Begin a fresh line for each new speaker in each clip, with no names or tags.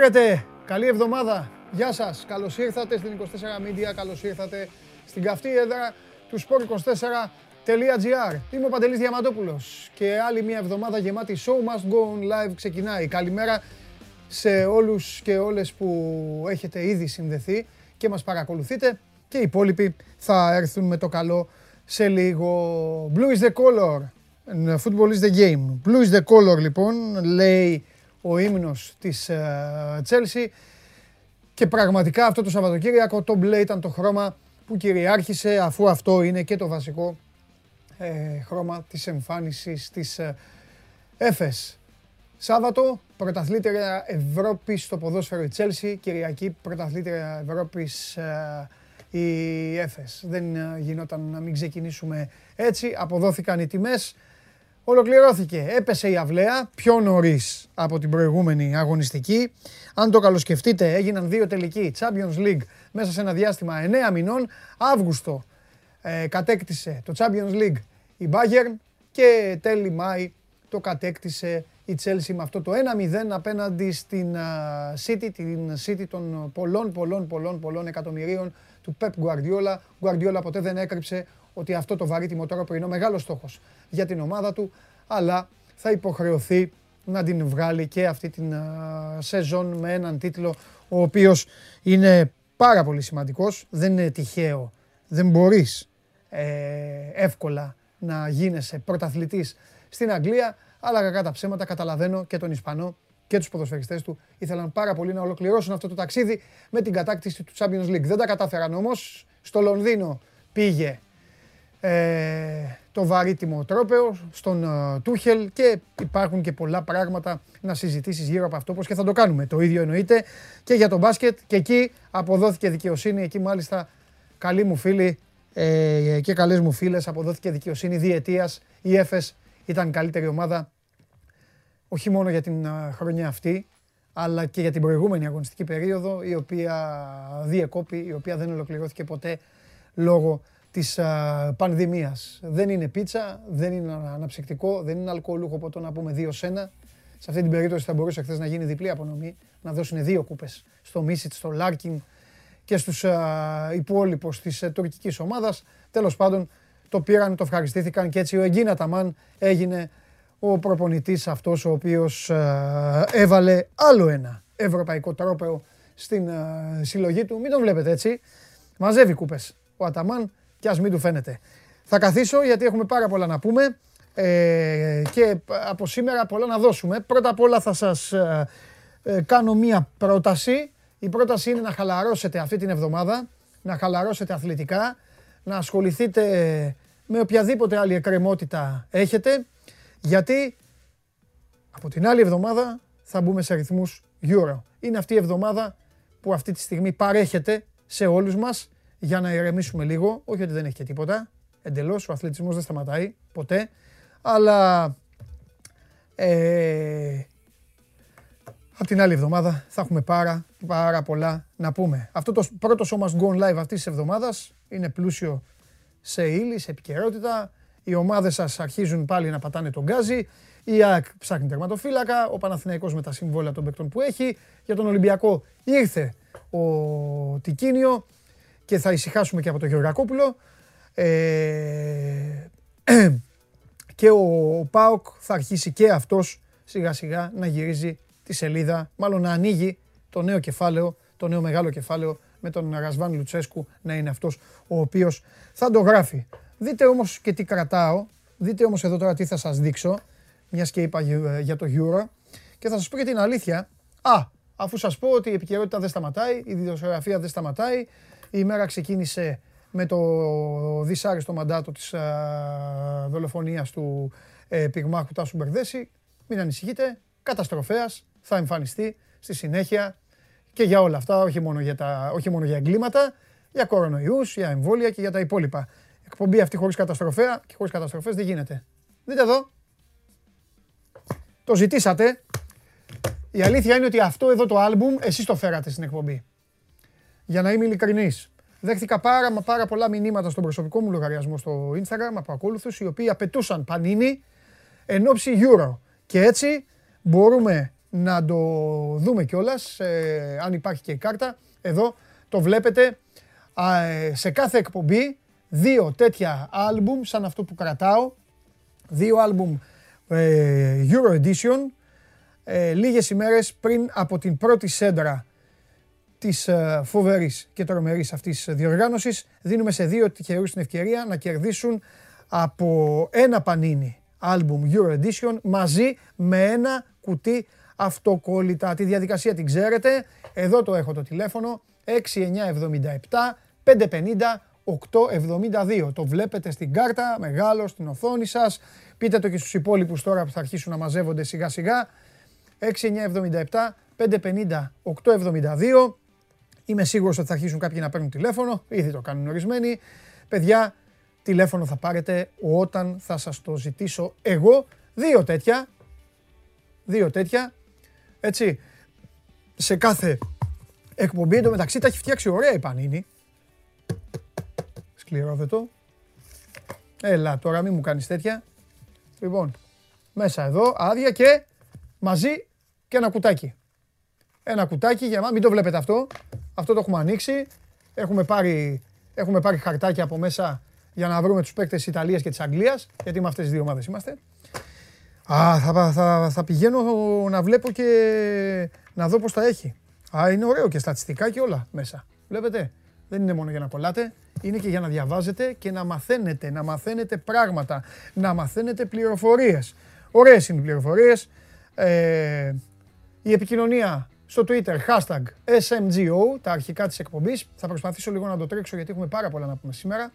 Χάρβερτς. Χαίρετε, καλή εβδομάδα. Γεια σας, καλώς ήρθατε στην 24 Media, καλώς ήρθατε στην καυτή έδρα του sport24.gr. Είμαι ο Παντελής Διαμαντόπουλος και άλλη μια εβδομάδα γεμάτη Show Must Go On Live ξεκινάει. Καλημέρα σε όλους και όλες που έχετε ήδη συνδεθεί και μας παρακολουθείτε και οι υπόλοιποι θα έρθουν με το καλό σε λίγο. Blue is the color, football is the game. Blue is the color λοιπόν, λέει ο ύμνος της Chelsea και πραγματικά αυτό το Σαββατοκύριακο το μπλε ήταν το χρώμα που κυριάρχησε αφού αυτό είναι και το βασικό ε, χρώμα της εμφάνισης της ε, ΕΦΕΣ. Σάββατο, πρωταθλήτρια Ευρώπης στο ποδόσφαιρο η Τσέλσι, Κυριακή πρωταθλήτρια Ευρώπης ε, η ΕΦΕΣ. Δεν ε, γινόταν να μην ξεκινήσουμε έτσι, αποδόθηκαν οι τιμές. Ολοκληρώθηκε. Έπεσε η αυλαία πιο νωρίς από την προηγούμενη αγωνιστική. Αν το καλοσκεφτείτε, έγιναν δύο τελικοί Champions League μέσα σε ένα διάστημα 9 μηνών. Αύγουστο ε, κατέκτησε το Champions League η Bayern και τέλη Μάη το κατέκτησε η Chelsea με αυτό το 1-0 απέναντι στην City, την City των πολλών, πολλών, πολλών, πολλών εκατομμυρίων του Pep Guardiola. Guardiola ποτέ δεν έκρυψε ότι αυτό το βαρύτιμο τρόπο είναι ο μεγάλος στόχος για την ομάδα του, αλλά θα υποχρεωθεί να την βγάλει και αυτή την σεζόν με έναν τίτλο ο οποίος είναι πάρα πολύ σημαντικός, δεν είναι τυχαίο, δεν μπορείς ε, εύκολα να γίνεσαι πρωταθλητής στην Αγγλία, αλλά κακά τα ψέματα καταλαβαίνω και τον Ισπανό και τους ποδοσφαιριστές του ήθελαν πάρα πολύ να ολοκληρώσουν αυτό το ταξίδι με την κατάκτηση του Champions League. Δεν τα κατάφεραν όμως, στο Λονδίνο πήγε ε, το βαρύτιμο τρόπεο στον uh, Τούχελ και υπάρχουν και πολλά πράγματα να συζητήσεις γύρω από αυτό πως και θα το κάνουμε. Το ίδιο εννοείται και για το μπάσκετ και εκεί αποδόθηκε δικαιοσύνη, εκεί μάλιστα καλοί μου φίλοι ε, και καλές μου φίλες αποδόθηκε δικαιοσύνη διετίας. Η ΕΦΕΣ ήταν καλύτερη ομάδα όχι μόνο για την χρονιά αυτή αλλά και για την προηγούμενη αγωνιστική περίοδο η οποία διεκόπη, η οποία δεν ολοκληρώθηκε ποτέ λόγω της πανδημίας. Δεν είναι πίτσα, δεν είναι αναψυκτικό, δεν είναι αλκοολούχο ποτό να πούμε δύο σε ένα. Σε αυτή την περίπτωση θα μπορούσε χθες να γίνει διπλή απονομή, να δώσουν δύο κούπες στο Μίσιτς, στο Λάρκιν και στους υπόλοιπους της ε, τουρκικής ομάδας. Τέλος πάντων το πήραν, το ευχαριστήθηκαν και έτσι ο Εργκίν Αταμάν έγινε ο προπονητής αυτός ο οποίος έβαλε άλλο ένα ευρωπαϊκό τρόπεο στην συλλογή του. Μην τον βλέπετε έτσι. Μαζεύει κούπες ο Αταμάν και ας μην του φαίνεται. Θα καθίσω γιατί έχουμε πάρα πολλά να πούμε ε, και από σήμερα πολλά να δώσουμε. Πρώτα απ' όλα θα σας ε, ε, κάνω μία πρόταση. Η πρόταση είναι να χαλαρώσετε αυτή την εβδομάδα, να χαλαρώσετε αθλητικά, να ασχοληθείτε με οποιαδήποτε άλλη εκκρεμότητα έχετε, γιατί από την άλλη εβδομάδα θα μπούμε σε αριθμούς Euro. Είναι αυτή η εβδομάδα που αυτή τη στιγμή παρέχεται σε όλους μας για να ηρεμήσουμε λίγο. Όχι ότι δεν έχει και τίποτα. Εντελώς, ο αθλητισμός δεν σταματάει ποτέ. Αλλά ε, από την άλλη εβδομάδα θα έχουμε πάρα, πάρα πολλά να πούμε. Αυτό το πρώτο σώμα Gone Live αυτής της εβδομάδας είναι πλούσιο σε ύλη, σε επικαιρότητα. Οι ομάδες σας αρχίζουν πάλι να πατάνε τον γκάζι. Η ΑΕΚ ψάχνει τερματοφύλακα. Ο Παναθηναϊκός με τα συμβόλαια των παικτών που έχει. Για τον Ολυμπιακό ήρθε ο Τικίνιο και θα ησυχάσουμε και από τον Γεωργακόπουλο. Ε, και ο, ο Πάοκ θα αρχίσει και αυτός σιγά σιγά να γυρίζει τη σελίδα, μάλλον να ανοίγει το νέο κεφάλαιο, το νέο μεγάλο κεφάλαιο με τον Ρασβάν Λουτσέσκου να είναι αυτός ο οποίος θα το γράφει. Δείτε όμως και τι κρατάω, δείτε όμως εδώ τώρα τι θα σας δείξω, μιας και είπα για το Euro και θα σας πω και την αλήθεια. Α, αφού σας πω ότι η επικαιρότητα δεν σταματάει, η διδοσιογραφία δεν σταματάει, η ημέρα ξεκίνησε με το δυσάρεστο μαντάτο της δολοφονίας του ε, πυγμάχου Τάσου Μπερδέση. Μην ανησυχείτε, καταστροφέας θα εμφανιστεί στη συνέχεια και για όλα αυτά, όχι μόνο για, τα, όχι μόνο για εγκλήματα, για κορονοϊούς, για εμβόλια και για τα υπόλοιπα. Εκπομπή αυτή χωρίς καταστροφέα και χωρίς καταστροφές δεν γίνεται. Δείτε εδώ. Το ζητήσατε. Η αλήθεια είναι ότι αυτό εδώ το άλμπουμ εσείς το φέρατε στην εκπομπή. Για να είμαι ειλικρινής. Δέχτηκα πάρα, μα πάρα πολλά μηνύματα στον προσωπικό μου λογαριασμό στο Instagram από ακόλουθους, οι οποίοι απαιτούσαν πανίνι εν ώψη Euro. Και έτσι μπορούμε να το δούμε κιόλας, ε, αν υπάρχει και η κάρτα. Εδώ το βλέπετε ε, σε κάθε εκπομπή δύο τέτοια άλμπουμ σαν αυτό που κρατάω. Δύο άλμπουμ ε, Euro Edition ε, λίγες ημέρες πριν από την πρώτη σέντρα της ε, φοβερής και τρομερής αυτής διοργάνωσης δίνουμε σε δύο τυχερούς την ευκαιρία να κερδίσουν από ένα πανίνι άλμπουμ Euro Edition μαζί με ένα κουτί αυτοκόλλητα. Τη διαδικασία την ξέρετε. Εδώ το έχω το τηλέφωνο 6977 550 872. Το βλέπετε στην κάρτα, μεγάλο στην οθόνη σας. Πείτε το και στους υπόλοιπους τώρα που θα αρχίσουν να μαζεύονται σιγά σιγά. 6977 550 872. Είμαι σίγουρος ότι θα αρχίσουν κάποιοι να παίρνουν τηλέφωνο, ήδη το κάνουν ορισμένοι. Παιδιά, τηλέφωνο θα πάρετε όταν θα σας το ζητήσω εγώ. Δύο τέτοια, δύο τέτοια, έτσι, σε κάθε εκπομπή. Εν μεταξύ τα έχει φτιάξει ωραία η Πανίνη. Σκληρόβετο. Έλα τώρα, μην μου κάνεις τέτοια. Λοιπόν, μέσα εδώ, άδεια και μαζί και ένα κουτάκι. Ένα κουτάκι για μην το βλέπετε αυτό. Αυτό το έχουμε ανοίξει. Έχουμε πάρει, έχουμε πάρει χαρτάκια από μέσα για να βρούμε τους παίκτες της Ιταλίας και της Αγγλίας, γιατί με αυτές τις δύο ομάδες είμαστε. Α, θα, θα, θα πηγαίνω να βλέπω και να δω πώς τα έχει. Α, είναι ωραίο και στατιστικά και όλα μέσα. Βλέπετε, δεν είναι μόνο για να κολλάτε, είναι και για να διαβάζετε και να μαθαίνετε, να μαθαίνετε πράγματα, να μαθαίνετε πληροφορίες. Ωραίες είναι οι πληροφορίες. Ε, η επικοινωνία στο Twitter, hashtag SMGO, τα αρχικά της εκπομπής. Θα προσπαθήσω λίγο να το τρέξω γιατί έχουμε πάρα πολλά να πούμε σήμερα.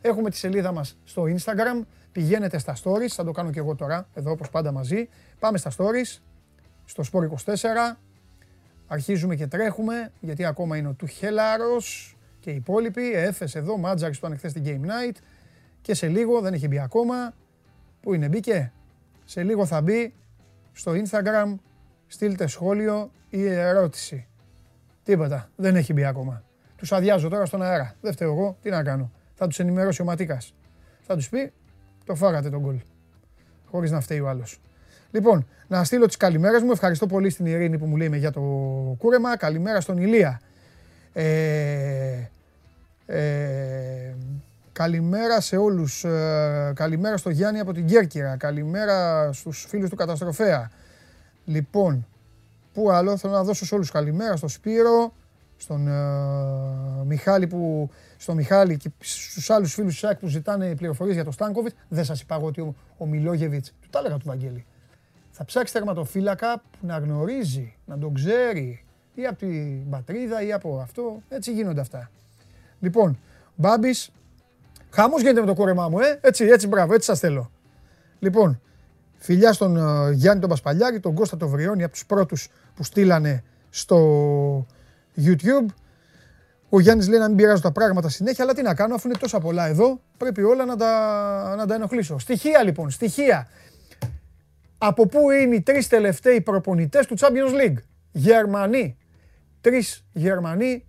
Έχουμε τη σελίδα μας στο Instagram. Πηγαίνετε στα stories, θα το κάνω και εγώ τώρα, εδώ όπως πάντα μαζί. Πάμε στα stories, στο Sport 24. Αρχίζουμε και τρέχουμε, γιατί ακόμα είναι ο Τουχέλαρος και οι υπόλοιποι. Έφες εδώ, Μάτζαρης του εχθές στην Game Night. Και σε λίγο, δεν έχει μπει ακόμα. Πού είναι, μπήκε; Σε λίγο θα μπει στο Instagram, στείλτε σχόλιο ή ερώτηση. Τίποτα, δεν έχει μπει ακόμα. Τους αδειάζω τώρα στον αέρα. Δεν φταίω εγώ, τι να κάνω. Θα τους ενημερώσει ο Ματίκας. Θα τους πει, το φάγατε τον γκολ. Χωρίς να φταίει ο άλλος. Λοιπόν, να στείλω τις καλημέρες μου. Ευχαριστώ πολύ στην Ειρήνη που μου λέει για το κούρεμα. Καλημέρα στον Ηλία. Ε, ε, καλημέρα σε όλους. Ε, καλημέρα στο Γιάννη από την Κέρκυρα. Καλημέρα στους φίλους του Καταστροφέα. Λοιπόν, πού άλλο θέλω να δώσω σε όλους καλημέρα. Στο Σπύρο, στον ε, Μιχάλη που, στο Μιχάλη και στους άλλους φίλους του ΣΑΚ που ζητάνε πληροφορίες για το Στάνκοβιτς. Δεν σας είπα εγώ ότι ο, ο Μιλόγεβιτς, του τα έλεγα του Βαγγέλη, θα ψάξει τερματοφύλακα που να γνωρίζει, να τον ξέρει ή από την πατρίδα ή από αυτό. Έτσι γίνονται αυτά. Λοιπόν, Μπάμπης, χαμός γίνεται με το κόρεμά μου, ε. Έτσι, έτσι, μπράβο, έτσι σας θέλω. Λοιπόν, φιλιά στον uh, Γιάννη τον Πασπαλιάκη, τον Κώστα τον Βριώνη, από τους πρώτους που στείλανε στο YouTube. Ο Γιάννης λέει να μην πειράζω τα πράγματα συνέχεια, αλλά τι να κάνω, αφού είναι τόσα πολλά εδώ, πρέπει όλα να τα, να τα ενοχλήσω. Στοιχεία λοιπόν, στοιχεία. Από πού είναι οι τρεις τελευταίοι προπονητές του Champions League; Γερμανοί. Τρεις Γερμανοί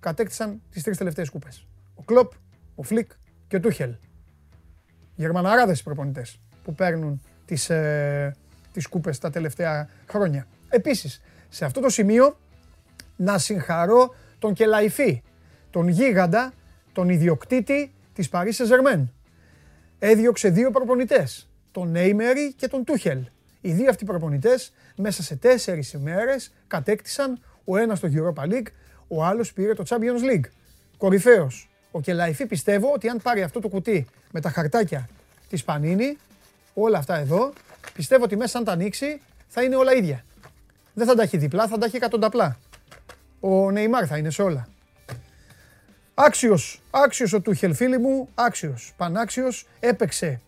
κατέκτησαν τις τρεις τελευταίες κούπες. Ο Κλοπ, ο Φλικ και ο Τούχελ. Γερμαναράδες προπονητές που παίρνουν τις, ε, τις κούπες τα τελευταία χρόνια. Επίσης, σε αυτό το σημείο να συγχαρώ τον Κελαϊφή, τον γίγαντα, τον ιδιοκτήτη της Paris Saint-Germain. Έδιωξε δύο προπονητές, τον Νέιμερι και τον Τούχελ. Οι δύο αυτοί προπονητές μέσα σε τέσσερις ημέρες κατέκτησαν ο ένας το Europa League, ο άλλος πήρε το Champions League. Κορυφαίος. Ο Κελαϊφή πιστεύω ότι αν πάρει αυτό το κουτί με τα χαρτάκια της Πανίνη, όλα αυτά εδώ, πιστεύω ότι μέσα αν τα ανοίξει θα είναι όλα ίδια. Δεν θα τα έχει διπλά, θα τα έχει εκατονταπλά. Ο Νεϊμάρ θα είναι σε όλα. Άξιος, άξιος ο Τούχελ φίλοι μου, άξιος, πανάξιος, έπαιξε.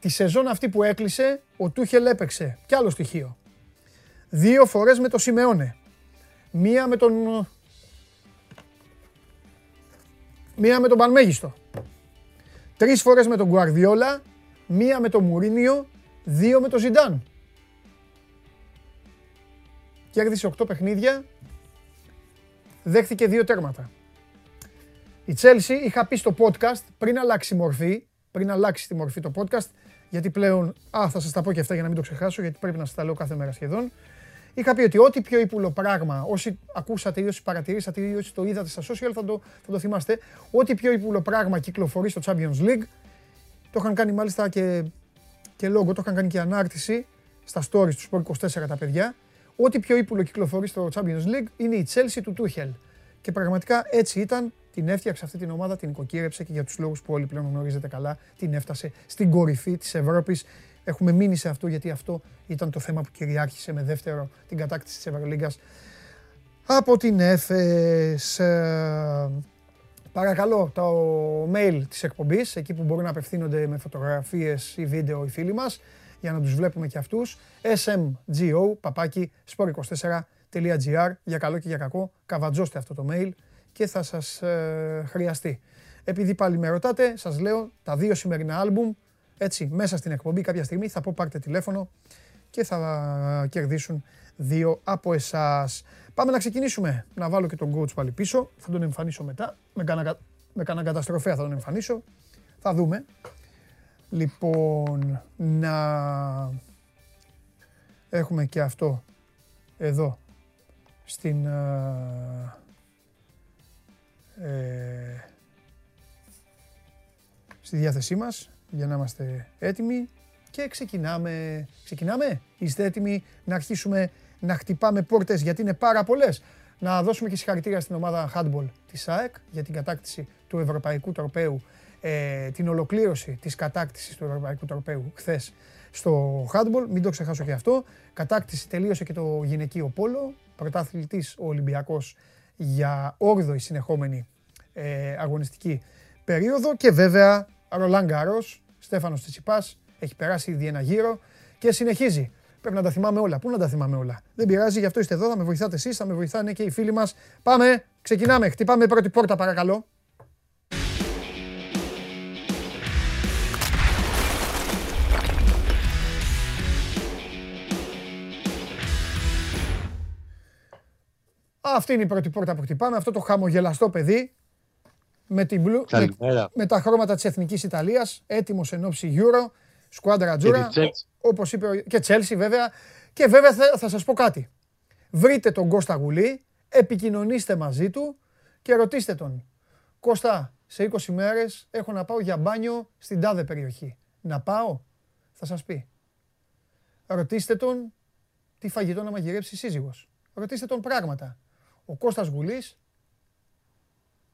Τη σεζόν αυτή που έκλεισε, ο Τούχελ έπαιξε. Κι άλλο στοιχείο. Δύο φορές με το Σιμεώνε. Μία με τον... Μία με τον Πανμέγιστο. Τρεις φορές με τον Γκουαρδιόλα, μία με τον Μουρίνιο, δύο με τον Ζιντάν. Κέρδισε 8 παιχνίδια, δέχθηκε δύο τέρματα. Η Chelsea είχα πει στο podcast πριν αλλάξει μορφή, πριν αλλάξει τη μορφή το podcast, γιατί πλέον, α, θα σας τα πω και αυτά για να μην το ξεχάσω, γιατί πρέπει να σας τα λέω κάθε μέρα σχεδόν. Είχα πει ότι ό,τι πιο ύπουλο πράγμα, όσοι ακούσατε ή όσοι παρατηρήσατε ή όσοι το είδατε στα social θα το, θα το θυμάστε, ό,τι πιο ύπουλο πράγμα κυκλοφορεί στο Champions League, το είχαν κάνει μάλιστα και, και λόγο, το είχαν κάνει και ανάρτηση στα stories του Sport 24 τα παιδιά, ό,τι πιο ύπουλο κυκλοφορεί στο Champions League είναι η Chelsea του Tuchel. Και πραγματικά έτσι ήταν, την έφτιαξε αυτή την ομάδα, την οικοκύρεψε και για τους λόγους που όλοι πλέον γνωρίζετε καλά, την έφτασε στην κορυφή της Ευρώπης. Έχουμε μείνει σε αυτό γιατί αυτό ήταν το θέμα που κυριάρχησε με δεύτερο την κατάκτηση της Ευρωλίγκας από την ΕΦΕΣ. Ε, παρακαλώ το mail της εκπομπής, εκεί που μπορούν να απευθύνονται με φωτογραφίες ή βίντεο οι φίλοι μας, για να τους βλέπουμε και αυτούς. smgo, παπάκι, sport24.gr, για καλό και για κακό, καβατζώστε αυτό το mail και θα σας ε, χρειαστεί. Επειδή πάλι με ρωτάτε, σας λέω τα δύο σημερινά άλμπουμ, έτσι, μέσα στην εκπομπή κάποια στιγμή θα πω πάρτε τηλέφωνο και θα κερδίσουν δύο από εσάς. Πάμε να ξεκινήσουμε. Να βάλω και τον coach πάλι πίσω. Θα τον εμφανίσω μετά. Με κανένα, με κανένα καταστροφέα θα τον εμφανίσω. Θα δούμε. Λοιπόν, να έχουμε και αυτό εδώ στην ε, στη διάθεσή μας για να είμαστε έτοιμοι και ξεκινάμε. Ξεκινάμε, είστε έτοιμοι να αρχίσουμε να χτυπάμε πόρτες γιατί είναι πάρα πολλές. Να δώσουμε και συγχαρητήρια στην ομάδα handball της ΑΕΚ για την κατάκτηση του Ευρωπαϊκού Τροπέου, ε, την ολοκλήρωση της κατάκτησης του Ευρωπαϊκού Τροπέου χθες στο handball, μην το ξεχάσω και αυτό. Κατάκτηση τελείωσε και το γυναικείο πόλο, πρωταθλητής ο Ολυμπιακός για 8η συνεχόμενη ε, αγωνιστική περίοδο και βέβαια Ρολάν Γκάρος, Στέφανος Τσιτσιπάς, έχει περάσει ήδη ένα γύρο και συνεχίζει. Πρέπει να τα θυμάμαι όλα. Πού να τα θυμάμαι όλα; Δεν πειράζει, γι' αυτό είστε εδώ. Θα με βοηθάτε εσείς, θα με βοηθάνε και οι φίλοι μας. Πάμε, ξεκινάμε. Χτυπάμε πρώτη πόρτα, παρακαλώ. Αυτή είναι η πρώτη πόρτα που χτυπάμε. Αυτό το χαμογελαστό παιδί με, την blue, με, με, τα χρώματα της Εθνικής Ιταλίας, έτοιμος εν ώψη Euro, σκουάντρα τζούρα, όπως είπε και Chelsea βέβαια. Και βέβαια θα, θα σας πω κάτι. Βρείτε τον Κώστα Γουλή, επικοινωνήστε μαζί του και ρωτήστε τον. Κώστα, σε 20 μέρες έχω να πάω για μπάνιο στην τάδε περιοχή. Να πάω, θα σας πει. Ρωτήστε τον τι φαγητό να μαγειρέψει σύζυγος. Ρωτήστε τον πράγματα. Ο Κώστας Γουλής,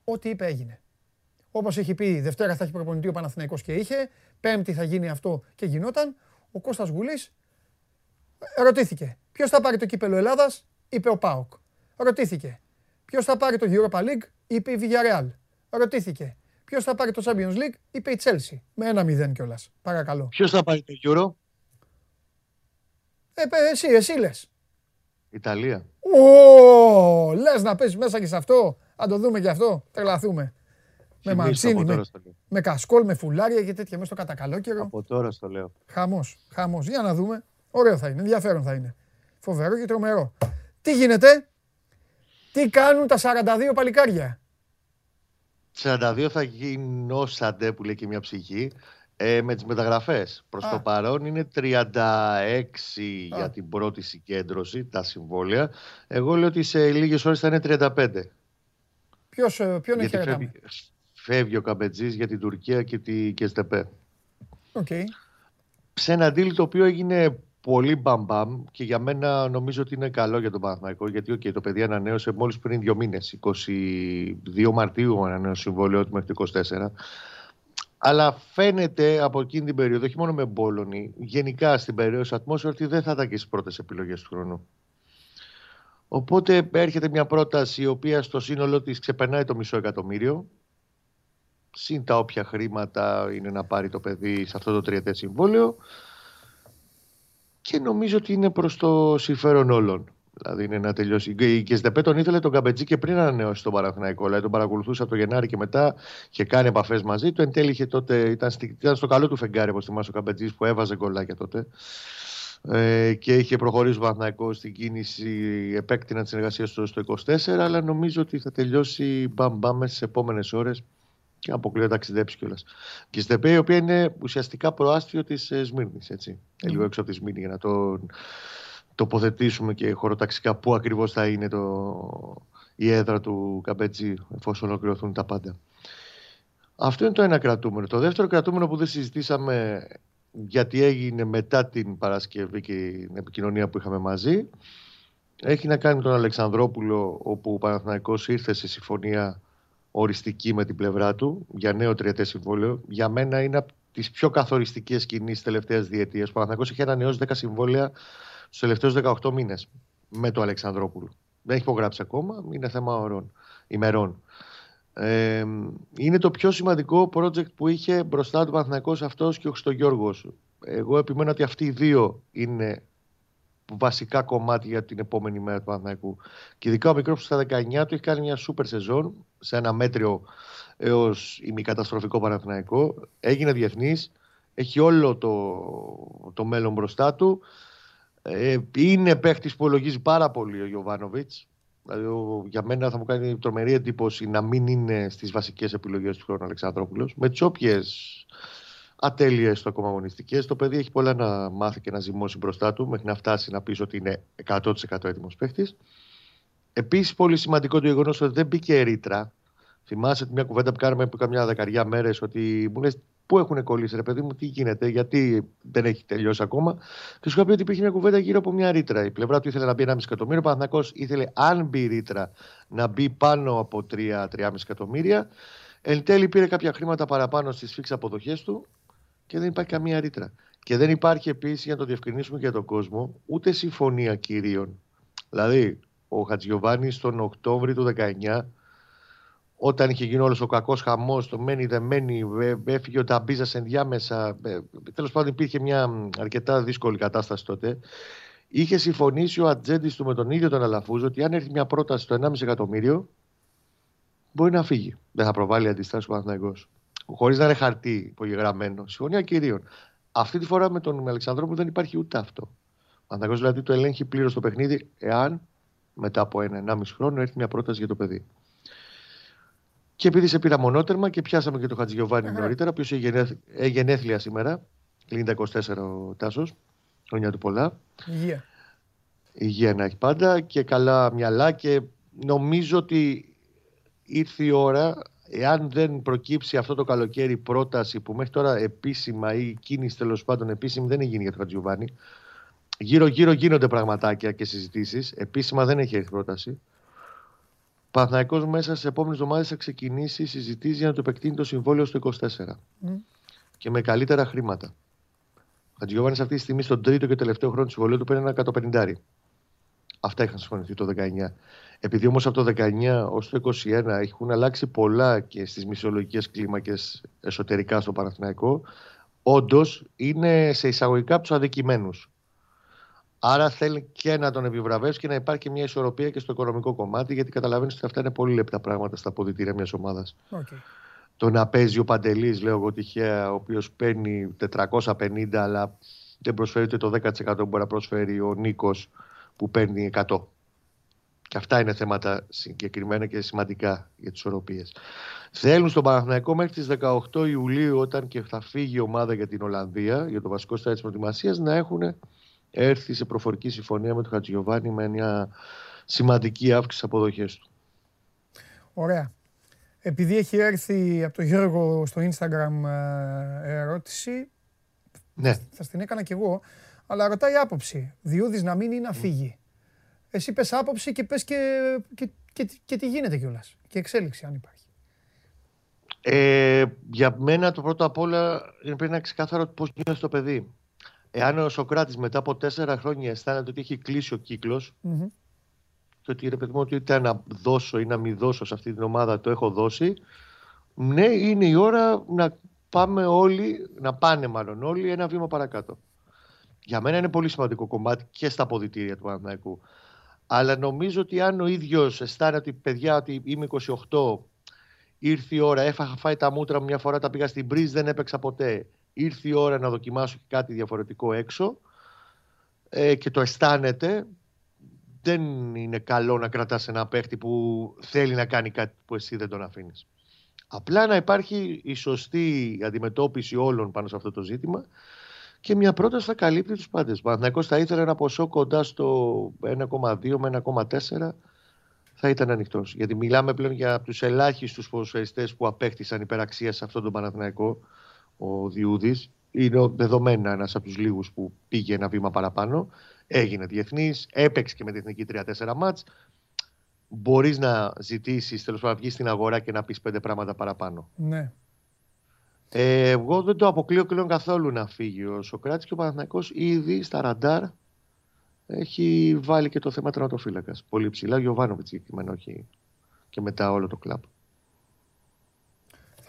ό,τι είπε έγινε. Όπως έχει πει, Δευτέρα θα έχει προπονητή ο Παναθηναϊκός και είχε. Πέμπτη θα γίνει αυτό και γινόταν. Ο Κώστας Γουλής ρωτήθηκε. Ποιος θα πάρει το κύπελο Ελλάδας, είπε ο Πάοκ. Ρωτήθηκε. Ποιος θα πάρει το Europa League, είπε η Villarreal. Ρωτήθηκε. Ποιος θα πάρει το Champions League, είπε η Chelsea. Με ένα μηδέν κιόλας. Παρακαλώ.
Ποιος θα πάρει το Euro,
ε, εσύ, εσύ λες.
Ιταλία.
Ω, λες να πέσει μέσα και σε αυτό. Αν το δούμε και αυτό, τρελαθούμε. Με μαντσίνη, με, με κασκόλ, με φουλάρια και τέτοια μέσα στο κατακαλόκαιρο.
Από τώρα στο λέω.
Χαμός, χαμός. Για να δούμε. Ωραίο θα είναι, ενδιαφέρον θα είναι. Φοβερό και τρομερό. Τι γίνεται, τι κάνουν τα 42 παλικάρια;
42 θα γινόσαντε που λέει και μια ψυχή. Ε, με τις μεταγραφές. Προς το παρόν είναι 36 για την πρώτη συγκέντρωση, τα συμβόλαια. Εγώ λέω ότι σε λίγες ώρες θα είναι 35.
Ποιος, ε, ποιον έχει φεύγει,
φεύγει ο Καμπετζής για την Τουρκία και τη ΚΕΣΤΕΠΕ.
Okay.
Σε ένα deal το οποίο έγινε πολύ μπαμπαμ και για μένα νομίζω ότι είναι καλό για τον Παναθηναϊκό γιατί okay, το παιδί ανανέωσε μόλις πριν δύο μήνες, 22 Μαρτίου ανανέωσε συμβόλαιο του μέχρι το 24 αλλά φαίνεται από εκείνη την περίοδο, όχι μόνο με Μπόλωνη, γενικά στην περίοδο ατμόσφαιρας ότι δεν θα ήταν και στι πρώτες επιλογές του χρόνου. Οπότε έρχεται μια πρόταση η οποία στο σύνολό της ξεπερνάει το μισό εκατομμύριο. Συν τα όποια χρήματα είναι να πάρει το παιδί σε αυτό το τριετέ συμβόλαιο. Και νομίζω ότι είναι προς το συμφέρον όλων. Δηλαδή είναι να τελειώσει. Η Κεσδεπέ τον ήθελε τον Καμπετζή και πριν ανανεώσει τον Παναθηναϊκό. Δηλαδή τον παρακολουθούσε από το Γενάρη και μετά και κάνει επαφές μαζί του. Εν τέλει είχε τότε, ήταν, ήταν στο καλό του φεγγάρι, όπως θυμάσαι ο Καμπετζής που έβαζε γκολάκια τότε. Ε, και είχε προχωρήσει ο Παναθηναϊκός στην κίνηση επέκτηνα τη συνεργασία του στο 24. Αλλά νομίζω ότι θα τελειώσει μπαμ μπαμ στις επόμενες ώρες Και αποκλείεται να ταξιδέψει κιόλας. Και Στεπέ, η οποία είναι ουσιαστικά προάστιο της ε, Σμύρνης. Έτσι. Mm. Λίγο έξω από τη Σμύρνη για να το τοποθετήσουμε και χωροταξικά πού ακριβώς θα είναι το, η έδρα του Καμπέτζη εφόσον ολοκληρωθούν τα πάντα. Αυτό είναι το ένα κρατούμενο. Το δεύτερο κρατούμενο που δεν συζητήσαμε γιατί έγινε μετά την Παρασκευή και την επικοινωνία που είχαμε μαζί έχει να κάνει με τον Αλεξανδρόπουλο όπου ο Παναθηναϊκός ήρθε σε συμφωνία οριστική με την πλευρά του για νέο τριετές συμβόλαιο. Για μένα είναι από τις πιο καθοριστικές κινήσεις τελευταίας διετίας. Ο Παναθηναϊκός έχει ανανεώσει 10 συμβόλαια στους τελευταίους 18 μήνες με τον Αλεξανδρόπουλο. Δεν έχει υπογράψει ακόμα, είναι θέμα ωρών, ημερών. Ε, είναι το πιο σημαντικό project που είχε μπροστά του Παναθηναϊκός αυτός και ο Χριστογιώργος. Εγώ επιμένω ότι αυτοί οι δύο είναι βασικά κομμάτια για την επόμενη μέρα του Παναθηναϊκού. Και ειδικά ο μικρός στα 19 του έχει κάνει μια σούπερ σεζόν σε ένα μέτριο έως ημικαταστροφικό Παναθηναϊκό. Έγινε διεθνής. Έχει όλο το, το μέλλον μπροστά του. Ε, είναι παίχτης που ολογίζει πάρα πολύ ο Γιωβάνοβιτς. Δηλαδή, για μένα θα μου κάνει τρομερή εντύπωση να μην είναι στις βασικές επιλογές του χρόνου Αλεξανδρόπουλος. Με τι όποιε ατέλειες στο ακόμα αγωνιστικές. Το παιδί έχει πολλά να μάθει και να ζυμώσει μπροστά του μέχρι να φτάσει να πεις ότι είναι 100% έτοιμος παίχτης. Επίσης, πολύ σημαντικό το γεγονός ότι δεν μπήκε ρήτρα. Θυμάσαι μια κουβέντα που κάναμε πριν καμιά δεκαριά μέρες ότι μου λες πού έχουν κολλήσει, ρε παιδί μου, τι γίνεται, γιατί δεν έχει τελειώσει ακόμα. Και σου είχα πει ότι υπήρχε μια κουβέντα γύρω από μια ρήτρα. Η πλευρά του ήθελε να μπει 1,5 εκατομμύριο. Ο Παναθυνακό ήθελε, αν μπει ρήτρα, να μπει πάνω από 3-3,5 εκατομμύρια. Εν τέλει πήρε κάποια χρήματα παραπάνω στις φίξε αποδοχές του και δεν υπάρχει καμία ρήτρα. Και δεν υπάρχει επίσης, για να το διευκρινίσουμε για τον κόσμο, ούτε συμφωνία κυρίων. Δηλαδή, ο Χατζιωβάνη τον Οκτώβριο του 19, όταν είχε γίνει όλος ο κακός χαμός, το μένει δεν μένει, έφυγε ο Ταμπίζα ενδιάμεσα. Τέλος πάντων, υπήρχε μια αρκετά δύσκολη κατάσταση τότε. Είχε συμφωνήσει ο ατζέντης του με τον ίδιο τον Αλαφούζο ότι αν έρθει μια πρόταση στο 1,5 εκατομμύριο, μπορεί να φύγει. Δεν θα προβάλλει αντιστάσεις ο Παναθηναϊκός χωρίς να είναι χαρτί υπογεγραμμένο. Συμφωνία κυρίων. Αυτή τη φορά με τον Αλεξανδρόπουλο δεν υπάρχει ούτε αυτό. Ο Ανταγό δηλαδή το ελέγχει πλήρως το παιχνίδι, εάν μετά από ένα-ενάμιση χρόνο έρθει μια πρόταση για το παιδί. Και επειδή σε πήρα μονότερμα και πιάσαμε και τον Χατζηγιοβάνη νωρίτερα, ο οποίο έχει γενέθλια σήμερα, κλείνει 24 ο Τάσος, χρόνια του πολλά.
Υγεία.
Υγεία να έχει πάντα και καλά μυαλά και νομίζω ότι ήρθε η ώρα εάν δεν προκύψει αυτό το καλοκαίρι πρόταση που μέχρι τώρα επίσημα ή κίνηση τέλος πάντων επίσημη δεν έχει γίνει για τον Χατζιουβάνη. Γύρω-γύρω γίνονται πραγματάκια και συζητήσεις. Επίσημα δεν έχει έρθει πρόταση. Παναθηναϊκός μέσα στις επόμενες εβδομάδες θα ξεκινήσει συζητήσει για να το επεκτείνει το συμβόλαιο στο 24. Mm. Και με καλύτερα χρήματα. Ο Χατζιωβάνη αυτή τη στιγμή στον τρίτο και τελευταίο χρόνο του συμβολίου του παίρνει ένα 150. Αυτά είχαν συμφωνηθεί το 19. Επειδή όμως από το 19 ως το 21 έχουν αλλάξει πολλά και στις μισολογικές κλίμακες εσωτερικά στο Παναθηναϊκό, όντως είναι σε εισαγωγικά από τους αδικημένους. Άρα θέλει και να τον επιβραβεύσει και να υπάρχει μια ισορροπία και στο οικονομικό κομμάτι, γιατί καταλαβαίνεις ότι αυτά είναι πολύ λεπτά πράγματα στα αποδητήρια μιας ομάδας. Okay. Το να παίζει ο Παντελής, λέω εγώ τυχαία, ο οποίος παίρνει 450, αλλά δεν προσφέρει ούτε το 10% που μπορεί να προσφέρει ο Νίκος που παίρνει 100. Και αυτά είναι θέματα συγκεκριμένα και σημαντικά για τις οροπίες. Θέλουν στον Παναθηναϊκό μέχρι τις 18 Ιουλίου όταν και θα φύγει η ομάδα για την Ολλανδία για το βασικό στάδιο της προετοιμασίας να έχουν έρθει σε προφορική συμφωνία με τον Χατζηγιοβάνη με μια σημαντική αύξηση αποδοχές του.
Ωραία. Επειδή έχει έρθει από τον Γιώργο στο Instagram ε, ερώτηση,
ναι.
θα στην έκανα κι εγώ, αλλά ρωτάει άποψη. Διούδης να μείνει ή να φύγει. Εσύ πες άποψη και πες και, και, και, και τι γίνεται κιόλας. Και εξέλιξη αν υπάρχει.
Ε, για μένα το πρώτο απ' όλα είναι πρέπει να ξεκάθαρο πώς γίνεται το παιδί. Εάν ο Σοκράτης μετά από τέσσερα χρόνια αισθάνεται ότι έχει κλείσει ο κυκλο mm-hmm. και ότι ρε παιδί μου, ότι είτε να δώσω ή να μην δώσω σε αυτή την ομάδα το έχω δώσει, ναι, είναι η ώρα να πάμε όλοι, να πάνε μάλλον όλοι ένα βήμα παρακάτω. Για μένα είναι πολύ σημαντικό κομμάτι και στα αποδητήρια του Παναθηναϊκού. Αλλά νομίζω ότι αν ο ίδιος αισθάνεται ότι παιδιά ότι είμαι 28, ήρθε η ώρα, έφαγα φάει τα μούτρα μου μια φορά, τα πήγα στην πρίζ, δεν έπαιξα ποτέ. Ήρθε η ώρα να δοκιμάσω κάτι διαφορετικό έξω ε, και το αισθάνεται, δεν είναι καλό να κρατάς ένα παίχτη που θέλει να κάνει κάτι που εσύ δεν τον αφήνεις. Απλά να υπάρχει η σωστή αντιμετώπιση όλων πάνω σε αυτό το ζήτημα και μια πρόταση θα καλύπτει τους πάντες. Ο Παναθυνακό θα ήθελε ένα ποσό κοντά στο 1,2 με 1,4 θα ήταν ανοιχτός. Γιατί μιλάμε πλέον για τους ελάχιστους ποδοσφαιριστέ που απέκτησαν υπεραξία σε αυτόν τον Παναθηναϊκό, ο Διούδης. Είναι δεδομένα ένας από τους λίγους που πήγε ένα βήμα παραπάνω. Έγινε διεθνής, έπαιξε και με την εθνική 3-4 μάτς. Μπορείς να ζητήσεις τέλος πάντων βγεις στην αγορά και να πεις πέντε πράγματα παραπάνω.
Ναι.
Ε, εγώ δεν το αποκλείω πλέον καθόλου να φύγει ο Σοκράτης και ο Παναθηναϊκός ήδη στα ραντάρ έχει βάλει και το θέμα τερματοφύλακα. Πολύ ψηλά. Γιωβάνοβιτς συγκεκριμένα, όχι και μετά όλο το κλαμπ.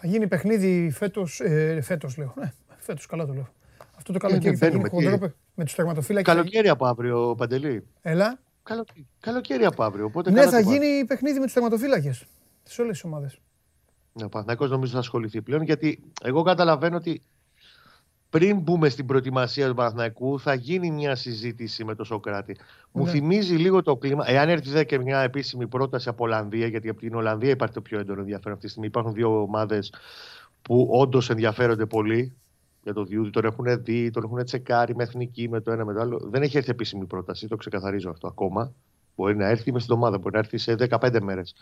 Θα γίνει παιχνίδι φέτος. Ε, φέτος λέω. Ναι, φέτος καλά το λέω. Αυτό το καλοκαίρι ε, θα γίνει χοντρό με τους τερματοφύλακες.
Καλοκαίρι από αύριο, Παντελή.
Έλα.
Καλοκαίρι, καλοκαίρι από αύριο. Οπότε
ναι, θα γίνει παιχνίδι με τους τερματοφύλακες. Σε όλες τις ομάδες.
Ναι, ο Παναθηναϊκός νομίζω θα ασχοληθεί πλέον γιατί εγώ καταλαβαίνω ότι πριν μπούμε στην προετοιμασία του Παναθηναϊκού, θα γίνει μια συζήτηση με τον Σοκράτη. Μου ναι. θυμίζει λίγο το κλίμα. Εάν έρθει δε και μια επίσημη πρόταση από Ολλανδία, γιατί από την Ολλανδία υπάρχει το πιο έντονο ενδιαφέρον αυτή τη στιγμή. Υπάρχουν δύο ομάδες που όντως ενδιαφέρονται πολύ για το Διούδη. Τον έχουν δει, τον έχουν τσεκάρει με εθνική, με το ένα με το άλλο. Δεν έχει έρθει επίσημη πρόταση, το ξεκαθαρίζω αυτό ακόμα. Μπορεί να έρθει μες στην εβδομάδα, μπορεί να έρθει σε 15 μέρες.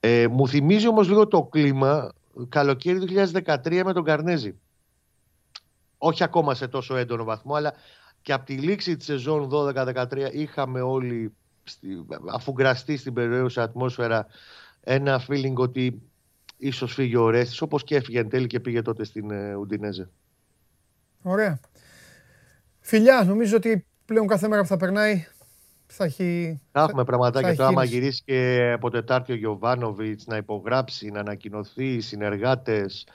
Ε, μου θυμίζει όμως λίγο το κλίμα καλοκαίρι 2013 με τον Καρνέζη όχι ακόμα σε τόσο έντονο βαθμό, αλλά και από τη λήξη της σεζόν 12-13 είχαμε όλοι, αφού γραστεί στην περιοχή ατμόσφαιρα, ένα feeling ότι ίσως φύγει ο Ρέστης, όπως και έφυγε εν τέλει και πήγε τότε στην ε, Ουντινέζε.
Ωραία. Φιλιά, νομίζω ότι πλέον κάθε μέρα που θα περνάει θα έχει.
Θα έχουμε πραγματάκια. Τώρα, άμα γυρίσει και από Τετάρτη ο Γιωβάνοβιτς να υπογράψει, να ανακοινωθεί, οι συνεργάτες,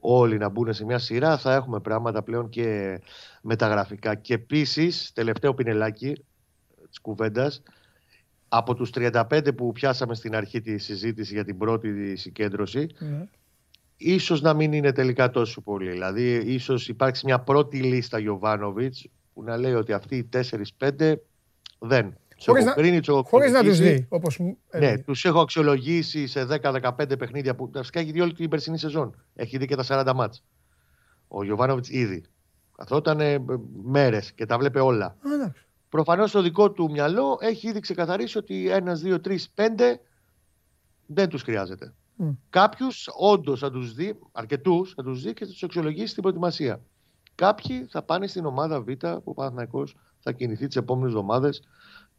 όλοι να μπουν σε μια σειρά, θα έχουμε πράγματα πλέον και μεταγραφικά. Και επίσης, τελευταίο πινελάκι της κουβέντας, από τους 35 που πιάσαμε στην αρχή τη συζήτηση για την πρώτη συγκέντρωση, mm. ίσως να μην είναι τελικά τόσο πολύ. Δηλαδή, ίσως υπάρξει μια πρώτη λίστα Γιωβάνοβιτς που να λέει ότι αυτοί οι 4-5 δεν.
Χωρίς να, χωρίς να τους δει. Όπως...
Ναι, τους έχω αξιολογήσει σε 10-15 παιχνίδια που φυσικά έχει δει όλη την περσινή σεζόν. Έχει δει και τα 40 μάτς. Ο Γιωβάνοβιτς ήδη. Καθόταν μέρες και τα βλέπει όλα. Προφανώς στο δικό του μυαλό έχει ήδη ξεκαθαρίσει ότι ένας, δύο, τρεις, πέντε δεν τους χρειάζεται. Mm. Κάποιους όντως θα τους δει, αρκετούς θα τους δει και θα τους αξιολογήσει στην προετοιμασία. Κάποιοι θα πάνε στην ομάδα Β που ο Παναθηναϊκός θα κινηθεί τις επόμενες εβδομάδες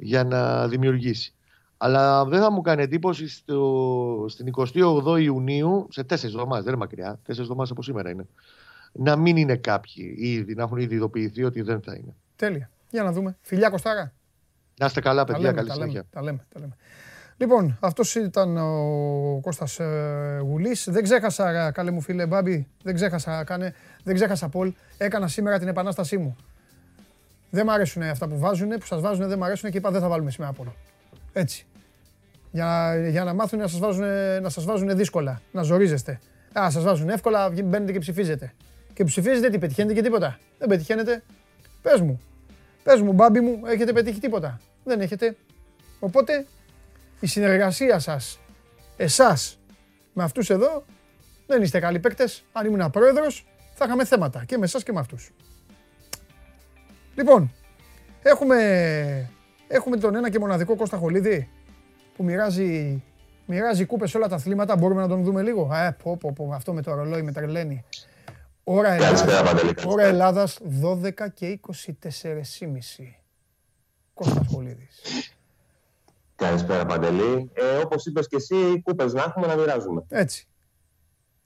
για να δημιουργήσει. Αλλά δεν θα μου κάνει εντύπωση στο, στην 28 Ιουνίου, σε τέσσερις εβδομάδες, δεν είναι μακριά, τέσσερις εβδομάδες από σήμερα είναι, να μην είναι κάποιοι ήδη, να έχουν ήδη ειδοποιηθεί ότι δεν θα είναι.
Τέλεια. Για να δούμε. Φιλιά Κωστάρα.
Να είστε καλά, παιδιά. Λέμε, καλή τα συνέχεια.
Λέμε, τα λέμε, τα λέμε. Λοιπόν, αυτός ήταν ο Κώστας ε, Γουλής. Δεν ξέχασα, καλέ μου φίλε Μπάμπη, δεν ξέχασα, κάνε, δεν ξέχασα Πολ. Έκανα σήμερα την επανάστασή μου. Δεν μ' αρέσουν αυτά που βάζουν, που σας βάζουν δεν μ' αρέσουν και είπα δεν θα βάλουμε σήμερα Απόλο. Έτσι. Για, για να μάθουν να σας βάζουν, να σας βάζουν δύσκολα, να ζορίζεστε. Α, σας βάζουν εύκολα, μπαίνετε και ψηφίζετε. Και ψηφίζετε τι, πετυχαίνετε και τίποτα. Δεν πετυχαίνετε. Πες μου. Πες μου, μπάμπι μου, έχετε πετύχει τίποτα. Δεν έχετε. Οπότε η συνεργασία σας, εσάς με αυτούς εδώ, δεν είστε καλοί παίκτες. Αν ήμουν πρόεδρος, θα είχαμε θέματα και με εσάς και με αυτούς. Λοιπόν, έχουμε, έχουμε τον ένα και μοναδικό Κώστα Χολίδη που μοιράζει, μοιράζει κούπες σε όλα τα αθλήματα. Μπορούμε να τον δούμε λίγο; Ε, πω, πω, πω, αυτό με το ρολόι με τρελαίνει. Ώρα Ελλάδας, ώρα Ελλάδας 12 και 24,5. Κώστας Χολίδης.
Καλησπέρα Παντελή. Ε, όπως είπες και εσύ, κούπες να έχουμε να μοιράζουμε.
Έτσι.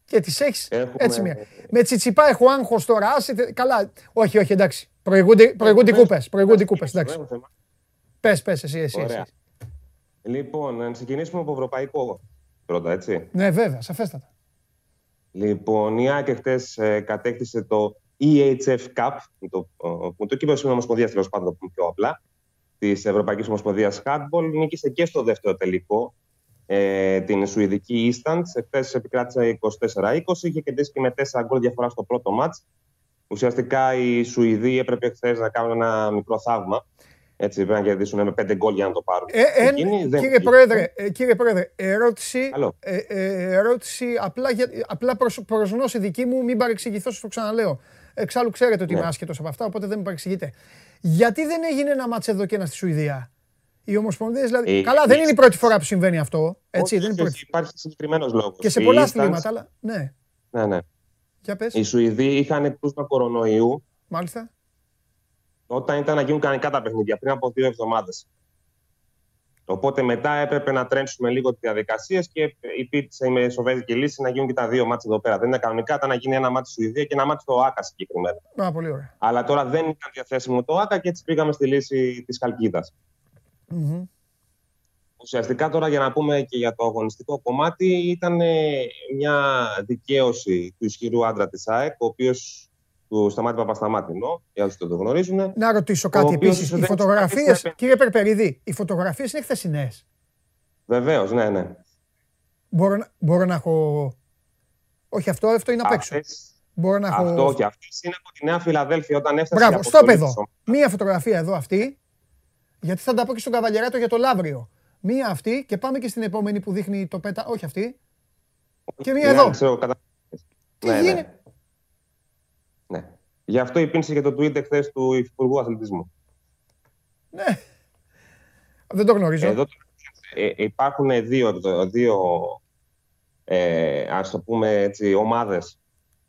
Και τις έχεις έτσι μία. Με τσιτσιπά έχω άγχος τώρα. Άσε, καλά. Όχι, όχι, εντάξει. Προηγούνται, προηγούνται κούπες, προηγούνται κούπες, εντάξει. Πες, πες, εσύ, εσύ, εσύ.
Λοιπόν, να ξεκινήσουμε από ευρωπαϊκό πρώτα, έτσι.
Ναι, βέβαια, σαφέστατα.
Λοιπόν, η ΑΕΚ χτε ε, κατέκτησε το EHF Cup, το, το, το κύπελο της Ομοσπονδίας, τέλος πάντων, το πούμε πιο απλά, της Ευρωπαϊκής Ομοσπονδίας Handball. Νίκησε και στο δεύτερο τελικό ε, την Σουηδική Ίσταντ. Χθε επικράτησε 24-20 και κερδίσει και με 4 γκολ διαφορά στο πρώτο μάτ. Ουσιαστικά οι Σουηδοί έπρεπε χθες να κάνουν ένα μικρό θαύμα Έτσι, πρέπει να κερδίσουν με πέντε γκολ για να το πάρουν.
Ε, ε,
Εκείνοι δεν-
κύριε, Πρόεδρε, ε, κύριε Πρόεδρε, ερώτηση,
Καλό.
ε, ε, ερώτηση απλά, για, απλά προς, προς γνώση δική μου, μην παρεξηγηθώ, σας το ξαναλέω. Εξάλλου ξέρετε ότι
Ναι.
είμαι άσχετος από αυτά, οπότε δεν με παρεξηγείτε. Γιατί δεν έγινε ένα μάτς εδώ και ένα στη Σουηδία; Οι Ομοσπονδίες, δηλαδή.
Ε,
καλά, δεν είναι η πρώτη φορά που συμβαίνει αυτό. Έτσι,
Όχι,
δεν είναι η πρώτη.
Υπάρχει συγκεκριμένος λόγος.
Και σε πολλά αθλήματα, αλλά. Ναι,
Ναι, ναι.
Για πες.
Οι Σουηδοί είχαν κρούσμα κορονοϊού
Μάλιστα.
όταν ήταν να γίνουν κανονικά τα παιχνίδια, πριν από δύο εβδομάδες. Οπότε μετά έπρεπε να τρέμψουμε λίγο τις διαδικασίες και υπήρξε η μεσοβέζικη λύση να γίνουν και τα δύο μάτια εδώ πέρα. Δεν είναι κανονικά, ήταν να γίνει ένα μάτι στη Σουηδία και ένα μάτι στο ΑΚΑ συγκεκριμένα.
Α, πολύ ωραία.
Αλλά τώρα δεν ήταν διαθέσιμο το ΑΚΑ και έτσι πήγαμε στη λύση της Χαλκίδας.
Μμμ.
Ουσιαστικά τώρα για να πούμε και για το αγωνιστικό κομμάτι ήταν ε, μια δικαίωση του ισχυρού άντρα της ΑΕΚ, ο οποίος του Σταμάτη Παπασταμάτη εννοώ, για όσους δεν το γνωρίζουν.
Να ρωτήσω κάτι
οποίος
επίσης. Οι
δεν
φωτογραφίες,
έπρεπε.
κύριε Περπερίδη, οι φωτογραφίες είναι χθεσινές.
Βεβαίως, ναι, ναι.
Μπορώ, να- μπορώ να έχω. Όχι, αυτό, αυτό είναι απ' έξω.
Αυτές-
Μπορώ να έχω.
Αυτό και αυτές είναι από τη Νέα Φιλαδέλφια όταν έφτασε
Μπράβο,
η
στο
αποστολή
παιδό.
της ομάδας.
Μία φωτογραφία εδώ αυτή. Γιατί θα τα πω και στον Καβαλιαράτο για το Λαύριο. Μία αυτή και πάμε και στην επόμενη που δείχνει το πέτα. Όχι αυτή. Και μία
Ναι,
εδώ.
ξέρω, κατα-
Τι
ναι,
γίνεται;
Ναι. ναι. Γι' αυτό υπήρξε και το tweet εχθέ του Υπουργού Αθλητισμού.
Ναι. Δεν το γνωρίζω.
Εδώ ε, υπάρχουν δύο, δύο ε, ας το πούμε έτσι, ομάδες.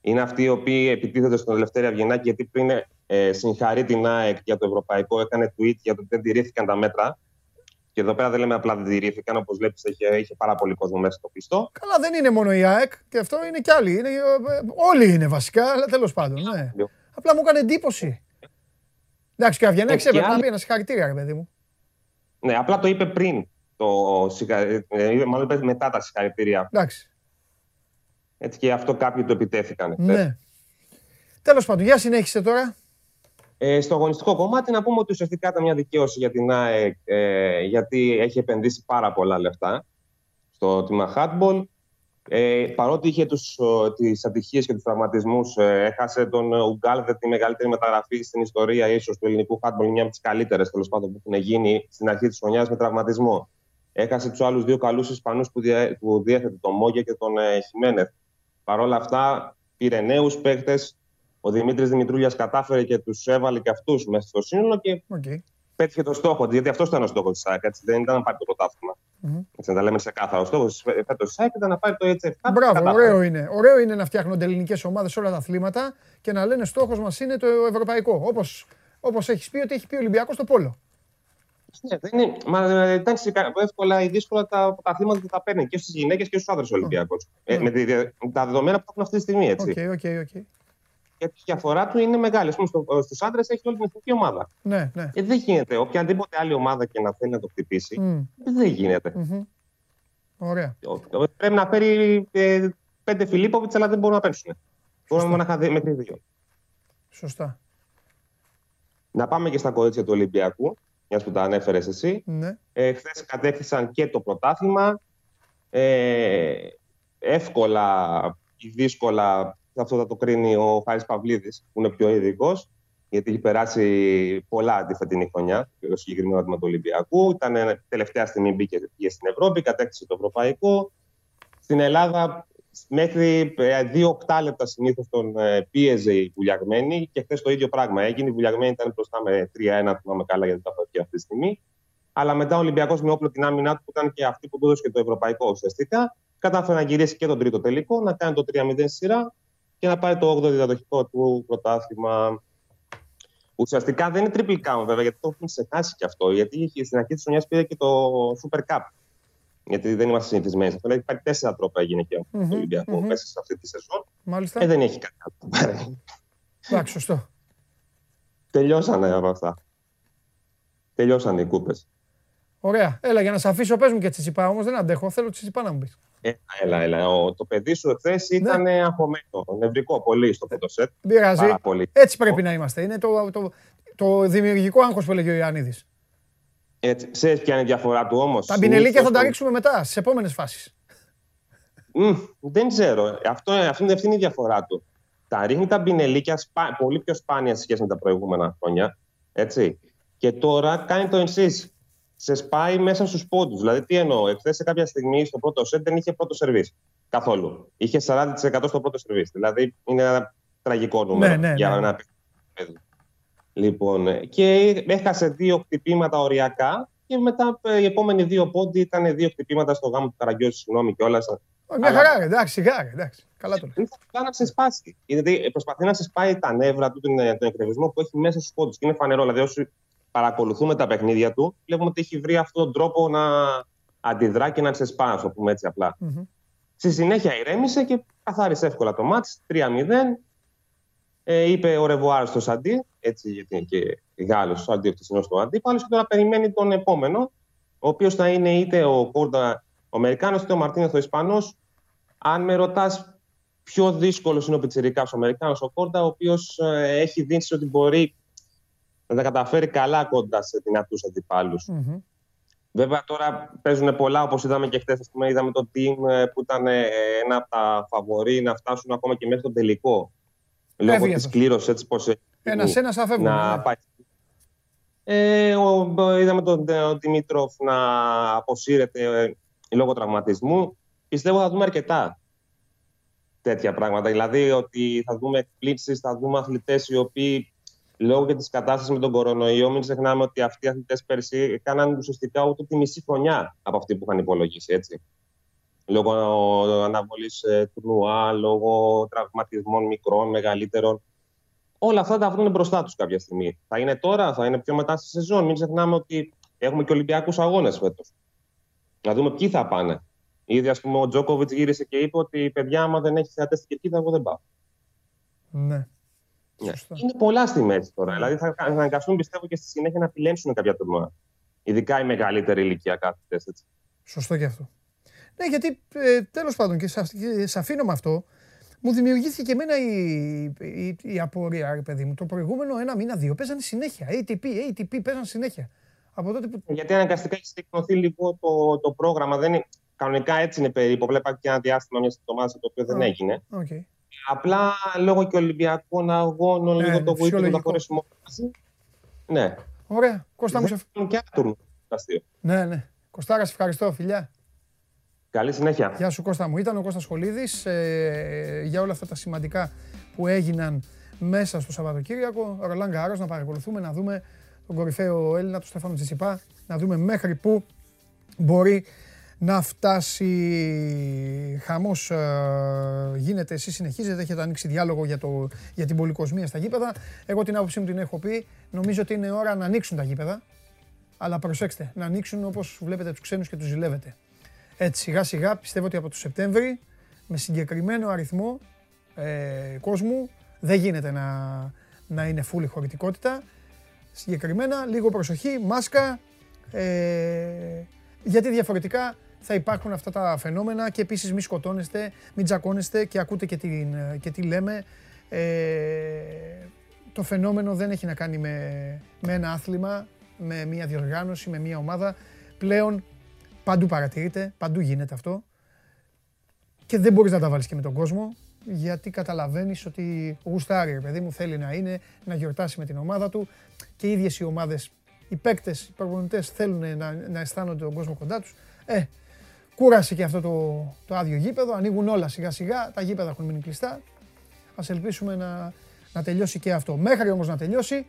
Είναι αυτοί οι οποίοι επιτίθεται στον Ελευθέρη Αυγενάκη γιατί πριν ε, συγχαρεί την ΑΕΚ για το ευρωπαϊκό, έκανε tweet για το ότι δεν τηρήθηκαν τα μέτρα. Και εδώ πέρα δεν λέμε απλά δεν τηρήθηκαν, όπως βλέπεις είχε, είχε πάρα πολύ κόσμο μέσα στο πιστό.
Καλά, δεν είναι μόνο η ΑΕΚ και αυτό είναι κι άλλοι. Είναι, ε, ε, όλοι είναι βασικά, αλλά τέλος πάντων. Ναι. Απλά μου έκανε εντύπωση. Εντάξει, και ο Αυγενάκης
Ε, και
έπρεπε να
άλλοι-
πει ένα συγχαρητήρια, ρε παιδί μου.
Ναι, απλά το είπε πριν, το, συγχα- ε, είπε- μάλλον είπες μετά τα συγχαρητήρια.
Εντάξει.
Έτσι και αυτό κάποιοι το επιτέθηκαν. χθες.
Ναι. Τέλος πάντων, για συνέχισε τώρα.
Ε, στο αγωνιστικό κομμάτι να πούμε ότι ουσιαστικά ήταν μια δικαίωση για την ΑΕΚ ε, γιατί έχει επενδύσει πάρα πολλά λεφτά στο τμήμα handball. Ε, παρότι είχε τους, ο, τις ατυχίες και τους τραυματισμούς, ε, έχασε τον Ουγκάλδε τη μεγαλύτερη μεταγραφή στην ιστορία ίσως του ελληνικού handball, μια από τις καλύτερες τέλος πάντων που έχουν γίνει στην αρχή της χρονιάς με τραυματισμό. Έχασε τους άλλους δύο καλούς Ισπανούς που, δια, που διέθετε, τον Μόγια και τον ε, Χιμένεθ. Παρ' όλα αυτά πήρε νέους παίκτες, ο Δημήτρης Δημητρούλιας κατάφερε και τους έβαλε και αυτούς μέσα στο σύνολο και
Okay.
πέτυχε το στόχο της, γιατί αυτός ήταν ο στόχος της ΑΕΚ, έτσι, δεν ήταν να πάρει το πρωτάθλημα.
Μμμ.
Έτσι, να τα λέμε ξεκάθαρα. Ο στόχος της φέτος της ΑΕΚ ήταν να πάρει το HF Cup.
Μπράβο,
κατάφερε.
ωραίο είναι. Ωραίο είναι να φτιάχνονται ελληνικές ομάδες σε όλα τα αθλήματα και να λένε στόχος μας είναι το ευρωπαϊκό. Όπως όπως έχεις πει ότι έχει πει ο Ολυμπιακός στο Πόλο.
Ναι, δεν είναι, μα, ε, ήταν σικα- εύκολα ή δύσκολα τα, τα αθλήματα που τα παίρνει και στις γυναίκες και στους άντρε Ολυμπιακού. Ε,
Ναι.
με, τη δια- με τα δεδομένα που έχουν αυτή τη στιγμή. Έτσι.
OK, OK, OK.
Γιατί η διαφορά του είναι μεγάλη. Α πούμε, στους άντρες έχει όλη την εθνική ομάδα.
Ναι, ναι.
Ε, δεν γίνεται. Οποιαδήποτε άλλη ομάδα και να θέλει να το χτυπήσει,
Μμ,
δεν γίνεται.
μμμ. Ωραία.
Ο- ο- Πρέπει να φέρει ε, πέντε Φιλίπποβιτς, αλλά δεν μπορούν να παίξουν. Μπορούμε μόνο να μέχρι δύο.
Σωστά.
Να πάμε και στα κορίτσια του Ολυμπιακού, μιας που τα ανέφερες εσύ.
Ναι.
Ε, Χθες κατέκτησαν και το πρωτάθλημα. Ε, εύκολα ή δύσκολα, αυτό θα το κρίνει ο Χάρης Παυλίδης, που είναι πιο ειδικός, γιατί έχει περάσει πολλά τη φετινή χρονιά, το συγκεκριμένο άτομα του Ολυμπιακού. Ήταν ε, τελευταία στιγμή μπήκε πήγε στην Ευρώπη, κατέκτησε το Ευρωπαϊκό. Στην Ελλάδα, μέχρι ε, δύο οκτάλεπτα συνήθως τον ε, πίεζε η Βουλιαγμένη και χθες το ίδιο πράγμα έγινε. Η Βουλιαγμένη ήταν μπροστά με 3-1, θυμάμαι καλά, γιατί τα έχω εκεί αυτή τη στιγμή. Αλλά μετά ο Ολυμπιακός με όπλο την άμυνά του, που ήταν και αυτή που του έδωσε και το ευρωπαϊκό ουσιαστικά, κατάφερε να γυρίσει και τον τρίτο τελικό, να κάνει το 3-0 στη σειρά και να πάρει το 8ο διαδοχικό του πρωτάθλημα. Ουσιαστικά δεν είναι triple count βέβαια, γιατί το έχουν ξεχάσει και αυτό. Γιατί στην αρχή της χρονιάς πήρε και το Super Cup. Γιατί δεν είμαστε συνηθισμένοι σε αυτό. Έχει πάρει τέσσερα τρόπα γυναικεία mm-hmm,
Μμμ,
το Ολυμπιακό
μμμ.
μέσα σε αυτή τη σεζόν.
Μάλιστα.
Ε, δεν έχει κάτι άλλο να πάρει.
Εντάξει, σωστό.
Τελειώσανε από αυτά. Τελειώσανε οι κούπες.
Ωραία. Έλα, για να σε αφήσω, πες μου και τσιτσιπά όμως. Δεν αντέχω. Θέλω τσιτσιπά να μου πεις.
Έλα, έλα, έλα. Ο, το παιδί σου εχθές ήταν ναι. αγχωμένο, νευρικό πολύ στο πρώτο σετ.
Δεν πειράζει.
Πάρα πολύ.
Έτσι πρέπει να είμαστε. Είναι το, το, το δημιουργικό άγχος που έλεγε ο Ιωαννίδη.
Έτσι. Ξέρεις ποια είναι η διαφορά του όμως;
Τα μπινελίκια θα τα ρίξουμε μετά, στι επόμενες φάσεις.
δεν ξέρω. Αυτό, αυτή, είναι- αυτή είναι η διαφορά του. Τα ρίχνει τα μπινελίκια σπα- πολύ πιο σπάνια σε σχέση με τα προηγούμενα χρόνια. Έτσι. Και τώρα κάνει το εξής. Σε σπάει μέσα στους πόντους. Δηλαδή, τι εννοώ. Εχθές σε κάποια στιγμή στο πρώτο σετ δεν είχε πρώτο σερβίς. Καθόλου. Είχε 40% στο πρώτο σερβίς. Δηλαδή, είναι ένα τραγικό νούμερο
Ναι, ναι,
για
ναι.
ένα παιδί. Λοιπόν, ε, και έχασε δύο χτυπήματα οριακά και μετά ε, οι επόμενοι δύο πόντι ήταν δύο χτυπήματα στο γάμο του Καραγκιόζη, συγγνώμη κιόλας.
Μια
Αλλά-
χαρά, ρε, εντάξει, σιγά, ρε, εντάξει. Καλά το λες.
Θα να σε σπάσει. Γιατί προσπαθεί να σε σπάει τα νεύρα του, τον, τον εκνευρισμό που έχει μέσα στους πόντους. Και είναι φανερό. Δηλαδή, όσοι παρακολουθούμε τα παιχνίδια του, βλέπουμε ότι έχει βρει αυτόν τον τρόπο να αντιδρά και να σε σπάει, ας το πούμε έτσι απλά.
Μμμ.
Στη συνέχεια ηρέμησε και καθάρισε εύκολα το μάτς, 3-0. Ε, είπε au revoir στο Σαντί, έτσι γιατί είναι και Γάλλος, ο Σαντί χτεσινός του αντίπαλος και τώρα περιμένει τον επόμενο, ο οποίος θα είναι είτε ο Κόρντα ο Αμερικάνος είτε ο Μαρτίνεθ ο Ισπανός. Αν με ρωτάς πιο δύσκολος είναι ο πιτσιρικάς ο Αμερικάνος ο Κόρντα, ο οποίος ε, έχει δείξει ότι μπορεί να τα καταφέρει καλά κοντά σε δυνατούς αντιπάλους.
Μμμ.
Βέβαια τώρα παίζουν πολλά, όπως είδαμε και χτες, ας πούμε, είδαμε το team ε, που ήταν ε, ένα από τα φαβορή να φτάσουν ακόμα και μέχρι τον τελικό. Λόγω
Έφυγε
της
αυτός.
κλήρωσης έτσι πως έχει
Ένας ένας θα φεύγουν.
να
ναι.
πάει. Ε, ο, ο- είδαμε τον ε, ο Δημήτροφ να αποσύρεται ε, λόγω τραυματισμού. Πιστεύω θα δούμε αρκετά τέτοια πράγματα. Δηλαδή ότι θα δούμε εκπλήξεις, θα δούμε αθλητές οι οποίοι λόγω και της κατάστασης με τον κορονοϊό, μην ξεχνάμε ότι αυτοί οι αθλητές πέρσι έκαναν ουσιαστικά ούτε τη μισή χρονιά από αυτή που είχαν υπολογίσει, έτσι. Λόγω αναβολής ε, τουρνουά, λόγω τραυματισμών μικρών, μεγαλύτερων όλα αυτά τα βρουν μπροστά τους κάποια στιγμή. Θα είναι τώρα, θα είναι πιο μετά στη σεζόν. Μην ξεχνάμε ότι έχουμε και Ολυμπιακούς αγώνες φέτος. Να δούμε ποιοι θα πάνε. Ήδη, ας πούμε, ο Τζόκοβιτς γύρισε και είπε ότι παιδιά, άμα δεν έχεις θεατές στην κερκίδα, εγώ δεν πάω.
Ναι.
Ναι.
Σωστά.
Είναι πολλά στη μέση τώρα. Δηλαδή, θα θα αναγκαστούν, πιστεύω, και στη συνέχεια να επιλέξουν κάποια τουρνουά. Ειδικά οι μεγαλύτεροι ηλικιακά αθλητές.
Σωστό και αυτό. Ναι, γιατί ε, τέλος πάντων και σε, και σε αφήνω με αυτό, μου δημιουργήθηκε και εμένα η, η, η απορία, ρε παιδί μου. Το προηγούμενο ένα μήνα, δύο παίζανε συνέχεια. ATP, ATP παίζανε συνέχεια. Από τότε που.
Γιατί αναγκαστικά έχει σηκωθεί λίγο το, το πρόγραμμα. Δεν είναι, κανονικά έτσι είναι περίπου. Βλέπα και ένα διάστημα μιας εβδομάδας το οποίο δεν
Α.
έγινε.
Οκ.
Απλά λόγω και Ολυμπιακών αγώνων,
Ναι,
λίγο
ναι,
το βοήθημα να
φυσιολογικό.
χωρίσουμε μαζί. Ναι.
Ωραία. Κώστα μου, σε...
Δεν και άτομο το αστείο.
Ναι, ναι. Κωστάρα, σε ευχαριστώ, φιλιά.
Καλή συνέχεια.
Γεια σου Κώστα μου. Ήταν ο Κώστας Σχολίδης ε, για όλα αυτά τα σημαντικά που έγιναν μέσα στο Σαββατοκύριακο. Ρολάν Γκάρος να παρακολουθούμε, να δούμε τον κορυφαίο Έλληνα, τον Στέφανο Τσιτσιπά, να δούμε μέχρι πού μπορεί να φτάσει χαμός ε, γίνεται, εσείς συνεχίζετε, έχετε ανοίξει διάλογο για, το, για την πολυκοσμία στα γήπεδα. Εγώ την άποψή μου την έχω πει, νομίζω ότι είναι ώρα να ανοίξουν τα γήπεδα. Αλλά προσέξτε, να ανοίξουν όπως βλέπετε τους ξένους και τους ζηλεύετε. Έτσι σιγά σιγά πιστεύω ότι από το Σεπτέμβρη με συγκεκριμένο αριθμό ε, κόσμου δεν γίνεται να, να είναι full η χωρητικότητα. Συγκεκριμένα λίγο προσοχή, μάσκα, ε, γιατί διαφορετικά θα υπάρχουν αυτά τα φαινόμενα και επίσης μη σκοτώνεστε, μην τζακώνεστε και ακούτε και, την, και τι λέμε. Ε, το φαινόμενο δεν έχει να κάνει με, με ένα άθλημα, με μια διοργάνωση, με μια ομάδα. Πλέον Παντού παρατηρείται, παντού γίνεται αυτό. Και δεν μπορείς να τα βάλεις και με τον κόσμο, γιατί καταλαβαίνεις ότι γουστάρει, ρε παιδί μου, θέλει να είναι, να γιορτάσει με την ομάδα του και οι ίδιες οι ομάδες, οι παίκτες, οι προπονητές θέλουν να, να αισθάνονται τον κόσμο κοντά τους. Ε, κούρασε και αυτό το, το άδειο γήπεδο, ανοίγουν όλα σιγά σιγά, τα γήπεδα έχουν μείνει κλειστά. Ας ελπίσουμε να, να τελειώσει και αυτό. Μέχρι όμως να τελειώσει,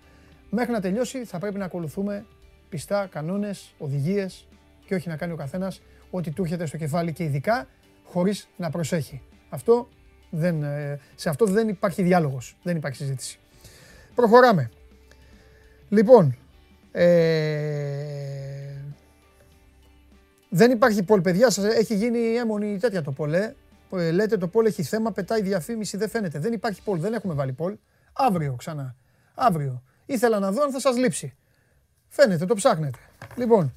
μέχρι να τελειώσει θα πρέπει να ακολουθούμε πιστά κανόνες, οδηγίες και όχι να κάνει ο καθένας ό,τι του έρχεται στο κεφάλι και ειδικά χωρίς να προσέχει. Αυτό δεν, ε, σε αυτό δεν υπάρχει διάλογος, δεν υπάρχει συζήτηση. Προχωράμε. Λοιπόν, ε, δεν υπάρχει πολ, παιδιά, σας έχει γίνει έμονη τέτοια το πολ, ε. Ε, Λέτε το πολ έχει θέμα, πετάει διαφήμιση, δεν φαίνεται. Δεν υπάρχει πολ, δεν έχουμε βάλει πολ. Αύριο ξανά. Αύριο. Ήθελα να δω αν θα σας λείψει. Φαίνεται, το ψάχνετε. Λοιπόν,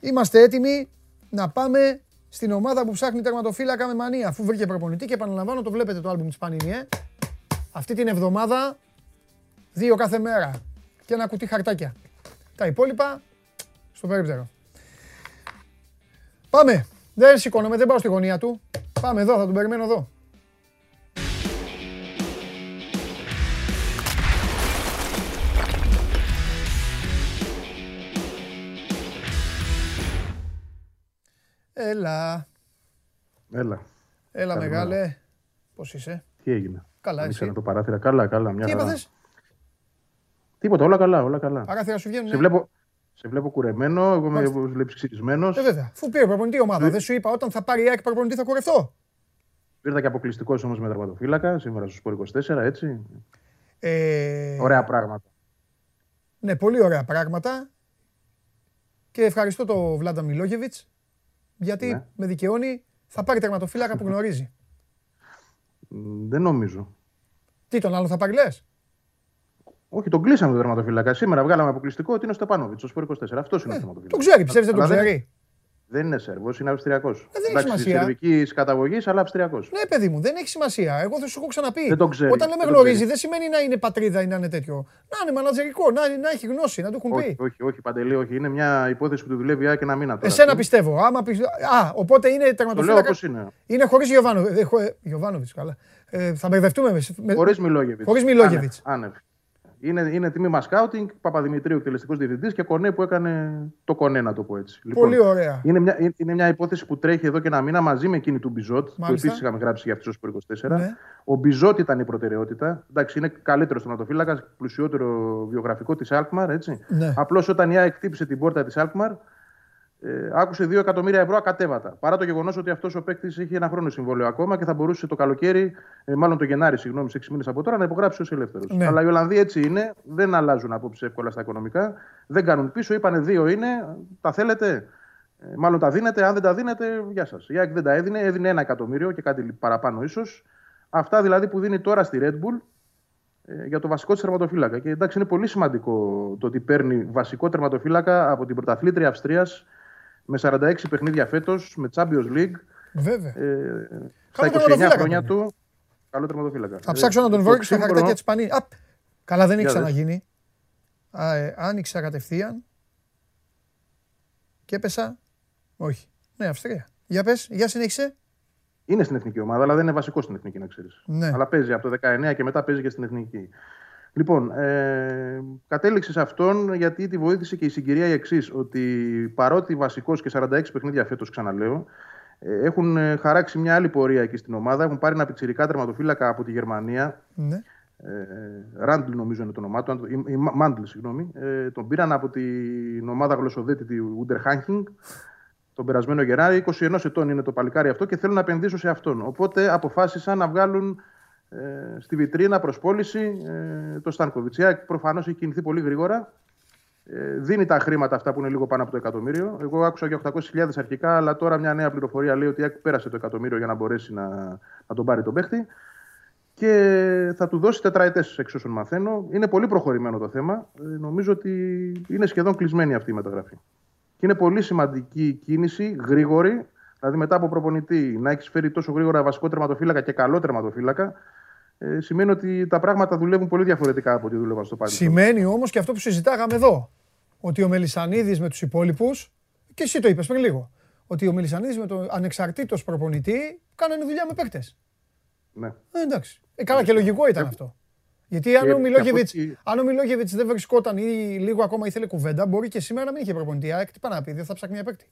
είμαστε έτοιμοι να πάμε στην ομάδα που ψάχνει τερματοφύλακα με μανία. Αφού βρήκε προπονητή και επαναλαμβάνω, το βλέπετε το άλμπουμ της Πανίνη, ε. Αυτή την εβδομάδα, δύο κάθε μέρα και ένα κουτί χαρτάκια. Τα υπόλοιπα, στο περίπτερο. Πάμε. Δεν σηκώνομαι, δεν πάω στη γωνία του. Πάμε εδώ, θα τον περιμένω εδώ. Έλα.
Έλα.
Έλα μεγάλε. Πώς είσαι;
Τι έγινε;
Καλά
Είσαι
να
το παράθυρα. Καλά, καλά. Μια
Τι.
Τίποτα, όλα καλά, όλα καλά.
Παράθυρα σου βγαίνουν.
Σε ναι. βλέπω, σε βλέπω κουρεμένο, εγώ είμαι
Μάλιστα.
βλέπεις ξυρισμένος.
Ε, βέβαια. Φου πήρε προπονητή ομάδα.
Ε.
Δεν σου είπα όταν θα πάρει η ΑΕΚ προπονητή θα κουρευτώ.
Ήρθα και αποκλειστικός όμως με τερματοφύλακα, σήμερα στο Σπορ 24, έτσι.
Ε,
Ωραία πράγματα.
Ναι, πολύ ωραία πράγματα. Και ευχαριστώ τον Βλάντα Μιλόγεβιτς γιατί
Ναι.
με δικαιώνει. Θα πάρει τερματοφύλακα που γνωρίζει.
Μ, Δεν νομίζω.
Τι τον άλλο θα πάρει, λες;
Όχι, τον κλείσαμε τον τερματοφύλακα. Σήμερα βγάλαμε αποκλειστικό ότι είναι ο Στεπάνοβιτς, στο Σπορ 24. Αυτός είναι ο τερματοφύλακα.
Το ξέρει, πιστεύεις δεν το
Αλλά δεν-
ξέρει;
Δεν είναι Σέρβος, είναι Αυστριακός.
έχει σημασία.
Σερβικής καταγωγής, αλλά Αυστριακός.
Ναι, παιδί μου, δεν έχει σημασία. Εγώ θα σου έχω ξαναπεί.
Δεν το ξέρει.
Όταν λέμε
Δεν το
γνωρίζει,
ξέρει.
δεν σημαίνει να είναι πατρίδα ή να είναι τέτοιο. Να είναι μανατζερικό, να, να έχει γνώση, να του έχουν
Όχι,
πει.
όχι, όχι, παντελή, όχι. Είναι μια υπόθεση που του δουλεύει η ΑΕΚ ένα μήνα τώρα.
Εσένα πιστεύω. Άμα πεις... Α, οπότε είναι
Το λέω
τερματοφύλακα.
όπως είναι.
Είναι χωρίς Γιωβάνοβιτς. καλά. Ε, θα μπερδευτούμε. με- με-
Χωρίς Μιλόγεβιτς.
Χωρίς Μιλόγεβιτς.
Άνευ. Είναι, είναι τμήμα σκάουτινγκ, Παπαδημητρίου εκτελεστικός διευθυντής και Κονέ που έκανε το Κονέ, να το πω έτσι.
Πολύ ωραία.
Είναι μια, είναι- είναι μια υπόθεση που τρέχει εδώ και ένα μήνα μαζί με εκείνη του Μπιζότ, που
Μάλιστα.
επίσης είχαμε γράψει για αυτό στο 24.
Ναι.
Ο Μπιζότ ήταν η προτεραιότητα. Εντάξει, είναι καλύτερος τερματοφύλακα, πλουσιότερο βιογραφικό της Αλκμαρ. Έτσι.
Ναι.
Απλώς όταν η ΑΕΚ χτύπησε την πόρτα της Αλκμαρ, ε, άκουσε 2 εκατομμύρια ευρώ ακατέβατα. Παρά το γεγονός ότι αυτός ο παίκτης έχει ένα χρόνο συμβόλαιο ακόμα και θα μπορούσε το καλοκαίρι, ε, μάλλον το Γενάρη, συγγνώμη, σε 6 μήνες από τώρα, να υπογράψει ως ελεύθερος.
Ναι.
Αλλά οι Ολλανδοί έτσι είναι, δεν αλλάζουν απόψη εύκολα στα οικονομικά, δεν κάνουν πίσω. Είπανε δύο είναι, τα θέλετε. Ε, μάλλον τα δίνετε. Αν δεν τα δίνετε, γεια σας. Η ΑΕΚ δεν τα έδινε, έδινε ένα εκατομμύριο και κάτι παραπάνω ίσως. Αυτά δηλαδή που δίνει τώρα στη Red Bull ε, για το βασικό της τερματοφύλακα. Και εντάξει, είναι πολύ σημαντικό το ότι παίρνει βασικό τερματοφύλακα από την πρωταθλήτρια Αυστρίας με 46 παιχνίδια φέτος, με Champions League.
Βέβαια.
Ε, στα 29
τερματοφύλακα
χρόνια
είναι.
του. Καλό τερματοφύλακα.
Θα ψάξω να τον
Ε,
βρω
το
και στα
ξύμπρο-
χαρτάκια της Πανή. Α, καλά, δεν έχει
Για δες.
ξαναγίνει. Α, ε, άνοιξα κατευθείαν και έπεσα. Όχι. Ναι, Αυστρία. Για πες, για συνέχισε.
Είναι στην εθνική ομάδα, αλλά δεν είναι βασικό στην εθνική, να ξέρεις.
Ναι.
Αλλά παίζει από το 19 και μετά παίζει και στην εθνική. Λοιπόν, ε, κατέληξε σε αυτόν γιατί τη βοήθησε και η συγκυρία η εξής: Ότι παρότι βασικός και 46 παιχνίδια φέτος, ξαναλέω, ε, έχουν ε, χαράξει μια άλλη πορεία εκεί στην ομάδα. Έχουν πάρει ένα πιτσιρικά τερματοφύλακα από τη Γερμανία.
Ναι.
Ε, Ράντλ νομίζω είναι το όνομά του, αν το- ή- ή Μάντλ, συγγνώμη. Ε, τον πήραν από την ομάδα γλωσσοδέτη του Unterhaching τον περασμένο Γενάρη. 21 ετών είναι το παλικάρι αυτό και θέλουν να επενδύσουν σε αυτόν. Οπότε αποφάσισαν να βγάλουν ε, στη βιτρίνα προς πώληση ε, το Στάνκοβιτς. Η ΑΕΚ προφανώς έχει κινηθεί πολύ γρήγορα. Ε, δίνει τα χρήματα αυτά που είναι λίγο πάνω από το εκατομμύριο. Εγώ άκουσα για 800.000 αρχικά, αλλά τώρα μια νέα πληροφορία λέει ότι η ΑΕΚ πέρασε το εκατομμύριο για να μπορέσει να, να τον πάρει τον παίχτη και θα του δώσει τετραετές εξ όσων μαθαίνω. Είναι πολύ προχωρημένο το θέμα. Ε, νομίζω ότι είναι σχεδόν κλεισμένη αυτή η μεταγραφή. Και είναι πολύ σημαντική η κίνηση, γρήγορη. Δηλαδή, μετά από προπονητή να έχεις φέρει τόσο γρήγορα βασικό τερματοφύλακα και καλό τερματοφύλακα, ε, σημαίνει ότι τα πράγματα δουλεύουν πολύ διαφορετικά από ό,τι δούλευαν στο παρελθόν.
Σημαίνει όμως και αυτό που συζητάγαμε εδώ. Ότι ο Μελισανίδης με τους υπόλοιπους, και εσύ το είπες πριν λίγο, ότι ο Μελισανίδης με τον ανεξαρτήτως προπονητή κάνανε δουλειά με παίκτες.
Ναι.
Ε, εντάξει. Ε, καλά και λογικό ήταν αυτό. Γιατί αν
και
ο, Μιλόγεβιτς,
από ό,τι-
αν ο Μιλόγεβιτς δεν βρισκόταν ή λίγο ακόμα ήθελε κουβέντα, μπορεί και σήμερα να μην είχε προπονητή. ΑΕΚ τι πάει να πει, δεν θα ψάχνει μια παίκτη.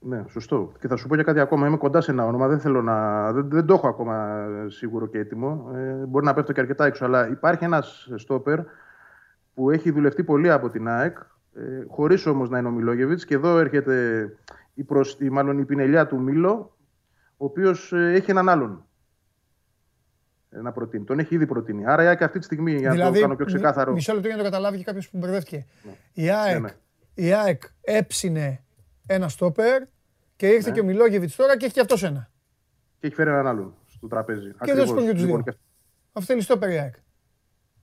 Ναι, σωστό. Και θα σου πω και κάτι ακόμα. Είμαι κοντά σε ένα όνομα. Δεν, θέλω να... δεν, δεν το έχω ακόμα σίγουρο και έτοιμο. Ε, μπορεί να πέφτω και αρκετά έξω. Αλλά υπάρχει ένας στόπερ που έχει δουλευτεί πολύ από την ΑΕΚ, ε, χωρίς όμως να είναι ο Μιλόγεβιτς. Και εδώ έρχεται η, προς... η, μάλλον η πινελιά του Μίλο, ο οποίος έχει έναν άλλον ε, να προτείνει. Τον έχει ήδη προτείνει. Άρα η ΑΕΚ αυτή τη στιγμή, για να το κάνω πιο ξεκάθαρο.
μι- μισό λεπτό για να το καταλάβει και κάποιος που μπερδεύτηκε. Η,
Ναι,
ΑΕΚ,
ναι.
η ΑΕΚ έψινε ένα στόπερ και ήρθε
Ναι.
και ο Μιλόγεβιτς τώρα και έχει και αυτός ένα.
Και έχει φέρει έναν άλλον στο τραπέζι.
Και δεν σου πω και τους
Λοιπόν,
δύο.
και αυτό-
Αυτό θέλει στόπερ η ΑΕΚ.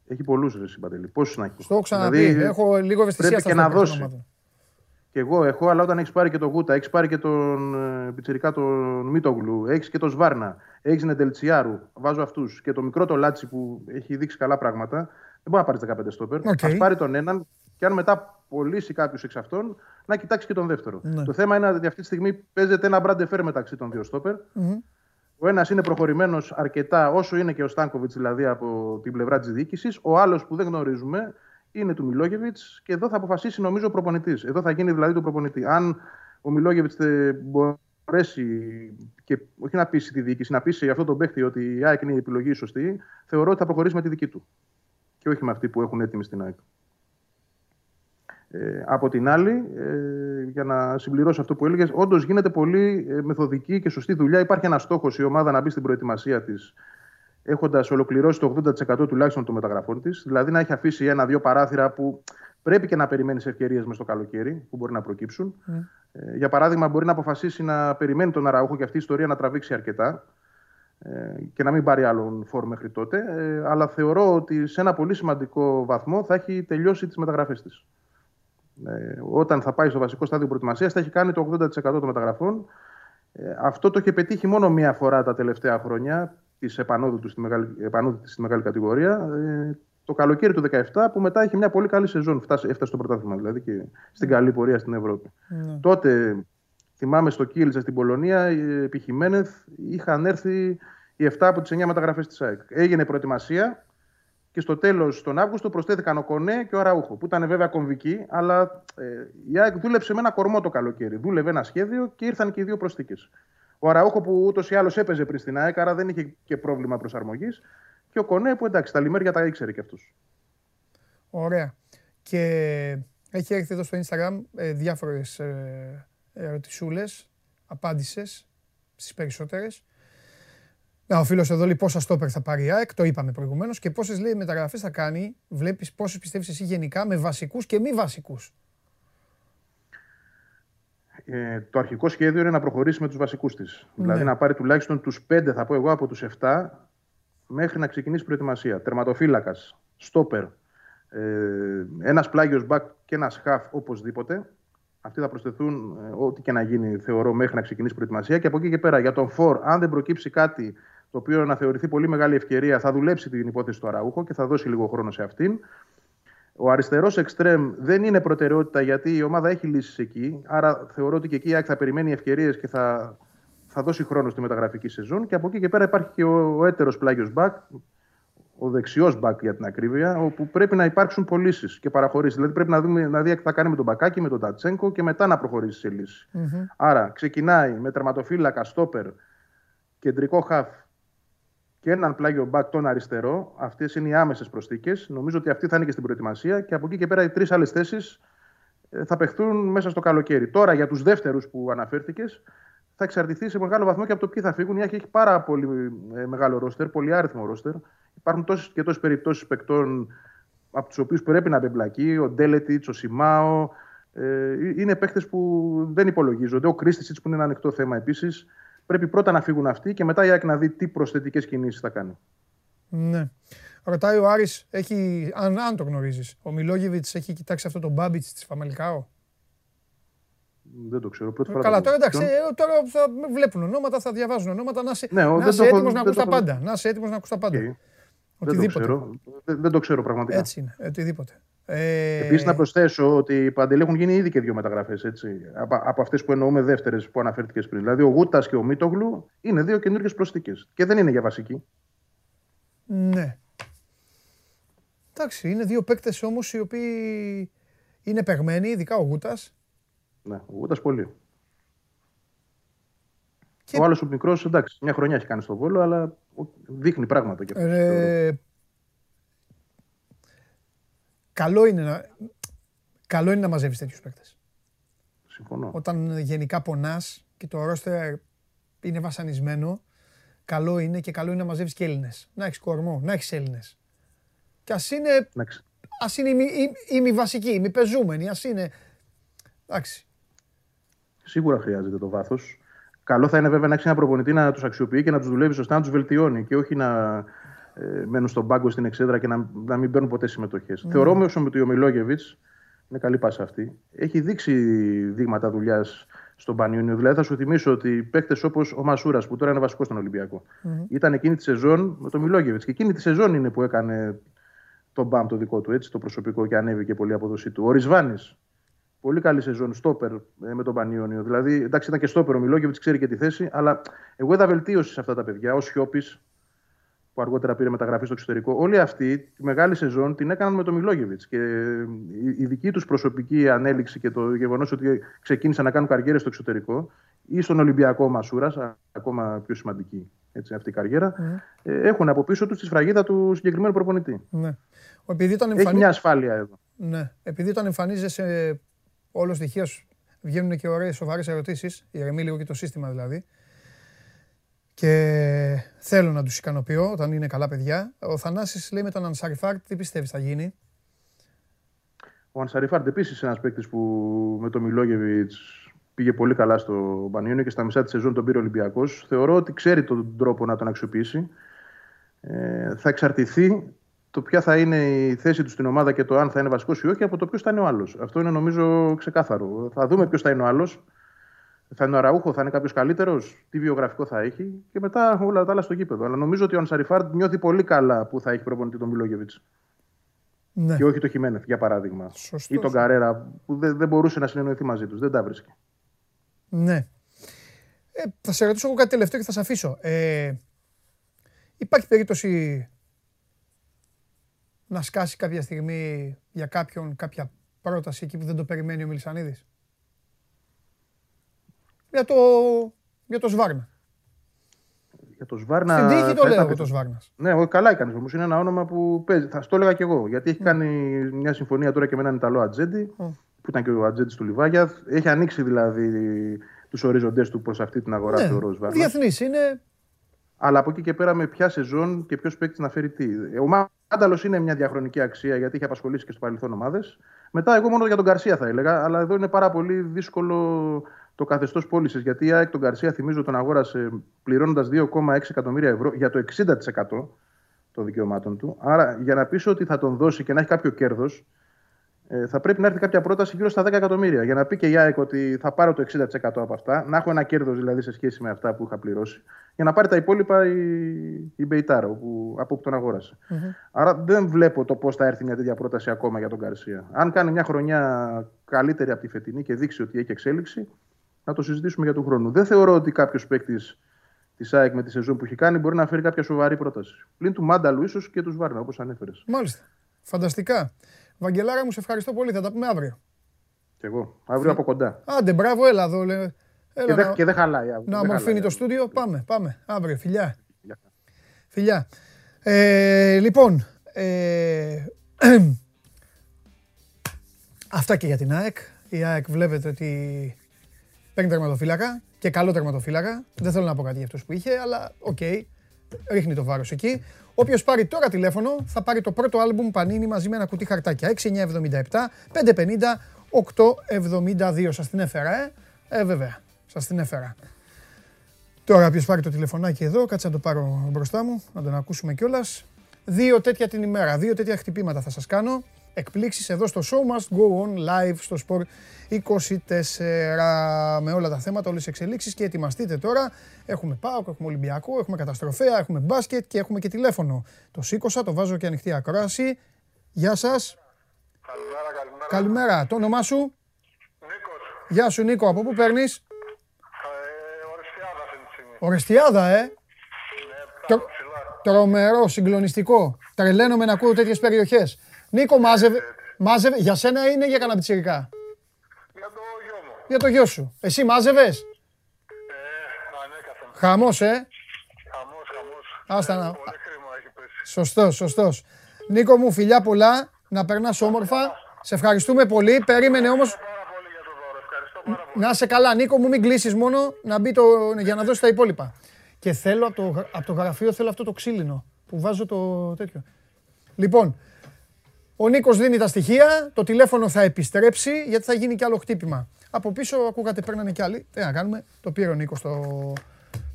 Έχει πολλούς ρε συμπαντελή. Πόσους να έχει.
Στο έχω ξαναπεί.
Δηλαδή,
Έχω λίγο ευαισθησία
πρέπει
στα
και να
στόπερ των
δώσει.
ομάδων.
Και εγώ έχω, αλλά όταν έχεις πάρει και τον Γούτα, έχεις πάρει και τον ε, Πιτσυρικά τον Μίτογλου, έχεις και τον Σβάρνα, έχεις Νεντελτσεάρου, βάζω αυτούς και το μικρό το Λάτσι που έχει δείξει καλά πράγματα, δεν μπορεί να πάρεις 15 στόπερ.
Οκ.
Α πάρει τον έναν και αν μετά πωλήσει κάποιου εξ αυτών, να κοιτάξεις και τον δεύτερο.
Ναι.
Το θέμα είναι ότι αυτή τη στιγμή παίζεται ένα μπραντεφέρ μεταξύ των δύο στόπερ.
Μμμ.
Ο ένας είναι προχωρημένος αρκετά, όσο είναι και ο Στάνκοβιτ δηλαδή από την πλευρά της διοίκησης. Ο άλλος που δεν γνωρίζουμε είναι του Μιλόγεβιτς και εδώ θα αποφασίσει νομίζω ο προπονητής. Εδώ θα γίνει δηλαδή το προπονητή. Αν ο Μιλόγεβιτς μπορεί μπορέσει και όχι να πείσει τη διοίκηση, να πείσει αυτό τον παίχτη ότι η ΑΕΚ είναι η επιλογή σωστή, θεωρώ ότι θα προχωρήσει με τη δική του. Και όχι με αυτή που έχουν έτοιμη στην ΑΕΚ. Ε, από την άλλη, ε, για να συμπληρώσω αυτό που έλεγες, όντως γίνεται πολύ ε, μεθοδική και σωστή δουλειά. Υπάρχει ένας στόχος η ομάδα να μπει στην προετοιμασία της, έχοντας ολοκληρώσει το 80% τουλάχιστον των μεταγραφών της. Δηλαδή να έχει αφήσει ένα-δύο παράθυρα που πρέπει και να περιμένεις ευκαιρίες μες στο καλοκαίρι που μπορεί να προκύψουν. Mm. Ε, για παράδειγμα, μπορεί να αποφασίσει να περιμένει τον Αραούχο και αυτή η ιστορία να τραβήξει αρκετά ε, και να μην πάρει άλλον φόρ μέχρι τότε. Ε, αλλά θεωρώ ότι σε ένα πολύ σημαντικό βαθμό θα έχει τελειώσει τις μεταγραφές της. Ε, όταν θα πάει στο βασικό στάδιο προετοιμασίας, θα έχει κάνει το 80% των μεταγραφών. Ε, αυτό το είχε πετύχει μόνο μία φορά τα τελευταία χρόνια της επανόδου του στη μεγάλη, στη μεγάλη κατηγορία. Ε, το καλοκαίρι του 2017 που μετά είχε μια πολύ καλή σεζόν. Φτάσει, έφτασε στο πρωτάθλημα δηλαδή και στην καλή πορεία στην Ευρώπη. Ναι. Τότε θυμάμαι στο Κίλτσα στην Πολωνία, επί Χιμένεθ, είχαν έρθει οι 7 από τις 9 μεταγραφές της ΑΕΚ. Έγινε προετοιμασία και στο τέλος τον Αύγουστο προσθέθηκαν ο Κονέ και ο Ραούχο, που ήταν βέβαια κομβικοί, αλλά ε, η ΑΕΚ δούλεψε με ένα κορμό το καλοκαίρι. Δούλευε ένα σχέδιο και ήρθαν και οι δύο προσθήκες. Ο Αραούχο που ούτως ή άλλως έπαιζε πριν στην ΑΕΚ, άρα δεν είχε και πρόβλημα προσαρμογής. Και ο Κονέ που εντάξει, τα λιμέρια τα ήξερε κι αυτού.
Ωραία. Και έχει έρθει εδώ στο Instagram ε, διάφορες ε, ερωτησούλες. Απάντησες στις περισσότερες. Να, ο φίλος εδώ λέει πόσα στόπερ θα πάρει η ΑΕΚ, το είπαμε προηγουμένως. Και πόσες λέει μεταγραφές θα κάνει, βλέπεις πόσες πιστεύεις εσύ γενικά με βασικούς και μη βασικούς;
Ε, το αρχικό σχέδιο είναι να προχωρήσει με τους βασικούς της. Ναι. Δηλαδή να πάρει τουλάχιστον τους 5, θα πω εγώ, από τους 7 μέχρι να ξεκινήσει η προετοιμασία. Τερματοφύλακας, στόπερ, ε, ένας πλάγιος μπακ και ένας χαφ οπωσδήποτε. Αυτοί θα προσθεθούν ε, ό,τι και να γίνει, θεωρώ, μέχρι να ξεκινήσει η προετοιμασία. Και από εκεί και πέρα, για τον Φορ, αν δεν προκύψει κάτι το οποίο να θεωρηθεί πολύ μεγάλη ευκαιρία, θα δουλέψει την υπόθεση του Αραούχο και θα δώσει λίγο χρόνο σε αυτήν. Ο αριστερός εξτρέμ δεν είναι προτεραιότητα γιατί η ομάδα έχει λύσεις εκεί. Άρα θεωρώ ότι και εκεί η θα περιμένει ευκαιρίες και θα, θα δώσει χρόνο στη μεταγραφική σεζόν. Και από εκεί και πέρα υπάρχει και ο, ο έτερος πλάγιος μπακ, ο δεξιός μπακ για την ακρίβεια, όπου πρέπει να υπάρξουν πωλήσεις και παραχωρήσεις. Δηλαδή πρέπει να δούμε να δει τι θα κάνει με τον Μπακάκι, με τον Τατσέγκο και μετά να προχωρήσει σε λύση. Mm-hmm. Άρα ξεκινάει με τερματοφύλακα, στόπερ, κεντρικό χαφ και έναν πλάγιο μπακ τον αριστερό. Αυτές είναι οι άμεσες προσθήκες. Νομίζω ότι αυτή θα είναι και στην προετοιμασία. Και από εκεί και πέρα οι τρεις άλλες θέσεις ε, θα παιχτούν μέσα στο καλοκαίρι. Τώρα για τους δεύτερους που αναφέρθηκες, θα εξαρτηθεί σε μεγάλο βαθμό και από το ποιοι θα φύγουν. Η Άκη έχει πάρα πολύ ε, μεγάλο ρόστερ, πολύ άριθμο ρόστερ. Υπάρχουν τόσες και τόσες περιπτώσεις παικτών από τους οποίους πρέπει να μπεμπλακεί. Ο Ντέλετιτς, ο Σιμάο. Ε, είναι παίχτε που δεν υπολογίζονται. Ο Κρίστησιτ που είναι ένα ανοιχτό θέμα επίσης. Πρέπει πρώτα να φύγουν αυτοί και μετά η Άκη να δει τι προσθετικές κινήσεις θα κάνει.
Ναι. Ρωτάει ο Άρης, έχει, αν, αν το γνωρίζεις, ο Μιλόγεβιτς έχει κοιτάξει αυτό το μπάμπιτς της Φαμελκάο;
Δεν το ξέρω. Πρώτη φορά
Καλά, τώρα εντάξει, ε, τώρα θα βλέπουν ονόματα, θα διαβάζουν ονόματα. Να είσαι, ναι, να είσαι έτοιμος να ακούς τα πάντα. Να είσαι έτοιμος να ακούς τα πάντα. Okay.
Δεν το, ξέρω. Δεν, δεν το ξέρω πραγματικά.
Έτσι είναι, οτιδήποτε. Ε...
Επίσης, να προσθέσω ότι οι Παντελή έχουν γίνει ήδη και δύο μεταγραφές. Από, από αυτές που εννοούμε δεύτερες που αναφέρθηκες πριν. Δηλαδή, ο Γούτας και ο Μίτογλου είναι δύο καινούργιες προσθήκες. Και δεν είναι για βασική.
Ναι. Εντάξει, είναι δύο παίκτες όμως οι οποίοι είναι παιγμένοι, ειδικά ο Γούτας.
Ναι, ο Γούτας πολύ. Και... Ο άλλος ο μικρός, εντάξει, μια χρονιά έχει κάνει στο βόλο, αλλά δείχνει πράγματα. Και ε,
καλό, είναι να, καλό είναι να μαζεύεις τέτοιους παίκτες.
Συμφωνώ.
Όταν γενικά πονάς και το ρόστερ είναι βασανισμένο, καλό είναι και καλό είναι να μαζεύεις και Έλληνες. Να έχεις κορμό, να έχεις Έλληνες. Και ας είναι. Α είναι ημιβασικοί, ημιπεζούμενοι, ας είναι. Εντάξει.
Σίγουρα χρειάζεται το βάθος. Καλό θα είναι βέβαια να έχεις ένα προπονητή να τους αξιοποιεί και να τους δουλεύει σωστά, να τους βελτιώνει και όχι να ε, μένουν στον πάγκο στην εξέδρα και να, να μην παίρνουν ποτέ συμμετοχές. Mm. Θεωρώ όμως ότι ο Μιλόγεβιτς, είναι καλή πάσα αυτή, έχει δείξει δείγματα δουλειάς στον Πανιόνιο. Δηλαδή θα σου θυμίσω ότι παίκτες όπως ο Μασούρας, που τώρα είναι βασικός στον Ολυμπιακό, mm. ήταν εκείνη τη σεζόν με τον Μιλόγεβιτς. Και εκείνη τη σεζόν είναι που έκανε τον μπαμ το δικό του, έτσι, το προσωπικό και ανέβηκε πολύ η αποδοσή του. Ο Ρισβάνης, Πολύ καλή σεζόν, στόπερ ε, με τον Πανιόνιο. Δηλαδή, εντάξει, ήταν και στόπερ ο Μιλόγεβιτς, ξέρει και τη θέση, αλλά εγώ είδα βελτίωση σε αυτά τα παιδιά. Ο Σιώπης, που αργότερα πήρε μεταγραφή στο εξωτερικό. Όλοι αυτοί τη μεγάλη σεζόν την έκαναν με τον Μιλόγεβιτ. Και η δική τους προσωπική ανέλυξη και το γεγονός ότι ξεκίνησαν να κάνουν καριέρες στο εξωτερικό ή στον Ολυμπιακό Μασούρας, ακόμα πιο σημαντική έτσι, αυτή η καριέρα, mm. έχουν από πίσω τους τη σφραγίδα του συγκεκριμένου προπονητή.
Ναι. Επειδή
εμφανί... Έχει μια ασφάλεια εδώ.
Ναι. Επειδή όταν εμφανίζεσαι όλο στοιχείο, βγαίνουν και ωραίες σοβαρές ερωτήσεις, ηρεμεί λίγο και το σύστημα δηλαδή. Και θέλω να τους ικανοποιώ όταν είναι καλά παιδιά. Ο Θανάσης λέει με τον Ανσαριφάρτ, τι πιστεύεις θα γίνει;
Ο Ανσαριφάρτ επίσης ένας παίκτης που με τον Μιλόγεβιτς πήγε πολύ καλά στο Πανιόνιο και στα μισά της σεζόν τον πήρε Ολυμπιακός. Θεωρώ ότι ξέρει τον τρόπο να τον αξιοποιήσει. Ε, θα εξαρτηθεί το ποια θα είναι η θέση του στην ομάδα και το αν θα είναι βασικός ή όχι από το ποιος θα είναι ο άλλος. Αυτό είναι νομίζω ξεκάθαρο. Θα δούμε ποιος θα είναι ο άλλος. Θα είναι ο Ραούχο, θα είναι κάποιος καλύτερος, τι βιογραφικό θα έχει και μετά όλα τα άλλα στο γήπεδο. Αλλά νομίζω ότι ο Ανσαριφάρντ νιώθει πολύ καλά που θα έχει προπονητή τον Μιλόγεβιτ. Ναι. Και όχι το Χιμένεθ, για παράδειγμα. Σωστός. Ή τον Καρέρα, που δεν, δεν μπορούσε να συνεννοηθεί μαζί τους. Δεν τα βρίσκει.
Ναι. Ε, θα σε ρωτήσω εγώ κάτι τελευταίο και θα σε αφήσω. Ε, υπάρχει περίπτωση να σκάσει κάποια στιγμή για κάποιον κάποια πρόταση εκεί που δεν το περιμένει ο Μιλισανίδης. Για το, για το Σβάρνα.
Για το Σβάρνα.
Στην τύχη το λέω το Σβάρνας.
Ναι, καλά έκανες όμως. Είναι ένα όνομα που παίζει. Θα το έλεγα κι εγώ. Γιατί έχει κάνει μια συμφωνία τώρα και με έναν Ιταλό Ατζέντη, που ήταν και ο Ατζέντης του Λιβάγια. Έχει ανοίξει δηλαδή τους οριζοντές του προς αυτή την αγορά ναι, του Σβάρνας.
Διεθνής είναι.
Αλλά από εκεί και πέρα με ποια σεζόν και ποιος παίκτης να φέρει τι. Ο Μάνταλος είναι μια διαχρονική αξία γιατί έχει απασχολήσει και στο παρελθόν ομάδες. Μετά, εγώ μόνο για τον Καρσία θα έλεγα, αλλά εδώ είναι πάρα πολύ δύσκολο το καθεστώς πώλησης. Γιατί η ΑΕΚ τον Καρσία, θυμίζω, τον αγόρασε πληρώνοντας 2,6 εκατομμύρια ευρώ για το 60% των δικαιωμάτων του. Άρα, για να πεις ότι θα τον δώσει και να έχει κάποιο κέρδος, ε, θα πρέπει να έρθει κάποια πρόταση γύρω στα 10 εκατομμύρια. Για να πει και η ΑΕΚ ότι θα πάρω το 60% από αυτά, να έχω ένα κέρδος δηλαδή σε σχέση με αυτά που είχα πληρώσει, για να πάρει τα υπόλοιπα η, η Μπεϊτάρα που, από όπου τον αγορασε Άρα δεν βλέπω το πώς θα έρθει μια τέτοια πρόταση ακόμα για τον Καρσία. Αν κάνει μια χρονιά καλύτερη από τη φετινή και δείξει ότι έχει εξέλιξη, να το συζητήσουμε για τον χρόνο. Δεν θεωρώ ότι κάποιος παίκτης της ΑΕΚ με τη σεζόν που έχει κάνει μπορεί να φέρει κάποια σοβαρή πρόταση. Πλην του Μάνταλου ίσως και τους Βάρνα, όπως ανέφερες.
Μάλιστα. Φανταστικά. Βαγγελάρα μου, σε ευχαριστώ πολύ. Θα τα πούμε αύριο.
Κι εγώ. Αύριο από κοντά.
Άντε, μπράβο, έλα εδώ. Έλα,
και, δεν, και δεν χαλάει.
Να ομορφύνει το στούντιο. Πάμε, πάμε. Αύριο. Φιλιά. Φιλιά. Ε, λοιπόν, ε, αυτά και για την ΑΕΚ. Η ΑΕΚ βλέπετε ότι παίρνει τερματοφύλακα και καλό τερματοφύλακα. Δεν θέλω να πω κάτι για αυτούς που είχε, αλλά OK. Okay, ρίχνει το βάρος εκεί. Όποιος πάρει τώρα τηλέφωνο θα πάρει το πρώτο άλμπουμ Πανίνι μαζί με ένα κουτί χαρτάκια. 6977 550 872. Σας την έφερα, ε. Ε, βέβαια. Σας την έφερα. Τώρα, ποιος πάρει το τηλεφωνάκι εδώ, κάτσε να το πάρω μπροστά μου, να τον ακούσουμε κιόλας. Δύο τέτοια την ημέρα, δύο τέτοια χτυπήματα θα σας κάνω εκπλήξεις εδώ στο Show Must Go On Live στο Sport 24 με όλα τα θέματα, όλες τις εξελίξεις και ετοιμαστείτε τώρα. Έχουμε ΠΑΟΚ, έχουμε Ολυμπιακό, έχουμε καταστροφέα, έχουμε μπάσκετ και έχουμε και τηλέφωνο. Το σήκωσα, το βάζω και ανοιχτή ακρόαση. Γεια σας.
Καλημέρα, καλημέρα.
Καλημέρα. Το όνομά σου;
Νίκος.
Γεια σου Νίκο. Από πού παίρνεις;
Ε, Ορεστιάδα αυτή τη στιγμή.
Ορεστιάδα, ε.
Ναι, Τρο...
Τρομερό, συγκλονιστικό. Τρελαίνομαι να ακούω τέτοιες περιοχές. Νίκο, μάζευε, μάζευε. Για σένα είναι για κανένα
πιτσιρικά; Για το γιο μου.
Για το γιο σου. Εσύ μάζευες; Ε,
ανέκαθεν.
Χαμός, ε;
Χαμός, χαμός.
Άστα να...
Πολύ χρήμα έχει πέσει.
Σωστός, σωστός. Νίκο μου, φιλιά πολλά. Να περνάς όμορφα. Σε ευχαριστούμε πολύ. Περίμενε όμως...
Πάρα για το δώρο. Ευχαριστώ πάρα
πολύ. Να σε καλά, Νίκο μου, μην κλείσεις μόνο να μπει το... για να δώσει τα υπόλοιπα. Και θέλω από το, από το γραφείο θέλω αυτό το ξύλινο που βάζω το τέτοιο. Λοιπόν, ο Νίκος δίνει τα στοιχεία, το τηλέφωνο θα επιστρέψει γιατί θα γίνει κι άλλο χτύπημα. Από πίσω ακούγατε παίρνανε κι άλλοι. Τι να κάνουμε, το πήρε ο Νίκος το,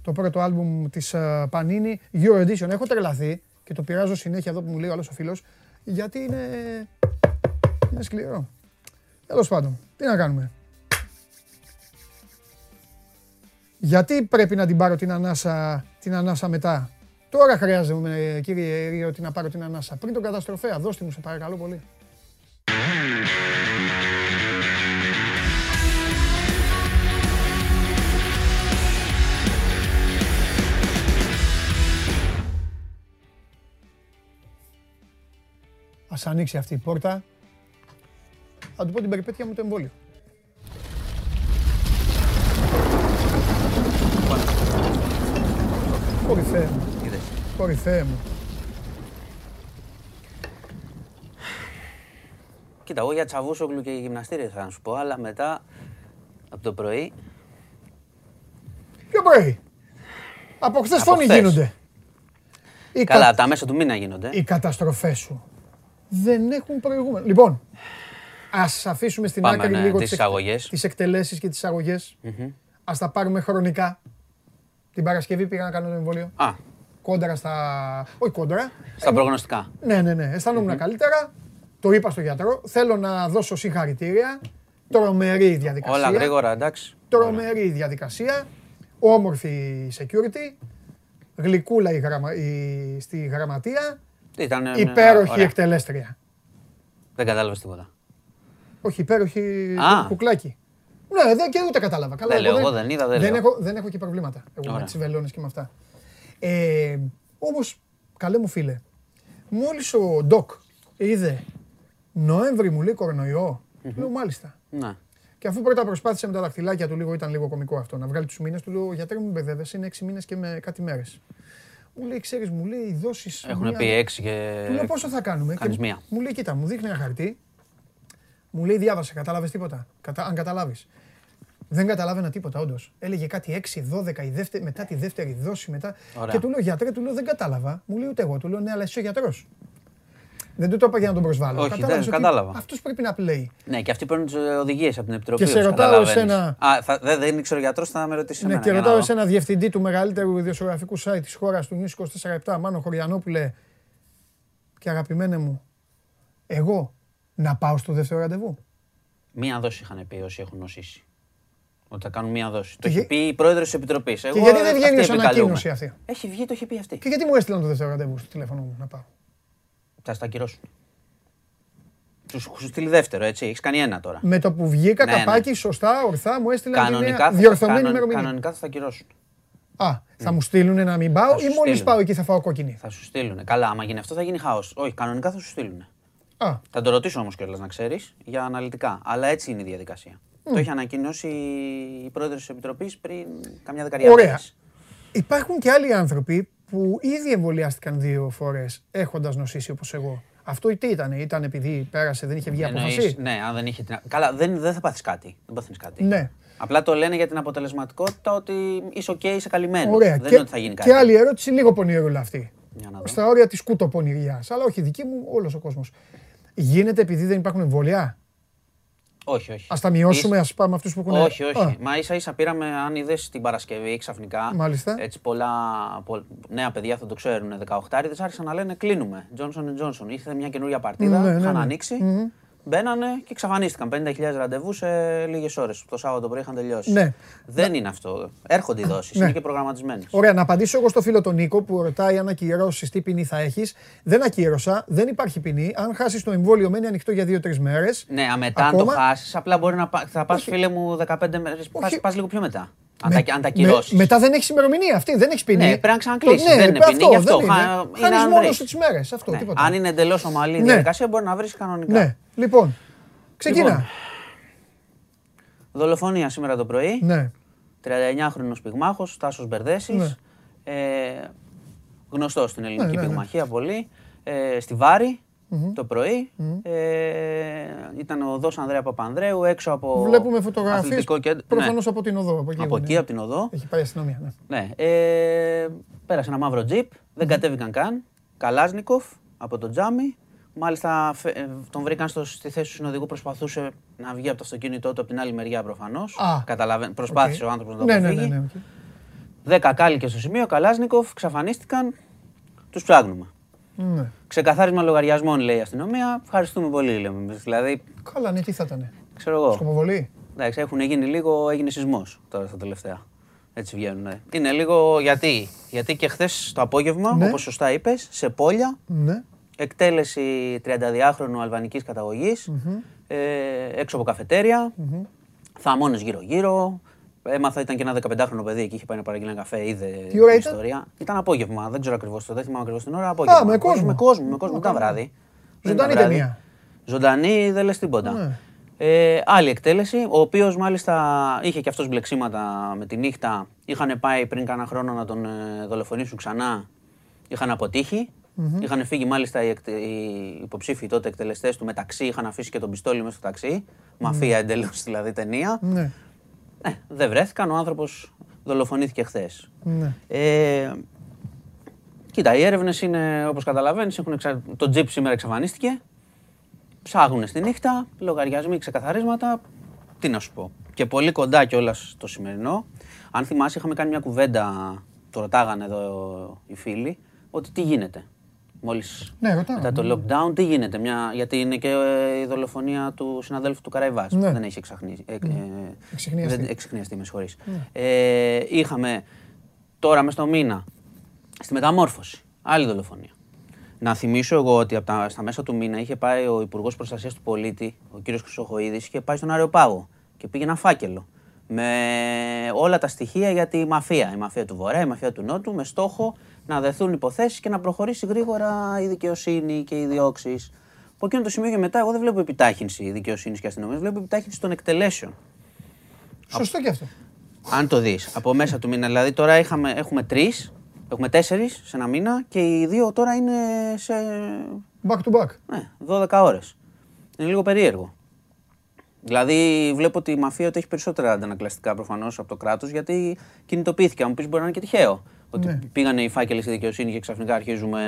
το πρώτο άλμπουμ της uh, Panini, Euro Edition. Έχω τρελαθεί και το πειράζω συνέχεια εδώ που μου λέει ο άλλος ο φίλος, γιατί είναι, είναι σκληρό. Τέλος πάντων, τι να κάνουμε. Γιατί πρέπει να την πάρω την ανάσα, την ανάσα μετά; Τώρα χρειάζομαι, κύριε Ριώτη, να πάρω την ανάσα. Πριν τον καταστροφέα, δώστε μου, σε παρακαλώ πολύ. Ας ανοίξει αυτή η πόρτα. Θα του πω την περιπέτεια μου το εμβόλιο. Κορυφαία μου.
Είδες.
Κορυφαία μου.
Κοίτα, εγώ για Τσαβούσογλου και γυμναστήρια θα σου πω, αλλά μετά από το πρωί.
Ποιο πρωί; Από χθες
Από
φόνοι
χθες.
γίνονται. Οι,
Καλά,
κα...
από τα μέσα του μήνα γίνονται.
οι καταστροφές σου δεν έχουν προηγούμενο. Λοιπόν, ας αφήσουμε στην
Πάμε,
άκρη
ναι,
λίγο
τις
τις, εκ-
εισαγωγές.
τις εκτελέσεις και τις αγωγές. Ας τα πάρουμε χρονικά. Την Παρασκευή πήγα να κάνω το εμβόλιο.
Α,
Κόντρα στα... Όχι κόντρα.
στα προγνωστικά.
Ναι, ναι, ναι. αισθανομουν καλύτερα. Το είπα στο γιατρό. Θέλω να δώσω συγχαρητήρια. Τρομερή διαδικασία.
Όλα γρήγορα, εντάξει.
Τρομερή διαδικασία. Όμορφη security. Γλυκούλα η γραμμα... η... στη γραμματεία.
Ήταν. ε,
Υπέροχη
ωραία.
εκτελέστρια.
Δεν κατάλαβες τίποτα.
Όχι, υπέροχη
Α.
κουκλάκι. Ναι, δεν, και ούτε κατάλαβα. Καλά,
Δεν λέω, εγώ δεν είδα, δεν
δεν,
λέω.
έχω, δεν έχω και προβλήματα. Εγώ με
Ωραία.
τις βελόνες και με αυτά. Ε, όμως, καλέ μου φίλε, μόλις ο Ντοκ είδε Νοέμβρη μου λέει κορονοϊό, λέω μάλιστα.
Ναι.
Και αφού πρώτα προσπάθησε με τα δαχτυλάκια του, λίγο ήταν λίγο κωμικό αυτό, να βγάλει τους μήνες, του λέω γιατρέ μου μπερδεύεσαι, είναι 6 μήνες και με κάτι μέρες. Μου λέει, ξέρεις, μου λέει, οι δόσεις.
Έχουν πει έξι και.
Του λέω πόσο θα κάνουμε;
κάνεις
Και
μία.
Μου λέει, κοίτα, μου δείχνει ένα χαρτί. Μου λέει, διάβασε, κατάλαβες τίποτα; Κατα... Αν καταλάβεις. Δεν καταλάβαινα τίποτα, όντως. Έλεγε κάτι 6, 12, η δεύτερη, μετά τη δεύτερη δόση. Μετά...
Ωραία.
Και του λέω, γιατρέ, του λέω, δεν κατάλαβα. Μου λέει, ούτε εγώ. Του λέω, ναι, αλλά εσύ ο γιατρός. Δεν του το είπα για να τον προσβάλλω.
Όχι, δεν- κατάλαβα.
Αυτό πρέπει να πλέει.
Ναι, και αυτοί παίρνουν τις οδηγίες από την Επιτροπή.
Και σε
όπως
ρωτάω
καταλαβαίνεις.
εσένα-
Α, θα, δεν, δεν ήξερε ο γιατρός, θα με ρωτήσει.
Ναι,
εμένα,
και
για να
ρωτάω
δω.
εσένα διευθυντή του μεγαλύτερου ιδιοσιογραφικού site της χώρας του News 24-7, Μάνο Χωριανόπουλε, και αγαπημένε μου, εγώ να πάω στο δεύτερο ραντεβού.
Μία δόση είχαν πει όσοι έχουν νοσήσει. Ότι θα κάνουν μία δόση. Το
Και
έχει
για-
πει η πρόεδρος της Επιτροπής.
Και γιατί δεν βγαίνει ω ανακοίνωση αυτή;
Έχει βγει, το έχει πει αυτή.
Και γιατί μου έστειλαν το δεύτερο ραντεβού στο τηλέφωνο μου να πάω;
Θα στα ακυρώσουν. Σου σου στείλει δεύτερο, έτσι. Έχεις κάνει ένα τώρα.
Με το που βγήκα
Ναι, ναι.
καπάκι, σωστά, ορθά, μου έστειλαν τη
Κανονικά,
νέα
θα,
διορθωμένη
κανον-
ημερομηνία.
κανονικά θα τα ακυρώσουν.
Α, θα μου στείλουν να μην πάω
Θα
ή
σου
μόλις
στείλουν.
πάω εκεί θα φάω κόκκινη;
Θα σου στείλουν. Καλά, άμα γίνει αυτό θα γίνει χάος. Όχι, κανονικά θα σου στείλουν.
Α,
Θα το ρωτήσω όμως κιόλας να ξέρεις για αναλυτικά. Αλλά έτσι είναι η διαδικασία. Το έχει ανακοινώσει η πρόεδρος της Επιτροπής πριν καμιά δεκαετία.
Ωραία.
μέρες.
υπάρχουν και άλλοι άνθρωποι που ήδη εμβολιάστηκαν δύο φορές έχοντας νοσήσει όπως εγώ. Αυτό τι ήταν, ήταν επειδή πέρασε, δεν είχε βγει
Εννοείς,
απόφαση;
Ναι, αν δεν είχε την. Καλά, δεν, δεν θα πάθεις κάτι. Δεν πάθεις κάτι.
Ναι.
Απλά το λένε για την αποτελεσματικότητα ότι είσαι οκ, είσαι καλυμμένος.
Ωραία.
Δεν
και,
είναι ότι θα γίνει κάτι.
και άλλη ερώτηση, λίγο πονηρούλα αυτή.
Για να δω.
Στα όρια της κουτοπονηριάς. Αλλά όχι δική μου, όλος ο κόσμος. Γίνεται επειδή δεν υπάρχουν εμβόλια;
Όχι, όχι.
Α τα μειώσουμε, ας πάμε αυτούς που έχουν.
Όχι, όχι.
Α,
Μα ίσα ίσα πήραμε, αν είδες την Παρασκευή ξαφνικά.
Μάλιστα.
Έτσι πολλά πο- νέα παιδιά θα το ξέρουν. 18 άρχισαν να λένε κλείνουμε. Johnson Johnson. Ήρθε μια καινούρια παρτίδα,
Ναι, ναι,
είχαν
ναι.
ανοίξει. Μπαίνανε και εξαφανίστηκαν. 50.000 ραντεβού σε λίγες ώρες. Το Σάββατο πρωί είχαν τελειώσει.
Ναι.
Δεν είναι αυτό. Έρχονται οι δόσεις.
Ναι.
Είναι και προγραμματισμένες.
Ωραία, να απαντήσω εγώ στο φίλο τον Νίκο που ρωτάει αν ακυρώσεις τι ποινή θα έχεις. Δεν ακύρωσα, δεν υπάρχει ποινή. Αν χάσεις το εμβόλιο, μένει ανοιχτό για 2-3 μέρες.
Ναι, α, μετά αν το
Ακόμα-
χάσεις, απλά μπορεί να πα, θα πας,
Όχι.
φίλε μου, 15 μέρες.
Όχι.
Πας λίγο πιο μετά. Αν, τα, αν τα
Με-
ακυρώσεις.
μετά δεν έχεις ημερομηνία αυτή, δεν έχεις ποινή.
Ναι, πρέπει να ξανακλείσεις.
Το-
Δεν είναι ποινή, γι' αυτό.
δεν
Χα-
είναι.
είναι
Χάνεις
αν
μόνος
βρεις.
σου τις μέρες. Αυτό,
Ναι.
τίποτα.
Αν είναι εντελώς ομαλή η
Ναι.
διαδικασία, μπορεί να βρεις κανονικά.
Ναι, λοιπόν. Ξεκινά.
Λοιπόν. Δολοφονία σήμερα το πρωί.
Ναι.
39χρονο πυγμάχος, Τάσος Μπερδέσης.
Ναι.
Ε, Γνωστό στην ελληνική
Ναι, ναι, ναι.
πυγμαχία πολύ. Ε, στη Βάρη το πρωί. Ε, ήταν ο οδό Ανδρέας Παπανδρέου έξω από.
Βλέπουμε φωτογραφίες.
αθλητικό κέντρο.
Προφανώς
Ναι.
από την οδό. Από εκεί,
Από
είναι.
εκεί, από την οδό.
Έχει πάει η αστυνομία. Ναι.
Ναι. Ε, πέρασε ένα μαύρο τζιπ, δεν κατέβηκαν καν. Καλάζνικοφ από το τζάμι. Μάλιστα φε- ε, τον βρήκαν στο, στη θέση του συνοδηγού, προσπαθούσε να βγει από το αυτοκίνητό του από την άλλη μεριά προφανώς.
Α.
Προσπάθησε
Οκ.
ο άνθρωπος να το
ναι, ναι,
αποφύγει.
ναι, ναι, οκ.
Δέκα κάλικε στο σημείο, Καλάζνικοφ, ξαφανίστηκαν. Τους ψάχνουμε.
Ναι.
Ξεκαθάρισμα λογαριασμών, λέει η αστυνομία. Ευχαριστούμε πολύ, λέμε εμείς. Δηλαδή,
Καλά, ναι, τι θα ήταν.
ξέρω εγώ.
Σκοποβολή.
Εντάξει, έχουν γίνει λίγο, έγινε σεισμός τώρα στα τελευταία. Έτσι βγαίνουν. ναι. Είναι λίγο γιατί. Γιατί και χθες το απόγευμα,
Ναι.
όπως σωστά είπες, σε πόλια,
Ναι.
Εκτέλεση 32χρονου αλβανικής καταγωγής, ε, έξω από καφετέρια, θαμώνες γύρω-γύρω. Έμαθα ήταν και ένα 15χρονο παιδί εκεί, είχε πάει να παραγγείλει ένα καφέ, είδε
Τι ώρα
την
ήταν;
ιστορία. Ήταν απόγευμα, δεν ξέρω ακριβώς το, δεν θυμάμαι ακριβώς την ώρα. Απόγευμα.
με κόσμο.
Με κόσμο, με κόσμο, ήταν βράδυ. Δεν ήταν
Ζωντανή
βράδυ.
ταινία.
Ζωντανή, δεν λες τίποτα.
Ναι.
Ε, άλλη εκτέλεση, ο οποίος μάλιστα είχε και αυτός μπλεξίματα με τη νύχτα. Είχαν πάει πριν κάνα χρόνο να τον ε, δολοφονήσουν ξανά. Είχαν αποτύχει. Είχαν φύγει μάλιστα οι, εκτε- οι υποψήφοι τότε εκτελεστές του μεταξύ. Είχαν αφήσει και τον πιστόλι μέσα στο ταξί. Μαφία εντελώς δηλαδή ταινία.
Ναι.
Ε, δεν βρέθηκαν. Ο άνθρωπος δολοφονήθηκε χθες.
Ναι.
Ε, κοίτα, οι έρευνες είναι όπως καταλαβαίνεις. Εξα... Το τζιπ σήμερα εξαφανίστηκε. Ψάχνουν στη νύχτα, λογαριασμοί, ξεκαθαρίσματα. Τι να σου πω. Και πολύ κοντά κιόλας στο σημερινό. Αν θυμάσαι, είχαμε κάνει μια κουβέντα. Το ρωτάγανε εδώ οι φίλοι. Ότι τι γίνεται. Μόλις
Ναι, ρωτάγανε,
μετά το lockdown, τι γίνεται. Μια... Γιατί είναι και ε, η δολοφονία του συναδέλφου του Καραϊβάς.
Ναι.
Δεν έχει εξαχνίσει. Ε, ε,
Εξιχνιαστεί.
δεν- εξιχνιαστεί, με συγχωρείς. Ε, είχαμε τώρα μες στο μήνα στη μεταμόρφωση. Άλλη δολοφονία. Να θυμίσω εγώ ότι από τα, στα μέσα του μήνα είχε πάει ο Υπουργός Προστασίας του Πολίτη, ο κ. Χρυσοχοίδης, είχε πάει στον Αρεοπάγο και πήγε ένα φάκελο με όλα τα στοιχεία για τη μαφία. Η μαφία του Βορρά, η μαφία του Νότου, με στόχο να δεθούν υποθέσεις και να προχωρήσει γρήγορα η δικαιοσύνη και οι διώξεις. Από εκείνο το σημείο και μετά, εγώ δεν βλέπω επιτάχυνση δικαιοσύνης και αστυνομίας, βλέπω επιτάχυνση των εκτελέσεων.
Σωστό και αυτό.
Αν το δεις από μέσα του μήνα. Δηλαδή τώρα είχαμε, έχουμε τρεις, έχουμε τέσσερις σε ένα μήνα και οι δύο τώρα είναι σε
Back to back.
ναι, 12 ώρες. Είναι λίγο περίεργο. Δηλαδή, βλέπω ότι η μαφία ότι έχει περισσότερα αντανακλαστικά προφανώς από το κράτος γιατί κινητοποιήθηκε. Αν μου πεις μπορεί να είναι και τυχαίο. Ότι
Ναι.
πήγανε οι φάκελοι στη δικαιοσύνη και ξαφνικά αρχίζουμε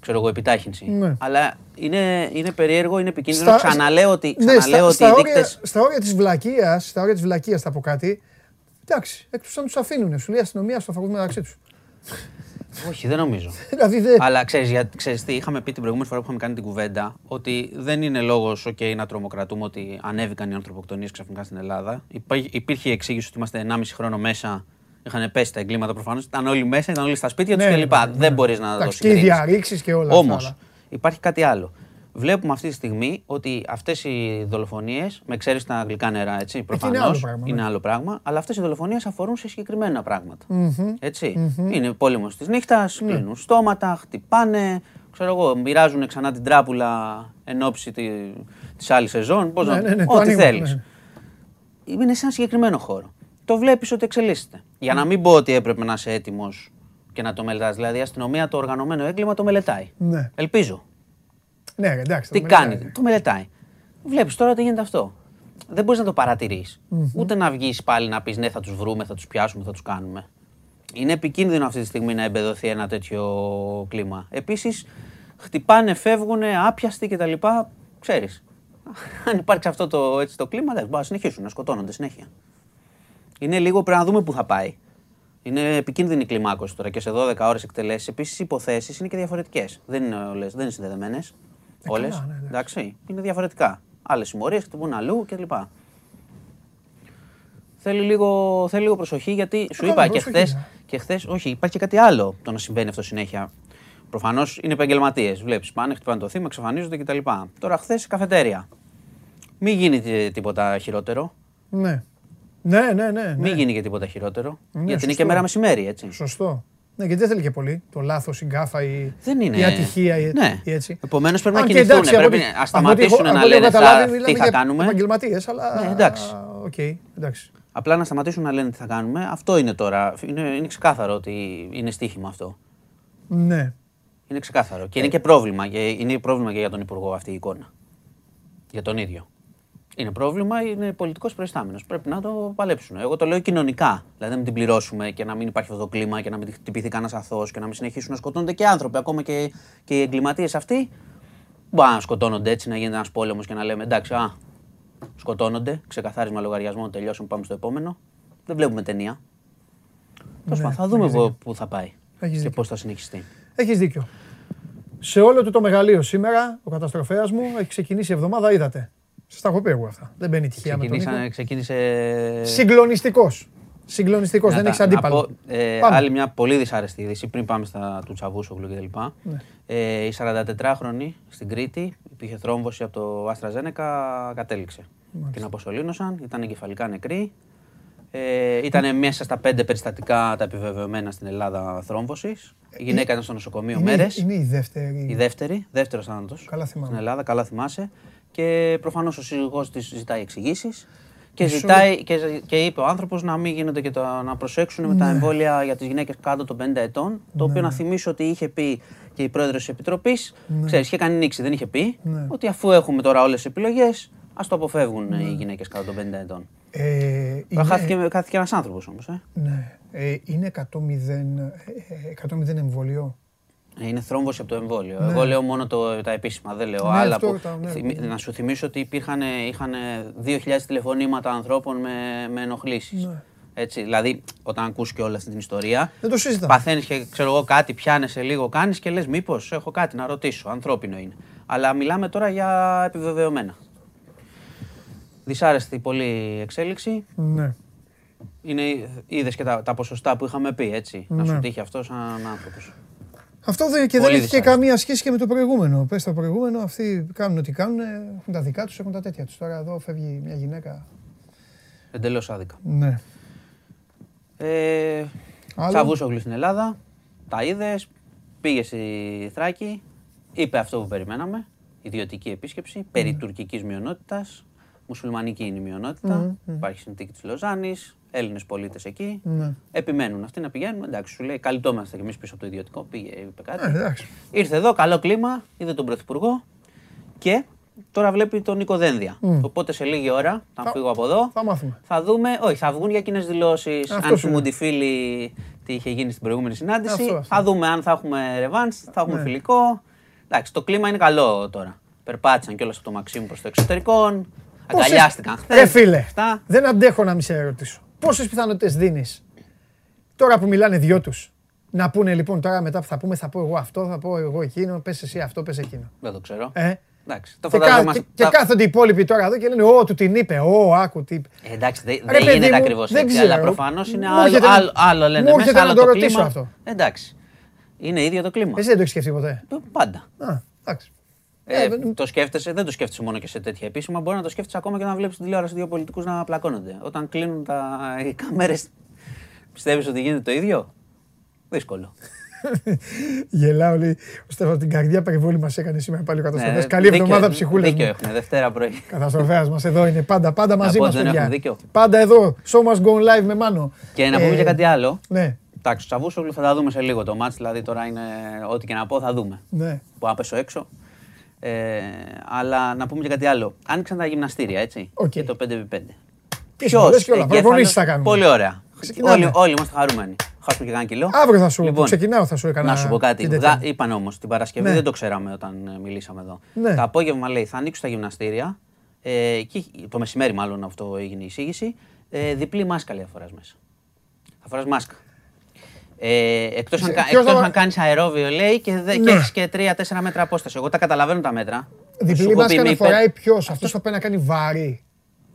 ξέρω εγώ, επιτάχυνση.
Ναι.
Αλλά είναι, είναι περίεργο, είναι επικίνδυνο.
Στα-
Ξαναλέω ότι,
Ναι,
ξαναλέω ότι
στα,
οι
όρια,
δείκτες...
στα όρια της βλακείας, στα όρια της βλακείας θα πω κάτι, εντάξει, εκτός αν τους αφήνουν, σου λέει η αστυνομία στο φαγούν μεταξύ τους.
Όχι, δεν νομίζω.
δηλαδή δεν...
Αλλά ξέρεις, για, ξέρεις τι, είχαμε πει την προηγούμενη φορά που είχαμε κάνει την κουβέντα ότι δεν είναι λόγος okay, να τρομοκρατούμε ότι ανέβηκαν οι ανθρωποκτονίες ξαφνικά στην Ελλάδα. Υπά- υπήρχε η εξήγηση ότι είμαστε 1,5 χρόνο μέσα. Είχαν πέσει τα εγκλήματα προφανώς. Ήταν όλοι μέσα, ήταν όλοι στα σπίτια τους
Ναι,
κλπ.
ναι, ναι,
δεν
ναι.
μπορείς να το
Εντάξει, και οι
συγκρίνεις.
διαρρήξεις και όλα
Όμως,
αυτά, αλλά-
υπάρχει κάτι άλλο. Βλέπουμε αυτή τη στιγμή ότι αυτές οι δολοφονίες, με ξέρεις τα αγγλικά νερά, έτσι,
είναι
προφανώς
άλλο πράγμα, ναι.
είναι άλλο πράγμα, αλλά αυτές οι δολοφονίες αφορούν σε συγκεκριμένα πράγματα. Έτσι. Είναι πόλεμος της νύχτας,
Ναι.
κλείνουν στόματα, χτυπάνε, ξέρω εγώ, μοιράζουν ξανά την τράπουλα εν ώψη τη της άλλη σεζόν. Πώς
Ναι,
να-
ναι, ναι, το
ό,τι
ανοίγουν,
θέλεις.
ναι.
Είναι σε ένα συγκεκριμένο χώρο. Το βλέπεις ότι εξελίσσεται. Για να μην πω ότι έπρεπε να είσαι έτοιμος και να το μελετάς. Δηλαδή η αστυνομία το οργανωμένο έγκλημα το μελετάει.
Ναι.
Ελπίζω.
Ναι, ρε, εντάξει.
Τι
το
κάνει,
μελετάει.
το μελετάει. Βλέπεις τώρα ότι γίνεται αυτό. Δεν μπορείς να το παρατηρει Ούτε να βγεις πάλι να πεις ναι, θα τους βρούμε, θα τους πιάσουμε, θα τους κάνουμε. Είναι επικίνδυνο αυτή τη στιγμή να εμπεδοθεί ένα τέτοιο κλίμα. Επίσης, χτυπάνε, φεύγουν, άπιαστοι κτλ. Ξέρεις. Αν υπάρξει αυτό το, έτσι, το κλίμα, δεν μπορεί να συνεχίσουν να σκοτώνονται συνέχεια. Είναι λίγο πρέπει να δούμε πού θα πάει. Είναι επικίνδυνη η κλιμάκωση τώρα και σε 12 ώρες εκτελέσεις. Επίσης, οι υποθέσεις είναι και διαφορετικές. Δεν είναι όλες, δεν είναι συνδεδεμένες. Όλε.
καλά, ναι, εντάξει.
εντάξει. Είναι διαφορετικά. Άλλες συμμορίες χτυπούν αλλού κλπ. Θέλει λίγο, θέλει λίγο προσοχή γιατί σου
καλά,
είπα και
προσοχή,
χθες.
ναι.
Και χθες, όχι, υπάρχει και κάτι άλλο το να συμβαίνει αυτό συνέχεια. Προφανώς είναι επαγγελματίες. Βλέπεις, πάνε, χτυπάνε το θύμα, εξαφανίζονται κτλ. Τώρα χθες καφετέρια. Μην γίνει τι- τίποτα χειρότερο.
Ναι. Ναι, ναι, ναι. ναι.
Μην γίνει και τίποτα χειρότερο.
Ναι,
γιατί είναι
σωστό.
και μέρα μεσημέρι, έτσι.
Σωστό. Ναι, γιατί δεν θέλει και πολύ. Το λάθος, η γκάφα, η,
Δεν είναι.
η ατυχία ή,
Ναι.
ή έτσι.
Επομένως πρέπει να
Αν και
κινηθούν.
εντάξει,
Πρέπει
από
να
ό,τι-
σταματήσουν
από ό,τι
να
έχω- από ό,τι
λένε
έχω
θα-
καταλάβει,
τι
μιλάμε
θα
για
κάνουμε.
επαγγελματίες, αλλά...
Ναι, εντάξει.
Οκ, εντάξει.
Απλά να σταματήσουν να λένε τι θα κάνουμε. Αυτό είναι τώρα. Είναι, είναι ξεκάθαρο ότι είναι στοίχημα αυτό.
Ναι.
Είναι ξεκάθαρο. Και είναι και πρόβλημα. Και είναι πρόβλημα και για τον Υπουργό αυτή η εικόνα. Για τον ίδιο. Είναι πρόβλημα, είναι πολιτικός προϊστάμενος. Πρέπει να το παλέψουν. Εγώ το λέω κοινωνικά. Δηλαδή να μην την πληρώσουμε και να μην υπάρχει αυτό το κλίμα και να μην χτυπηθεί κανένας αθώος και να μην συνεχίσουν να σκοτώνονται και άνθρωποι. Ακόμα και, και οι εγκληματίες αυτοί. Μπορεί να σκοτώνονται έτσι, να γίνεται ένας πόλεμος και να λέμε εντάξει, α, σκοτώνονται. Ξεκαθάρισμα λογαριασμών, τελειώσουμε, πάμε στο επόμενο. Δεν βλέπουμε ταινία. Τέλος πάντων, θα δούμε
έχεις
πού- πού θα πάει
Έχεις
και
δίκιο.
πώς θα συνεχιστεί.
Έχεις δίκιο. Σε όλο του το μεγαλείο σήμερα, ο καταστροφέας μου έχει ξεκινήσει η εβδομάδα, είδατε. Σας τα έχω πει εγώ αυτά. Δεν μπαίνει τυχαία με τον Νίκο.
Ξεκινήσανε- ξεκίνησε.
Συγκλονιστικός. Συγκλονιστικός, δεν
Να
έχεις
τα- να
αντίπαλο.
πω, ε,
Πάμε.
άλλη μια πολύ δυσάρεστη είδηση πριν πάμε στα του Τσαβούσογλου κτλ.
Ναι.
Ε, η 44χρονη στην Κρήτη που είχε θρόμβωση από το Άστρα Ζένεκα κατέληξε. Την αποσωλήνωσαν, ήταν εγκεφαλικά νεκρή. Ε, ήταν μέσα στα πέντε περιστατικά τα επιβεβαιωμένα στην Ελλάδα θρόμβωσης. Η γυναίκα ήταν στο νοσοκομείο
Είναι,
μέρες.
είναι η δεύτερη.
Η δεύτερη, δεύτερος θάνατος
Καλά θυμάμαι.
στην Ελλάδα, καλά θυμάσαι. Και προφανώς ο σύζυγός της ζητάει εξηγήσεις. Και,
Μισό
ζητάει, και, και είπε ο άνθρωπος να μην γίνεται και το, να προσέξουν με
Ναι.
τα εμβόλια για τις γυναίκες κάτω των 50 ετών. Το οποίο να θυμίσω ότι είχε πει και η πρόεδρος της Επιτροπής. Ξέρεις, είχε κάνει νήξη, δεν είχε πει.
Ναι.
Ότι αφού έχουμε τώρα όλες τις επιλογές, ας το αποφεύγουν οι γυναίκες κάτω των 50 ετών.
Ε,
Τώρα
είναι,
Χάθηκε, χάθηκε ένας άνθρωπος όμως. Ε.
ναι, ε, είναι 100-0 ε, 100-0 εμβολιό.
Ε, Είναι θρόμβωση από το εμβόλιο. Εγώ λέω μόνο το, τα επίσημα, δεν λέω
Ναι,
άλλα.
αυτό
Που,
ήταν, ναι.
θυμι- να σου θυμίσω ότι υπήρχαν, είχαν 2.000 τηλεφωνήματα ανθρώπων με, με ενοχλήσεις.
Ναι.
Έτσι, δηλαδή, όταν ακούς και όλη αυτή την ιστορία,
Δεν το συζητάμε.
παθαίνεις και ξέρω εγώ κάτι, πιάνεσαι λίγο, κάνεις και λες μήπως έχω κάτι να ρωτήσω, ανθρώπινο είναι. Αλλά μιλάμε τώρα για επιβεβαιωμένα. Δυσάρεστη πολύ εξέλιξη.
Ναι.
Είναι, είδες και τα, τα ποσοστά που είχαμε πει, έτσι. Να
Ναι.
σου τύχει αυτό σαν άνθρωπος.
Αυτό δεν, και
Πολύ
δεν έχει και
δυσάρεστο.
καμία σχέση και με το προηγούμενο. Πες το προηγούμενο, αυτοί κάνουν ό,τι κάνουν, έχουν τα δικά τους, έχουν τα τέτοια τους. Τώρα εδώ φεύγει μια γυναίκα.
Εντελώς άδικα.
Ναι.
Ε,
Άλλο;
Τσαβούσογλου στην Ελλάδα. Τα είδες. Πήγε στη Θράκη. Είπε αυτό που περιμέναμε. Ιδιωτική επίσκεψη. Περί τουρκικής μειονότητας. Μουσουλμανική είναι η μειονότητα. Υπάρχει συνθήκη της Λοζάνης. Έλληνες πολίτες εκεί.
Ναι.
Επιμένουν αυτοί να πηγαίνουν. Εντάξει, σου λέει καλυπτόμαστε κι εμείς πίσω από το ιδιωτικό. Πήγε, είπε κάτι.
Ε, εντάξει.
Ήρθε εδώ, καλό κλίμα, είδε τον Πρωθυπουργό και τώρα βλέπει τον Νίκο Δένδια. Οπότε σε λίγη ώρα, θα
Θα-
φύγω από εδώ,
Θα μάθουμε.
θα δούμε, όχι, θα βγουν για κοινές δηλώσεις.
Αυτό
Αν
σου
σου μου
λέω.
τη φίλη τι είχε γίνει στην προηγούμενη συνάντηση.
Αυτό, αυτό.
Θα δούμε αν θα έχουμε ρεβάνς, θα έχουμε
Ναι.
φιλικό. Εντάξει, το κλίμα είναι καλό τώρα. Περπάτησαν κιόλας από το Μαξίμου προς το εξωτερικό.
Πόσες-
Αγκαλιάστηκαν χθες.
Ρε φίλε, δεν αντέχω να μην σε ρωτήσω. Πόσες πιθανότητες δίνεις; Τώρα που μιλάνε δυο τους να πούνε λοιπόν τώρα μετά που θα πούμε, θα πω εγώ αυτό, θα πω εγώ εκείνο, πες εσύ αυτό, πες εκείνο.
Δεν το ξέρω.
Ε,
Εντάξει, το
και, κα-
φανταζόμαστε.
και, και
τα-
κάθονται οι υπόλοιποι τώρα εδώ και λένε Ω, του την είπε, Ω, άκου τι είπε.
Ε, εντάξει, δεν
Ρε
δεν
παιδί
γίνεται
μου,
ακριβώς
δεν
έτσι.
ξέρω.
Αλλά προφανώς είναι
Μου
άλλο,
έρχεται να-
άλλο, άλλο λένε
μου
μέσα,
έρχεται
άλλο
να το
το
ρωτήσω
κλίμα.
αυτό.
Εντάξει. Είναι ίδιο το κλίμα.
Εσύ δεν το έχεις σκεφτεί ποτέ;
Ε, Πάντα.
Α, εντάξει.
Ε,
Ε,
το σκέφτεσαι, δεν το σκέφτεσαι μόνο και σε τέτοια επίσημα. Μπορεί να το σκέφτεσαι ακόμα και να βλέπεις την τηλεόραση δύο πολιτικούς να πλακώνονται. Όταν κλείνουν τα, οι κάμερες, πιστεύεις ότι γίνεται το ίδιο; Δύσκολο.
Γελάω, λέει. Ο Στέφανος την καρδιά περιβόλη μας έκανε σήμερα πάλι ο καταστροφέας.
Ναι,
Καλή
δίκιο-
εβδομάδα ψυχούλες.
Δίκιο έχουν, Δευτέρα πρωί.
Καταστροφέας μας εδώ είναι πάντα, πάντα μαζί
πω
μας.
ότι δεν έχουν δίκιο.
Πάντα εδώ. Show must go live με Μάνο.
Και να πούμε
Ε,
και κάτι άλλο.
Ναι,
Εντάξει, ο Τσαβούσογλου θα τα δούμε σε λίγο το μάτς, δηλαδή τώρα είναι ό,τι και να πω θα δούμε.
ναι.
Που να πέσω έξω. Ε, αλλά να πούμε και κάτι άλλο. Άνοιξαν τα γυμναστήρια, έτσι.
Οκ.
Και το 5x5.
Πες και όλα, προπονήσεις θα κάνουμε.
Πολύ ωραία.
Ξεκινάμε.
Όλοι, όλοι είμαστε χαρούμενοι. Χάσουμε και κανένα κιλό.
Αύριο θα σου
Λοιπόν,
ξεκινάω, θα σου έκανα.
Να σου πω κάτι.
την τέτοια.
Δα, είπαν όμως την Παρασκευή,
Ναι.
δεν το ξέραμε όταν ε, μιλήσαμε εδώ.
Ναι.
Το απόγευμα λέει θα ανοίξουν τα γυμναστήρια. Ε, και, το μεσημέρι, μάλλον αυτό έγινε η εισήγηση. Ε, διπλή μάσκα λέει θα φοράς μέσα. Θα φοράς μάσκα. Ε, εκτός αν, κα-
ποιος
εκτός
θα-
αν κάνεις αερόβιο λέει και, δε, και
Ναι.
έχεις και 3-4 μέτρα απόσταση. Εγώ τα καταλαβαίνω τα μέτρα. Σου
Διπλή
έχω πει,
μάσκα
μη
να
υπε-
φοράει ποιος, αυτό θα πρέπει να κάνει βάρη.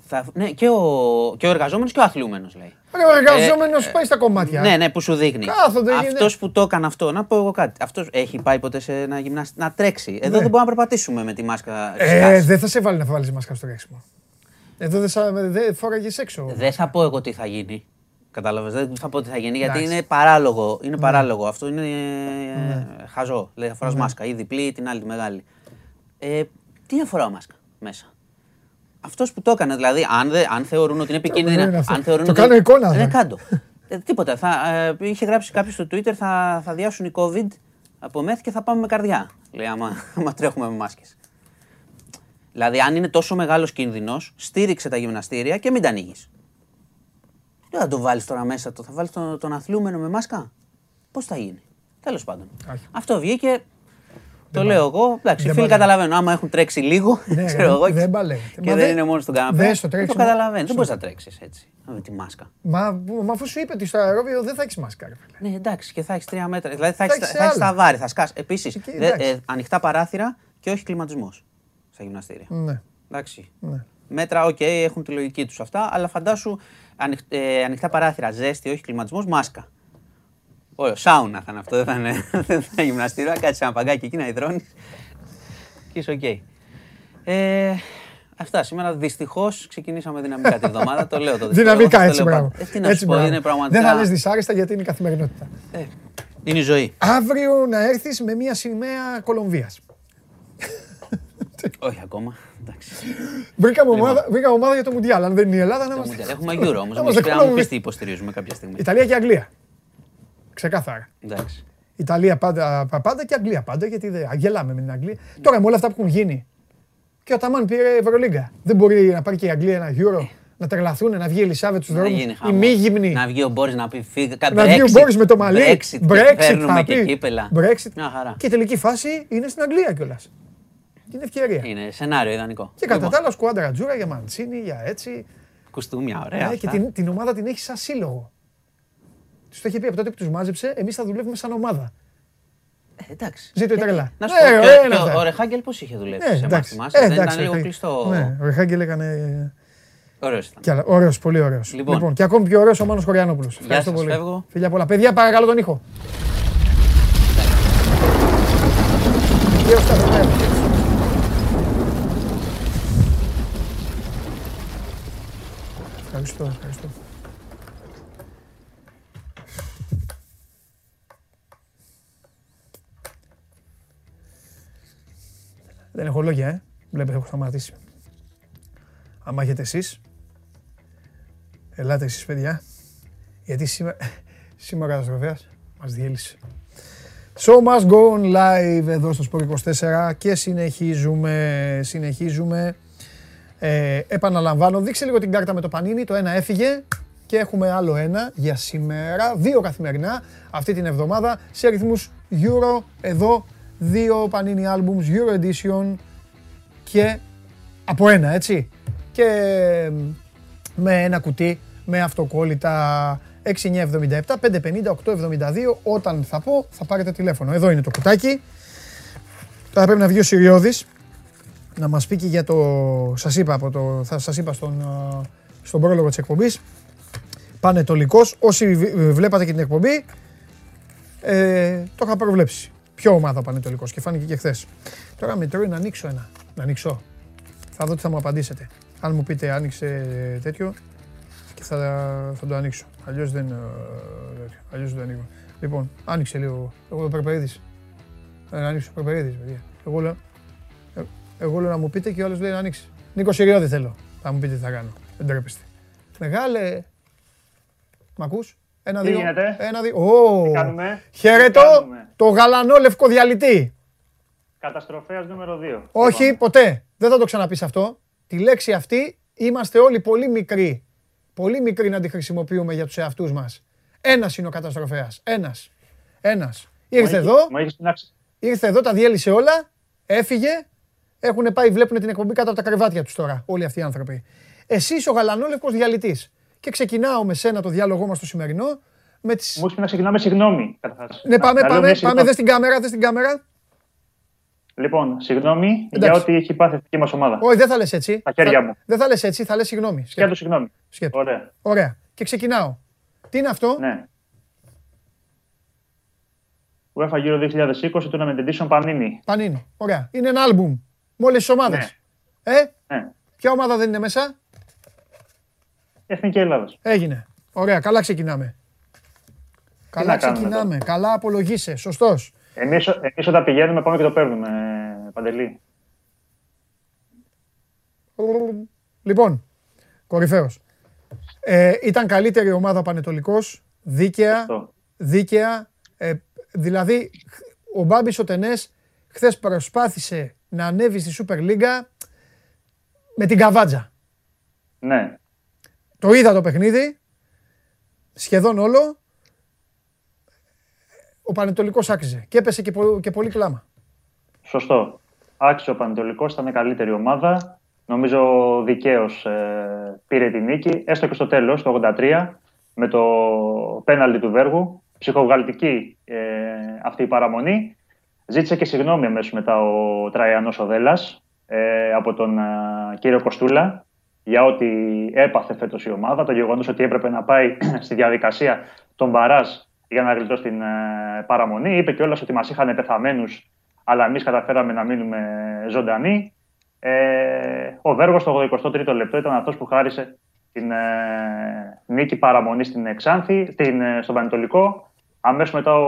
θα- ναι, και ο, και ο εργαζόμενος και ο αθλούμενος λέει.
Ρε, ο εργαζόμενος πάει στα κομμάτια.
Ναι, ναι, που σου δείχνει.
Κάθονται,
Αυτός
ναι.
που το έκανε αυτό, να πω εγώ κάτι. Αυτός έχει πάει ποτέ σε ένα γυμνάστη να τρέξει. Εδώ
Ναι.
δεν μπορούμε να περπατήσουμε με τη μάσκα.
Ε,
σκάς.
δεν θα σε βάλει να βάλεις μάσκα στο τρέξιμο. Εδώ δεν σα- δεν φόραγες έξω.
Δεν θα πω εγώ τι θα γίνει. Κατάλαβες, δεν θα πω τι θα γίνει γιατί
Εντάξει. Ναι.
είναι παράλογο. Είναι παράλογο. Αυτό είναι ε, χαζό. Λέει θα φοράς μάσκα ή διπλή ή την άλλη τη μεγάλη. Ε, τι να φοράω μάσκα μέσα; Αυτός που το έκανε, δηλαδή, αν, δε, αν θεωρούν ότι είναι
είναι
επικίνδυνα.
αυτό.
Αν θεωρούν
Το
ότι-
κάνω εικόνα,
Ναι,
θα.
κάντο. Ε, τίποτα. Θα, ε, είχε γράψει κάποιος στο Twitter θα, θα διάσουν οι COVID από μεθ και θα πάμε με καρδιά. Λέει, άμα, άμα τρέχουμε με μάσκες. Δηλαδή, αν είναι τόσο μεγάλος κίνδυνος, στήριξε τα γυμναστήρια και μην τα ανοίγεις. Δεν θα το βάλεις τώρα μέσα, το, θα βάλεις τον, τον αθλούμενο με μάσκα. Πώς θα γίνει. Τέλος πάντων.
Όχι.
Αυτό βγήκε. Το λέω εγώ. Εντάξει, οι
Δεν
φίλοι
παλεύει.
καταλαβαίνουν. Άμα έχουν τρέξει λίγο,
Ναι,
ξέρω εγώ.
δεν παλεύει.
Και
Μα
δεν
δε-
είναι μόνος στον καναπέ.
δες στο
Δεν το
τρέξιμο-
καταλαβαίνει. Δεν μπορείς να τρέξεις έτσι. Με τη μάσκα.
Μα, μα αφού σου είπε ότι στο αερόβιο δεν θα έχεις μάσκα. ρε φίλε.
Ναι, εντάξει, και θα έχεις τρία μέτρα. Δηλαδή θα
Θα
έχεις
έχεις
θα έχεις
άλλα.
τα βάρη, θα σκάσει. Επίσης,
Εκεί, εντάξει.
ανοιχτά παράθυρα και όχι κλιματισμός στα γυμναστήρια.
Ναι.
Εντάξει.
Ναι.
Μέτρα, οκ, έχουν τη λογική τους αυτά, αλλά φαντάσου ανοιχ, ε, ανοιχτά παράθυρα, ζέστη, όχι κλιματισμό, μάσκα. Ωραίο, σάουνα θα είναι αυτό, δεν θα είναι, δεν θα είναι γυμναστήριο. Κάτσε ένα παγκάκι εκεί να ιδρώνεις. Και είσαι οκ. Ε, Αυτά σήμερα δυστυχώς ξεκινήσαμε δυναμικά τη εβδομάδα. Το λέω τότε.
Δυναμικά,
Το
έτσι,
λέω
μπράβο.
πάντα. Ε, τι να
Έτσι,
σου πω,
μπράβο.
είναι πραγματικά.
Δεν θα λες δυσάρεστα γιατί είναι η καθημερινότητα.
Ε, είναι η ζωή.
Αύριο να έρθεις με μια σημαία Κολομβίας.
Όχι ακόμα. Εντάξει.
Βρήκαμε
Λοιπόν.
ομάδα, βρήκαμε ομάδα για το Μουντιάλ. Αν δεν είναι η Ελλάδα, να είμαστε.
Έχουμε Euro όμως.
Να
Μου
είμαστε
πει αν μου
Κολομβοί.
πει τι υποστηρίζουμε κάποια στιγμή.
Ιταλία και Αγγλία. Ξεκάθαρα.
Εντάξει.
Ιταλία πάντα, πα- πάντα και Αγγλία πάντα, γιατί δεν γελάμε με την Αγγλία. Τώρα με όλα αυτά που έχουν γίνει. Και ο Ταμάν πήρε Ευρωλίγκα. Δεν μπορεί να πάρει και η Αγγλία ένα Euro, να τρελαθούν, να βγει η Ελισάβετ στους
Να
δρόμους.
γίνει
Οι
χαμός.
μη γυμνοί.
Να βγει ο Μπόρις να πει φύγα. κα-
Να βγει ο
Brexit,
Μπόρις με το μαλλί.
Brexit,
Brexit
παίρνουμε
θα
και
πει.
κύπελα.
Brexit.
Μια χαρά.
Και η τελική φάση είναι στην Αγγλία κιόλας. Είναι ευκαιρία.
Είναι σενάριο ιδανικό.
Και κατά
Λοιπόν,
τα άλλα σκουάντρα τζούρα για Μαντσίνη, για έτσι.
Κουστούμια, ωραία.
Ε, και
αυτά.
την, την ομάδα την έχει σαν σύλλογο. Τους το είχε πει από τότε που τους μάζεψε, εμείς θα δουλεύουμε σαν ομάδα.
Ε, εντάξει.
Ζήτω η
Ε,
τρέλα.
Να σου
Ναι,
πω,
ωραία
και-
είναι
και
αυτά.
ο- ο Ρεχάγκελ πώς είχε δουλέψει
Ε,
σε εμάς,
εντάξει.
θυμάσαι,
Ε,
δεν
εντάξει,
ήταν λίγο
ο Ρε-
κλειστό.
Ναι, ο Ρεχάγκελ έκανε.
Ωραίος ήταν.
Κι άλλα. Ωραίος, πολύ ωραίος.
Λοιπόν.
Λοιπόν, και ακόμη πιο ωραίος ο Μάνος Χωριανόπουλος. Ευχαριστώ
σας,
πολύ.
φεύγω.
Φιλιά πολλά. Παιδιά, παρακαλώ τον ήχο. Γεια σας, παιδιά. Ευχαριστώ, ευχαριστώ. Δεν έχω λόγια, ε. Βλέπετε, έχω σταματήσει. Άμα έχετε εσείς, ελάτε εσείς παιδιά, γιατί σήμερα, σήμερα ο καταστροφέας μας διέλυσε. Show must go on live εδώ στο Sport 24 και συνεχίζουμε, συνεχίζουμε. Ε, επαναλαμβάνω, δείξε λίγο την κάρτα με το πανίνι, το ένα έφυγε και έχουμε άλλο ένα για σήμερα, δύο καθημερινά αυτή την εβδομάδα σε αριθμούς Euro, εδώ δύο πανίνι albums, Euro Edition και από ένα, έτσι. Και με ένα κουτί με αυτοκόλλητα 6977 550 872. Όταν θα πω, θα πάρετε τηλέφωνο. Εδώ είναι το κουτάκι. Τώρα πρέπει να βγει ο Συριώδης να μας πει και για το... Σας είπα, από το, θα σας είπα στον, α, στον πρόλογο της εκπομπής. Πανετολικός. Όσοι β- βλέπατε και την εκπομπή, ε, το είχα προβλέψει. Ποιο ομάδα ο Πανετολικός και φάνηκε και χθες. Τώρα με τρώει να ανοίξω ένα. Να ανοίξω. Θα δω τι θα μου απαντήσετε. Αν μου πείτε άνοιξε τέτοιο και θα, θα το ανοίξω. Αλλιώς δεν, ε, τέτοιο. Αλλιώς δεν ανοίγω. Λοιπόν, άνοιξε λίγο. Εγώ ο Περπερίδης. Ε, να ανοίξω ο Περπερίδης, παιδιά. Εγώ λέω, ε, εγώ λέω να μου πείτε και ο άλλος λέει να ανοίξει. Νίκο Σιριώδη θέλω. Θα μου πείτε τι θα κάνω. Δεν τρέπεστε. Μεγάλε. Μ' ακούς; Ένα,
Τι
δύο.
γίνεται;
Ένα, δύο. Ω,
κάνουμε;
Χαιρετώ
Τι κάνουμε;
το γαλανό λευκό διαλυτή.
Καταστροφέας νούμερο 2.
Όχι, ποτέ. Δεν θα το ξαναπείς αυτό. Τη λέξη αυτή είμαστε όλοι πολύ μικροί. Πολύ μικροί να τη χρησιμοποιούμε για τους εαυτούς μας. Ένας είναι ο καταστροφέας. Ένας. Ένας. Ήρθε εδώ,
Μου έχεις πεινάξει.
ήρθε εδώ, τα διέλυσε όλα, έφυγε. Έχουν πάει, βλέπουν την εκπομπή κάτω από τα κρεβάτια τους τώρα, όλοι αυτοί οι άνθρωποι. Εσύ είσαι ο γαλανόλευκος διαλυτής. Και ξεκινάω με σένα το διάλογό μας το σημερινό. Με τις...
Μου έχεις πει να ξεκινάμε συγγνώμη. καταρχάς.
Ναι, πάμε,
Να- να λέω
πάμε,
μια
πάμε,
συγγνώμη.
δες την κάμερα, δες την κάμερα.
Λοιπόν, συγγνώμη για
Εντάξει.
ό,τι έχει πάθει η εθνική μας ομάδα.
Όχι, δεν θα λες έτσι.
Τα χέρια
Θα-
μου.
Δεν θα λες έτσι, θα λες συγγνώμη.
Σκέτο συγγνώμη.
Σκέτο.
Ωραία.
Ωραία. Και ξεκινάω. Τι είναι αυτό;
Ναι. UEFA Euro 2020 Tournament Edition Panini.
Πανίνι. Ωραία. Είναι ένα άλμπουμ με όλες τις ομάδες. Ε,
Ναι.
ποια ομάδα δεν είναι μέσα;
Εθνική Ελλάδας.
Έγινε. Ωραία, καλά ξεκινάμε. Καλά
να κάνουμε
ξεκινάμε. Καλά απολογείσαι. Σωστός.
Εμείς, εμείς όταν πηγαίνουμε πάμε και το παίρνουμε, Παντελή.
Λοιπόν, κορυφαίος. Ε, ήταν καλύτερη ομάδα ο Πανετολικός. Δίκαια.
Αυτό.
Δίκαια. Ε, δηλαδή, ο Μπάμπης ο Τενές χθες προσπάθησε να ανέβει στη Super League με την καβάτζα.
Ναι.
Το είδα το παιχνίδι, σχεδόν όλο. Ο Πανετολικός άξιζε και έπεσε και, πο- και πολύ κλάμα.
Σωστό. Άξιο ο Πανετολικός, ήταν καλύτερη ομάδα. Νομίζω δικαίω πήρε τη νίκη, έστω και στο τέλος, το 83, με το πέναλτι του Βέργου. Ψυχοβγαλτική ε, αυτή η παραμονή. Ζήτησε και συγγνώμη αμέσως μετά ο Τραϊανός ο Δέλλας ε, από τον ε, κύριο Κοστούλα για ό,τι έπαθε φέτος η ομάδα. Το γεγονός ότι έπρεπε να πάει στη διαδικασία των μπαράζ για να γλιτώσει την ε, παραμονή. Είπε κιόλας ότι μας είχαν πεθαμένους αλλά εμείς καταφέραμε να μείνουμε ζωντανοί. Ε, ο Βέργος στο 83ο λεπτό ήταν αυτός που χάρισε την ε, νίκη παραμονή στην Εξάνθη, στην, ε, στον Πανετολικό. Αμέσω μετά ο,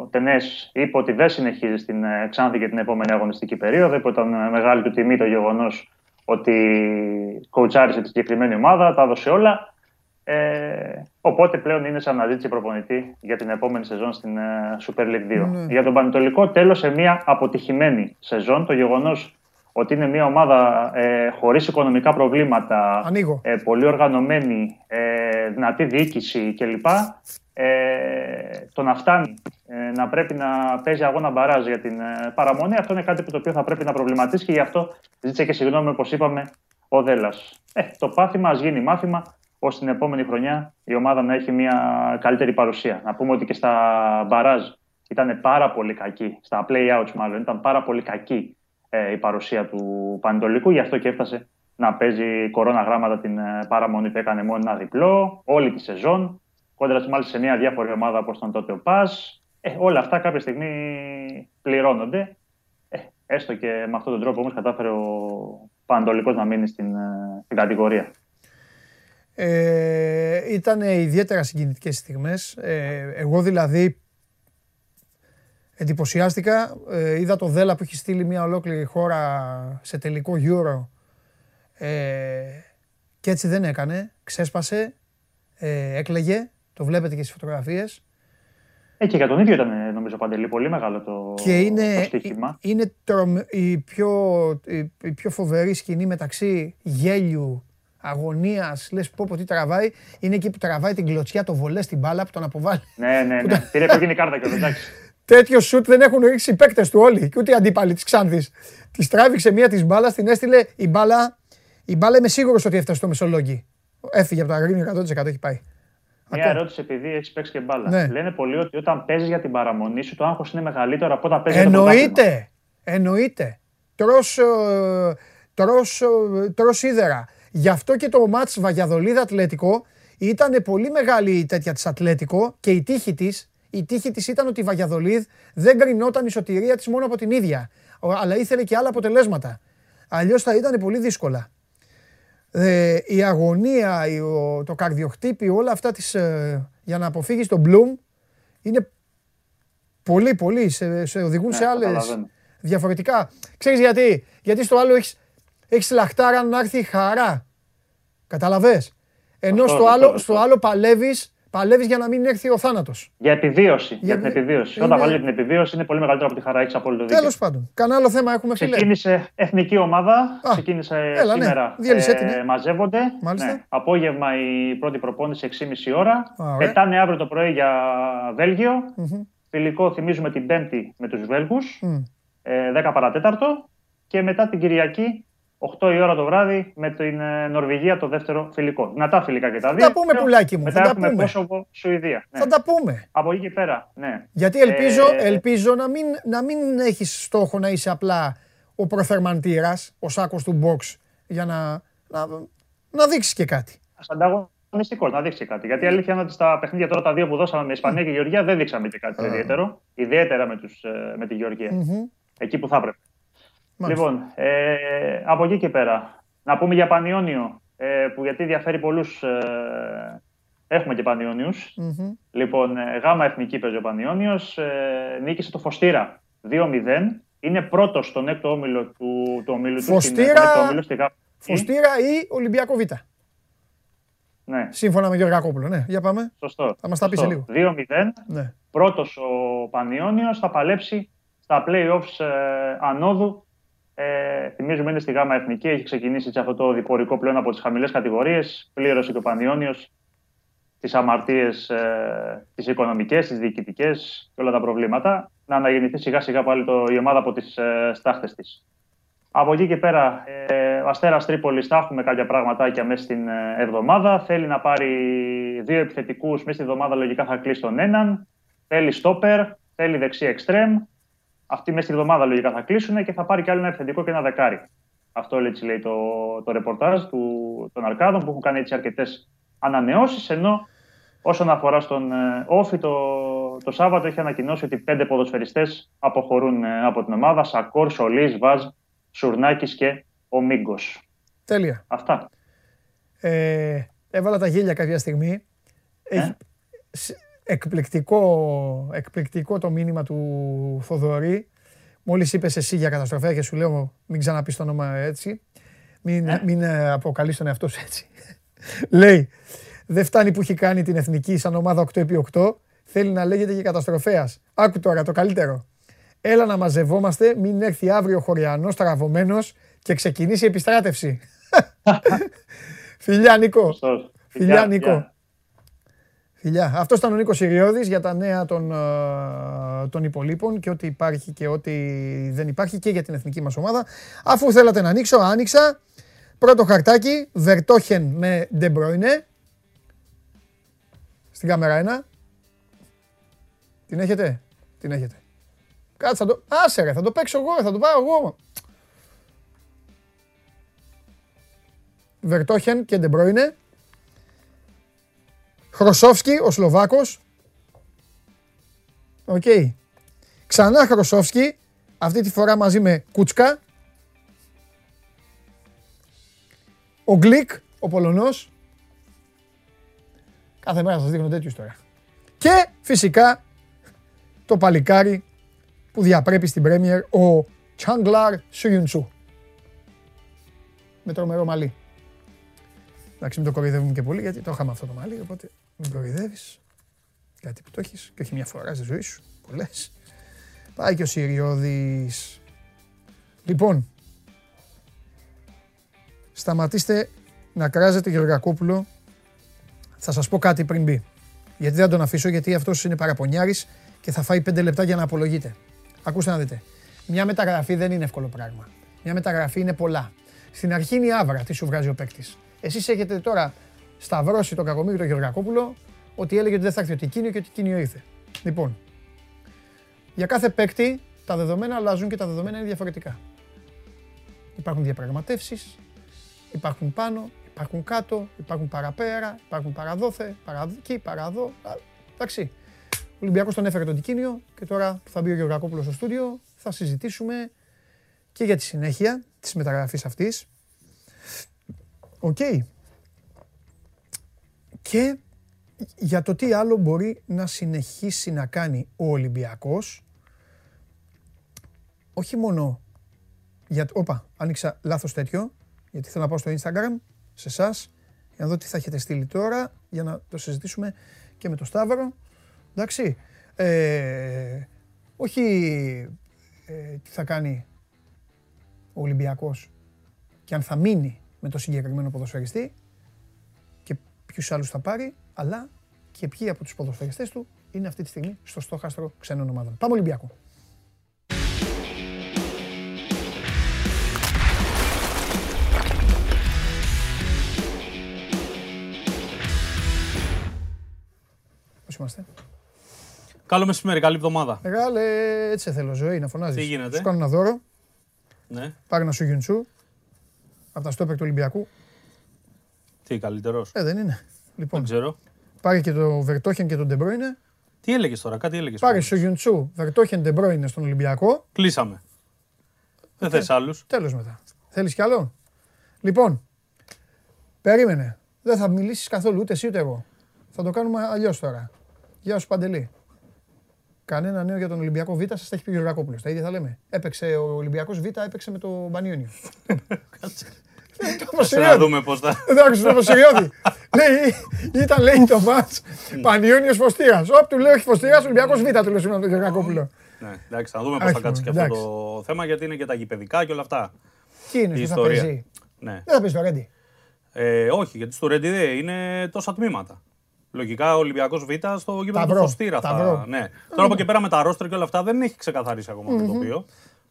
ο Τενές είπε ότι δεν συνεχίζει στην ε, Εξάνθη για την επόμενη αγωνιστική περίοδο. Είπε ότι ήταν ε, μεγάλη του τιμή το γεγονός ότι κοουτσάρισε τη συγκεκριμένη ομάδα, τα έδωσε όλα. Ε, οπότε πλέον είναι σε αναζήτηση προπονητή για την επόμενη σεζόν στην ε, Super League 2.
Ναι.
Για τον Πανετολικό τέλος σε μια αποτυχημένη σεζόν. Το γεγονός ότι είναι μια ομάδα ε, χωρίς οικονομικά προβλήματα,
Ανοίγω.
ε, πολύ οργανωμένη, ε, δυνατή διοίκηση κλπ. Ε, το να φτάνει ε, να πρέπει να παίζει αγώνα μπαράζ για την ε, παραμονή, αυτό είναι κάτι που το οποίο θα πρέπει να προβληματίσει και γι' αυτό ζήτησε και συγγνώμη, όπως είπαμε, ο Δέλλας. Ε, το πάθημα ας γίνει μάθημα, ώστε την επόμενη χρονιά η ομάδα να έχει μια καλύτερη παρουσία. Να πούμε ότι και στα μπαράζ ήταν πάρα πολύ κακή, στα play-outs μάλλον, ήταν πάρα πολύ κακή ε, η παρουσία του Πανετολικού, γι' αυτό και έφτασε να παίζει κορώνα γράμματα την ε, παραμονή που έκανε μόνο ένα διπλό, όλη τη σεζόν, κόντρα μάλιστα σε μια διάφορη ομάδα όπως ήταν τότε ο ΠΑΣ. Ε, όλα αυτά κάποια στιγμή πληρώνονται. Ε, έστω και με αυτόν τον τρόπο όμως κατάφερε ο Πανετολικός να μείνει στην, ε, στην κατηγορία.
Ε, ήταν ιδιαίτερα συγκινητικές στιγμές. Ε, εγώ δηλαδή εντυπωσιάστηκα. Ε, είδα το Δέλα που έχει στείλει μια ολόκληρη χώρα σε τελικό Euro ε, και έτσι δεν έκανε. Ξέσπασε, ε, έκλαιγε. Το βλέπετε και στις φωτογραφίες.
Ε, και για τον ίδιο ήταν ε, νομίζω Παντελή πολύ μεγάλο το,
Και είναι,
το στοίχημα.
είναι τρομε- η, πιο, η, η πιο φοβερή σκηνή μεταξύ γέλιου, αγωνίας, λες πω πω τι τραβάει, είναι εκεί που τραβάει την κλωτσιά, το βολέ στην μπάλα που τον αποβάλλει.
Ναι, ναι, ναι. Πήρε κόκκινη κάρτα και εντάξει.
Τέτοιο σουτ δεν έχουν ρίξει οι παίκτες του όλοι και ούτε οι αντίπαλοι της Ξάνθης. Της τράβηξε μία της μπάλας, την έστειλε η μπάλα. Η μπάλα είμαι σίγουρος ότι έφτασε στο Μεσολόγγι. Έφυγε από το Αγρίνιο 100% έχει πάει.
Μια
Ακόμα.
ερώτηση επειδή έχεις παίξει και μπάλα.
Ναι.
Λένε πολλοί ότι όταν παίζεις για την παραμονή σου, το άγχος είναι μεγαλύτερο από όταν παίζεις για το πρωτάθλημα.
Εννοείται. Εννοείται. Τρως, ε, τρως, ε, τρως σίδερα. Γι' αυτό και το μάτς Βαγιαδολίδα Ατλέτικο ήταν πολύ μεγάλη η τέτοια της Ατλέτικο και η τύχη της, η τύχη της ήταν ότι η Βαγιαδολίδ δεν κρινόταν η σωτηρία της μόνο από την ίδια. Ο- Αλλά ήθελε και άλλα αποτελέσματα. Αλλιώς θα ήταν πολύ δύσκολα. Ε, η αγωνία, η- ο- το καρδιοχτύπη, όλα αυτά της, ε, για να αποφύγεις τον Bloom είναι πολύ, πολύ. Σε, σε οδηγούν
Ναι,
σε άλλες
καταλαβαίνω.
διαφορετικά. Ξέρεις γιατί; Γιατί στο άλλο έχεις, έχεις λαχτάρα να έρθει η χαρά. Καταλαβες; Ενώ
Αυτό,
στο,
αυτό,
άλλο,
αυτό.
στο άλλο παλεύεις, παλεύεις για να μην έρθει ο θάνατος.
Για επιβίωση. Για,
Για-
την επιβίωση.
είναι-
Όταν βάλει την επιβίωση είναι πολύ μεγαλύτερο από τη χαρά. Έχει απόλυτο δίκιο.
Τέλος πάντων. Κανένα άλλο θέμα έχουμε φίλε;
Ξεκίνησε εθνική ομάδα.
Α,
ξεκίνησε
έλα, ναι.
σήμερα.
Διέλυσέ την, ναι.
μαζεύονται.
Μάλιστα.
Ναι. Απόγευμα η πρώτη προπόνηση 6.30 ώρα.
Α, ωραία.
Πετάνε αύριο το πρωί για Βέλγιο.
Μμμ.
Φιλικό θυμίζουμε την Πέμπτη με τους Βέλγους.
Μμ.
ε, 10 παρατέταρτο. Και μετά την Κυριακή 8 η ώρα το βράδυ με την ε, Νορβηγία το δεύτερο φιλικό. Δυνατά φιλικά και τα δύο.
τα πούμε, πουλάκι μου,
Μετά
θα τα
έχουμε
πούμε.
Κόσοβο, Σουηδία. Ναι.
Θα τα πούμε.
Από εκεί και πέρα, ναι.
Γιατί ελπίζω,
Ε,
ελπίζω να, μην, να μην έχεις στόχο να είσαι απλά ο προθερμαντήρας, ο σάκος του box, για να, να, να δείξεις και κάτι.
Ανταγωνιστικό, να δείξεις κάτι. Γιατί η αλήθεια είναι ότι στα παιχνίδια τώρα τα δύο που δώσαμε με Ισπανία και Γεωργία δεν δείξαμε και κάτι ιδιαίτερο. Ιδιαίτερα με, τους, ε, με τη Γεωργία.
Μμμ.
Εκεί που θα έπρεπε.
Μάλιστα.
Λοιπόν, ε, από εκεί και πέρα, να πούμε για Πανιόνιο, ε, που γιατί διαφέρει πολλούς, ε, έχουμε και Πανιόνιους.
Μμμ.
Λοιπόν, ε, γάμα εθνική παίζει ο Πανιόνιος, ε, νίκησε το Φωστήρα 2-0. Είναι πρώτος στον έκτο όμιλο του, του ομίλου του. στην-
Φωστήρα-
στον έκτο όμιλο στη γάμα.
Φωστήρα ή Ολυμπιακό Β.
Ναι,
Σύμφωνα με Γεωργακόπουλο. Ναι, για πάμε.
σωστό.
Θα μας τα πεις σε
Σωστό.
λίγο.
2-0.
Ναι.
Πρώτος ο Πανιόνιος θα παλέψει στα play-offs ε, ανόδου. Ε, θυμίζουμε είναι στη ΓΑΜΑ Εθνική, έχει ξεκινήσει σε αυτό το διπορικό πλέον από τις χαμηλές κατηγορίες. Πλήρωσε και ο Πανιόνιος τις αμαρτίες, ε, τις οικονομικές, τις διοικητικές και όλα τα προβλήματα. Να αναγεννηθεί σιγά σιγά πάλι το, η ομάδα από τις ε, στάχτες της. Από εκεί και πέρα, ε, ο Αστέρας Τρίπολης θα έχουμε κάποια πραγματάκια μέσα στην ε, εβδομάδα. Θέλει να πάρει δύο επιθετικούς μέσα στην εβδομάδα, λογικά θα κλείσει τον έναν. Θέλει στόπερ, θέλει δεξί εξτρέμ. Αυτοί μέσα στην εβδομάδα λογικά θα κλείσουν και θα πάρει κι άλλο ένα επιθετικό και ένα δεκάρι. Αυτό έτσι λέει το, το ρεπορτάζ του, των Αρκάδων που έχουν κάνει έτσι αρκετές ανανεώσεις. Ενώ όσον αφορά στον ε, Όφη, το, το Σάββατο έχει ανακοινώσει ότι πέντε ποδοσφαιριστές αποχωρούν ε, από την ομάδα. Σακόρ, Σολής, Βάζ Σουρνάκης και ο Μίγκος.
Τέλεια.
Αυτά.
Ε, έβαλα τα γέλια κάποια στιγμή. Έχει σ- εκπληκτικό, εκπληκτικό το μήνυμα του Θοδωρή. Μόλις είπες εσύ για καταστροφέα και σου λέω μην ξαναπείς το όνομα έτσι. Μην, μην ε, αποκαλείς τον εαυτό σου έτσι. Λέει, δεν φτάνει που έχει κάνει την εθνική σαν ομάδα 8x8, θέλει να λέγεται και καταστροφέας. Άκου τώρα το καλύτερο. Έλα να μαζευόμαστε, μην έρθει αύριο χωριανός τραβωμένος και ξεκινήσει η επιστράτευση. Φιλιά Νίκο.
Σωστός.
Φιλιά
Γεια,
Νίκο.
γεια.
Φιλιά. Αυτός ήταν ο Νίκος Ιριώδης για τα νέα των, ε, των υπολείπων και ό,τι υπάρχει και ό,τι δεν υπάρχει και για την εθνική μας ομάδα. Αφού θέλατε να ανοίξω, άνοιξα. Πρώτο χαρτάκι, Βερτόχεν με Ντεμπρόινε. Στην κάμερα 1. Την έχετε, την έχετε. Κάτσε, θα το... Άσε ρε, θα το παίξω εγώ, θα το πάω εγώ. Βερτόχεν και Ντεμπρόινε. Χροσόφσκι, ο Σλοβάκος. Οκ. Ξανά Χροσόφσκι, αυτή τη φορά μαζί με Κούτσκα. Ο Γκλικ, ο Πολωνός. Κάθε μέρα σας δείχνω τέτοιους τώρα. Και φυσικά το παλικάρι που διαπρέπει στην Πρέμιερ, ο Τσάγκλαρ Σουγιουντσού. Με τρομερό μαλλί. Εντάξει, μην το κοροϊδεύουμε και πολύ γιατί το είχαμε αυτό το μαλλί, οπότε μην κοροϊδεύεις. Κάτι που το έχεις και όχι μια φορά στη ζωή σου. Πολλές. Πάει και ο Συριώδης. Λοιπόν, σταματήστε να κράζετε Γεωργακόπουλο. Θα σας πω κάτι πριν μπει. Γιατί δεν τον αφήσω, γιατί αυτός είναι παραπονιάρης και θα φάει πέντε λεπτά για να απολογείται. Ακούστε να δείτε. Μια μεταγραφή δεν είναι εύκολο πράγμα. Μια μεταγραφή είναι πολλά. Στην αρχή είναι η άβρα, τι σου βγάζει ο παίκτης. Εσείς έχετε τώρα σταυρώσει τον Κακομίρη τον Γεωργακόπουλο ότι έλεγε ότι δεν θα έρθει ο Τικίνιο και ο Τικίνιο ήρθε. Λοιπόν, για κάθε παίκτη τα δεδομένα αλλάζουν και τα δεδομένα είναι διαφορετικά. Υπάρχουν διαπραγματεύσεις, υπάρχουν πάνω, υπάρχουν κάτω, υπάρχουν παραπέρα, υπάρχουν παραδόθε, παραδεκεί, παραδό. Α, Εντάξει. Ο Ολυμπιακός τον έφερε τον Τικίνιο και τώρα που θα μπει ο Γεωργακόπουλος στο στούντιο θα συζητήσουμε και για τη συνέχεια της μεταγραφής αυτής. Οκ. Και για το τι άλλο μπορεί να συνεχίσει να κάνει ο Ολυμπιακός. Όχι μόνο για... Όπα, άνοιξα λάθος τέτοιο, γιατί θέλω να πάω στο Instagram, σε εσάς για να δω τι θα έχετε στείλει τώρα, για να το συζητήσουμε και με το Σταύρο. Εντάξει. Ε, όχι ε, τι θα κάνει ο Ολυμπιακός και αν θα μείνει με το συγκεκριμένο ποδοσφαιριστή και ποιους άλλους θα πάρει, αλλά και ποιοι από τους ποδοσφαιριστές του είναι αυτή τη στιγμή στο στόχαστρο ξένων ομάδων. Πάμε Ολυμπιακό. Πώς είμαστε;
Καλό μεσημέρι, καλή εβδομάδα.
Μεγάλε, έτσι σε θέλω ζωή να φωνάζεις.
Τι γίνεται;
Σου κάνω ένα δώρο,
Ναι.
πάρε ένα Σογιουντσού, από τα στόπερ του Ολυμπιακού.
Τι καλύτερος;
Ε, δεν είναι.
Δεν
Λοιπόν,
ξέρω.
πάρε και το Βερτόχεν και τον Ντεμπρόινε.
Τι έλεγες τώρα, κάτι έλεγες.
Πάρε Σογιουντσού, Βερτόχεν, Ντεμπρόινε στον Ολυμπιακό.
Κλείσαμε. Δεν θες άλλους.
Τέλος μετά. Θέλεις κι άλλο; Λοιπόν, περίμενε. Δεν θα μιλήσεις καθόλου ούτε εσύ ούτε εγώ. Θα το κάνουμε αλλιώς τώρα. Γεια σου Παντελή. Κανένα νέο για τον Ολυμπιακό Β, σας τα έχει πει ο Γεωργακόπουλος. Τα ίδια θα λέμε. Έπαιξε ο Ολυμπιακός Β, έπαιξε με το Μπανιόνιο. Το
Σε να δούμε πώς θα.
Εντάξει, στο Βασιλιώδη. Λέει, ήταν λέει το μάτς Πανιόνιος Φωστήρας. Όπ, του λέω έχει Φωστήρας, Ολυμπιακός Β, του λέω σήμερα τον Γεωργακόπουλο.
Ναι, εντάξει, θα δούμε πώς
Όχι,
θα κάτσει και αυτό
εντάξει.
το θέμα γιατί είναι και τα γηπαιδικά και όλα αυτά.
Τι είναι,
Η
τι θα
ιστορία.
παίζει;
Ναι.
Δεν θα παίζει το Ρέντι.
Ε, όχι, γιατί στο Ρέντι δεν είναι τόσα τμήματα. Λογικά ο Ολυμπιακός Β στο γήπεδο του
βρω,
Φωστήρα
τα
θα.
βρω.
Ναι. Τώρα από εκεί πέρα με τα ρόστρα και όλα αυτά δεν έχει ξεκαθαρίσει ακόμα αυτό το τοπίο.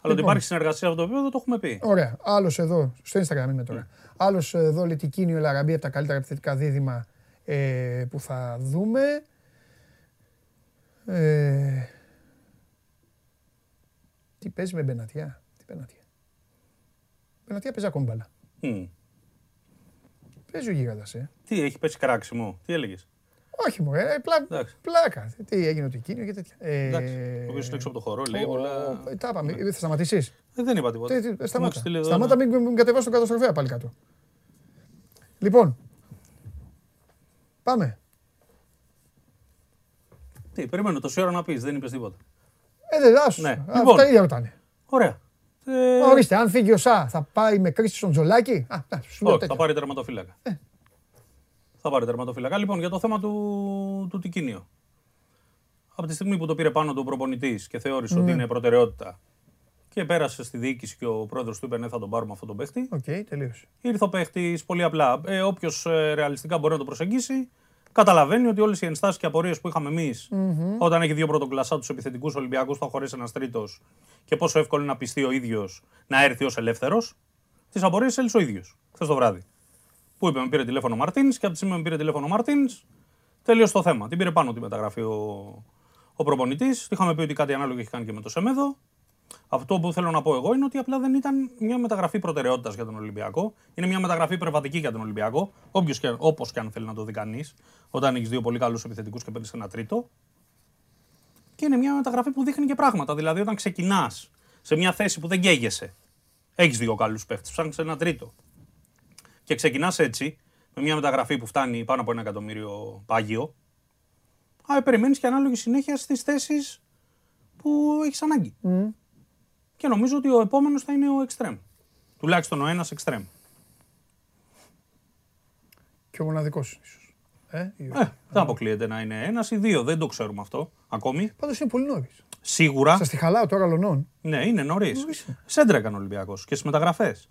Αλλά ότι
Λοιπόν.
υπάρχει συνεργασία σε αυτό το επίπεδο το έχουμε πει.
Ωραία. Άλλος εδώ, στο Instagram είμαι τώρα. Άλλος εδώ λέει Τικίνιο Λαραμπή από τα καλύτερα επιθετικά δίδυμα ε, που θα δούμε. Ε, τι παίζει με Μπενατιά; Τι Μπενατιά; Μπενατιά παίζει ακόμη μπαλά.
Μμ.
Παίζει ο γίγαντας, ε.
Τι έχει πέσει κράξιμο, τι έλεγες;
Όχι μου, ε, πλά,
Εντάξει.
πλάκα. Τι έγινε το εκείνο και τέτοια. Ε,
Εντάξει. Ο οποίο είναι έξω από το χώρο, λέει πολλά.
ο- Τα είπαμε. Θα σταματήσεις;
Ε, Δεν είπα τίποτα.
Σταμάτα.
Μου στείλει εδώ
Σταμάτα,
ένα-
μην, μην κατεβάσει τον καταστροφέα πάλι κάτω. Λοιπόν. Πάμε.
Τι, περιμένω τόση ώρα να πεις, δεν είπες τίποτα.
Ε, δεν άσου.
Ναι.
Αυτά
Λοιπόν.
τα ίδια ρωτάνε.
Ωραία. Ε,
Μα Ορίστε, αν φύγει ο Σα, θα πάει με κρίση στον Τζολάκη; Α, α, σου λέω
όχι, θα
τέτοια.
πάρει τερματοφύλακα.
Ε.
Θα πάρει τερματοφύλακα. Λοιπόν, για το θέμα του, του Τικίνιο. Από τη στιγμή που το πήρε πάνω του ο προπονητής και θεώρησε
Ναι.
ότι είναι προτεραιότητα και πέρασε στη διοίκηση και ο πρόεδρος του είπε ναι, θα τον πάρουμε αυτόν τον παίχτη.
Οκ, τελείωσε.
Ήρθε ο παίχτης πολύ απλά. Ε, Όποιος ρεαλιστικά μπορεί να το προσεγγίσει, καταλαβαίνει ότι όλες οι ενστάσεις και απορίες που είχαμε εμείς, όταν έχει δύο πρωτοκλασσά τους επιθετικούς Ολυμπιακούς, θα χωρέσει ένας τρίτος και πόσο εύκολο είναι να πιστεί ο ίδιος να έρθει ως ελεύθερος, τις απορίες έλυσε ο ίδιος χθες το βράδυ. Που είπε, με πήρε τηλέφωνο ο Μαρτίνς και από τη στιγμή που με πήρε τηλέφωνο ο Μαρτίνς, τελείωσε το θέμα. Την πήρε πάνω τη μεταγραφή ο, ο προπονητής. Είχαμε πει ότι κάτι ανάλογο έχει κάνει και με το Σεμέδο. Αυτό που θέλω να πω εγώ είναι ότι απλά δεν ήταν μια μεταγραφή προτεραιότητας για τον Ολυμπιακό. Είναι μια μεταγραφή πρεβατική για τον Ολυμπιακό. Όποιος και, όπως και αν θέλει να το δει κανείς, όταν έχεις δύο πολύ καλούς επιθετικούς και παίρνεις ένα τρίτο. Και είναι μια μεταγραφή που δείχνει και πράγματα. Δηλαδή, όταν ξεκινάς σε μια θέση που δεν καίγεσαι, έχεις δύο καλούς παίχτες, ψάχνεις ένα τρίτο. Και ξεκινάς έτσι, με μια μεταγραφή που φτάνει πάνω από ένα εκατομμύριο πάγιο, α, περιμένεις και ανάλογη συνέχεια στις θέσεις που έχεις ανάγκη. Και νομίζω ότι ο επόμενος θα είναι ο εξτρέμ. Τουλάχιστον ο ένας εξτρέμ.
Και ο μοναδικός ίσως. Ε, ή όχι.
Ε, δεν αποκλείεται να είναι ένας ή δύο, δεν το ξέρουμε αυτό ακόμη.
Πάντως είναι πολύ νωρίς.
Σίγουρα,
Σας τη χαλάω τώρα λονών.
ναι, είναι νωρίς.
Νωρίς είναι.
Σέντρα έκανε ο Ολυμπιακός και στις μεταγραφές.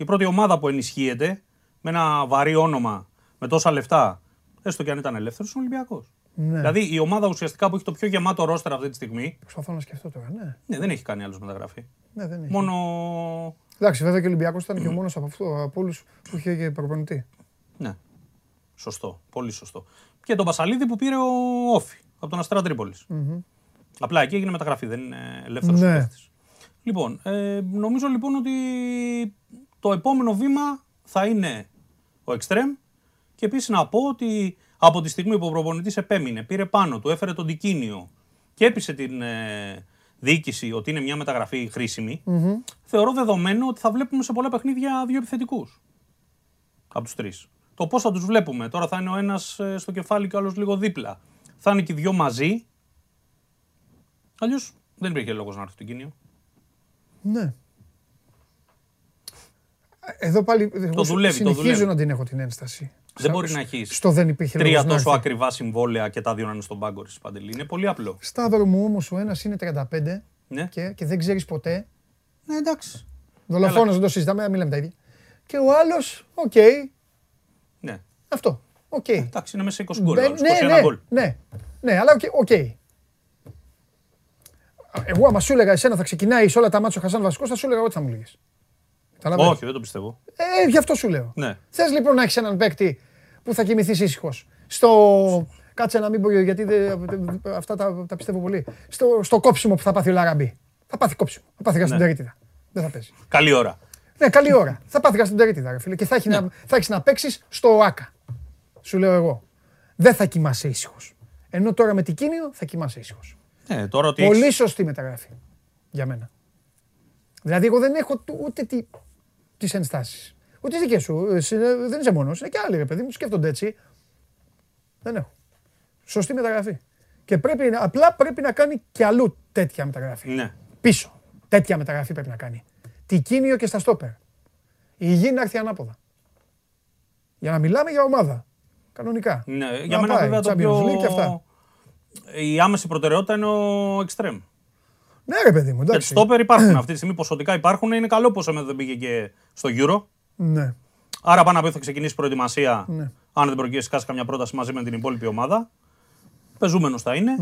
Η πρώτη ομάδα που ενισχύεται με ένα βαρύ όνομα, με τόσα λεφτά, έστω και αν ήταν ελεύθερος, είναι ο Ολυμπιακός.
Ναι.
Δηλαδή η ομάδα ουσιαστικά που έχει το πιο γεμάτο ρόστερ αυτή τη στιγμή,
Προσπαθώ να σκεφτώ τώρα. Ναι,
ναι, δεν έχει κάνει άλλο μεταγραφή.
ναι δεν έχει.
Μόνο.
Εντάξει, βέβαια και ο Ολυμπιακός ήταν και ο μόνος από, αυτό- από όλους που είχε και προπονητή.
Ναι. Σωστό. Πολύ σωστό. Και τον Πασαλίδη που πήρε ο Όφη από τον Αστέρα Τρίπολης. Απλά εκεί έγινε μεταγραφή, δεν είναι ελεύθερος
Ναι.
ναι. Λοιπόν, ε, νομίζω λοιπόν ότι το επόμενο βήμα θα είναι ο Εκστρέμ και επίσης να πω ότι από τη στιγμή που ο προπονητής επέμεινε, πήρε πάνω του, έφερε τον Τικίνιο και έπεισε την ε, διοίκηση ότι είναι μια μεταγραφή χρήσιμη, θεωρώ δεδομένο ότι θα βλέπουμε σε πολλά παιχνίδια δύο επιθετικούς από τους τρεις. Το πώς θα τους βλέπουμε. Τώρα θα είναι ο ένας στο κεφάλι και ο άλλος λίγο δίπλα. Θα είναι και οι δυο μαζί. Αλλιώς δεν υπήρχε λόγος να έρθει το κίνημα.
Ναι. Εδώ πάλι εγώ
δουλεύει, το
συνεχίζω
δουλεύει.
να την έχω την ένσταση.
Δεν
Σα-
μπορεί να έχεις
Στο δεν υπήρχε
τρία
λόγος να
τόσο
έρθει.
ακριβά συμβόλαια και τα δύο να είναι στον πάγκο ρε Παντελή. Είναι πολύ απλό.
Σταύρο μου όμως ο ένας είναι 35
Ναι,
και, και δεν ξέρεις ποτέ.
ναι εντάξει.
Δολοφόνος δεν το συζητάμε, μην λέμε τα ίδια. Και ο άλλος, οκ,
Ναι.
αυτό. Οκ.
Εντάξει, είναι μέσα σε 20 γκολ.
Μπαίνει-
άλλος,
ναι,
21
ναι,
γκολ.
ναι, ναι, αλλά ok. ok. Εγώ άμα σου έλεγα εσένα θα ξεκινάει σε όλα τα ματς ο Χασάν βασικός, θα σου έλεγα ό,τι θα μου λέγες. Καταλαβαίνεις.
Όχι, δεν το πιστεύω.
Ε, γι' αυτό σου λέω.
Ναι.
Θες λοιπόν να έχεις έναν παίκτη που θα κοιμηθείς ήσυχος. Στο... Κάτσε να μην πω γιατί δεν- αυτά τα, τα πιστεύω πολύ. Στο, στο κόψιμο που θα πάθει ο Λαραμπή. Θα πάθει κόψιμο. Θα πάθει γαστρεντερίτιδα. Δεν θα παίζει.
Καλή ώρα.
Ναι, καλή ώρα. θα πάθει γαστρεντερίτιδα, ρε φίλε. Και θα, έχει να, θα έχεις να παίξεις στο ΟΑΚΑ. Σου λέω εγώ. Δεν θα κοιμάσαι ήσυχος. Ενώ τώρα με την κίνιο θα κοιμάσαι ήσυχος.
Ναι, τώρα ότι
Πολύ
έχεις-
σωστή μεταγραφή. Για μένα. Δηλαδή, εγώ δεν έχω του- ούτε τις, τις ενστάσεις. Ούτε τις δικές σου. Εσύ, ε, δεν είσαι μόνος. Είναι και άλλοι, ρε παιδί μου, σκέφτονται έτσι. Δεν έχω. Σωστή μεταγραφή. Και πρέπει, να- απλά πρέπει να κάνει και αλλού τέτοια μεταγραφή.
Ναι.
Πίσω. Τέτοια μεταγραφή πρέπει να κάνει. Τικίνιο και στα στόπερ. Η γη να έρθει ανάποδα. Για να μιλάμε για ομάδα. Κανονικά.
Ναι,
Να
για μένα
πάει,
βέβαια το
Champions
πιο...
League και αυτά.
Η άμεση προτεραιότητα είναι ο Extreme.
Ναι, ρε παιδί μου,
Και
εντάξει.
στόπερ υπάρχουν αυτή τη στιγμή, ποσοτικά υπάρχουν. Είναι καλό πως εμένα δεν πήγε και στο Euro.
Ναι.
Άρα πάνω από θα ξεκινήσει η προετοιμασία.
Ναι.
Αν δεν προκύψει κάσει καμιά πρόταση μαζί με την υπόλοιπη ομάδα. Πεζούμενος θα είναι.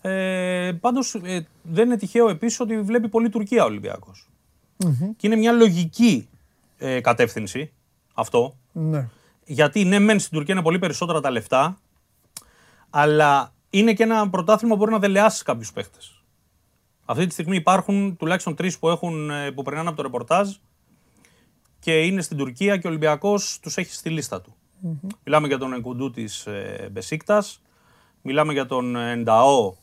Ε, Πάντως δεν είναι τυχαίο επίσης ότι βλέπει πολύ Τουρκία ο Ολυμπιακός. Και είναι μια λογική ε, κατεύθυνση αυτό.
Ναι.
Γιατί ναι, μεν στην Τουρκία είναι πολύ περισσότερα τα λεφτά, αλλά είναι και ένα πρωτάθλημα που μπορεί να δελεάσεις κάποιους παίχτες. Αυτή τη στιγμή υπάρχουν τουλάχιστον τρεις που, έχουν, ε, που περνάνε από το ρεπορτάζ και είναι στην Τουρκία και ο Ολυμπιακός τους έχει στη λίστα του. Μιλάμε για τον Εγκουντού της Μπεσίκτας. Μιλάμε για τον Ενταό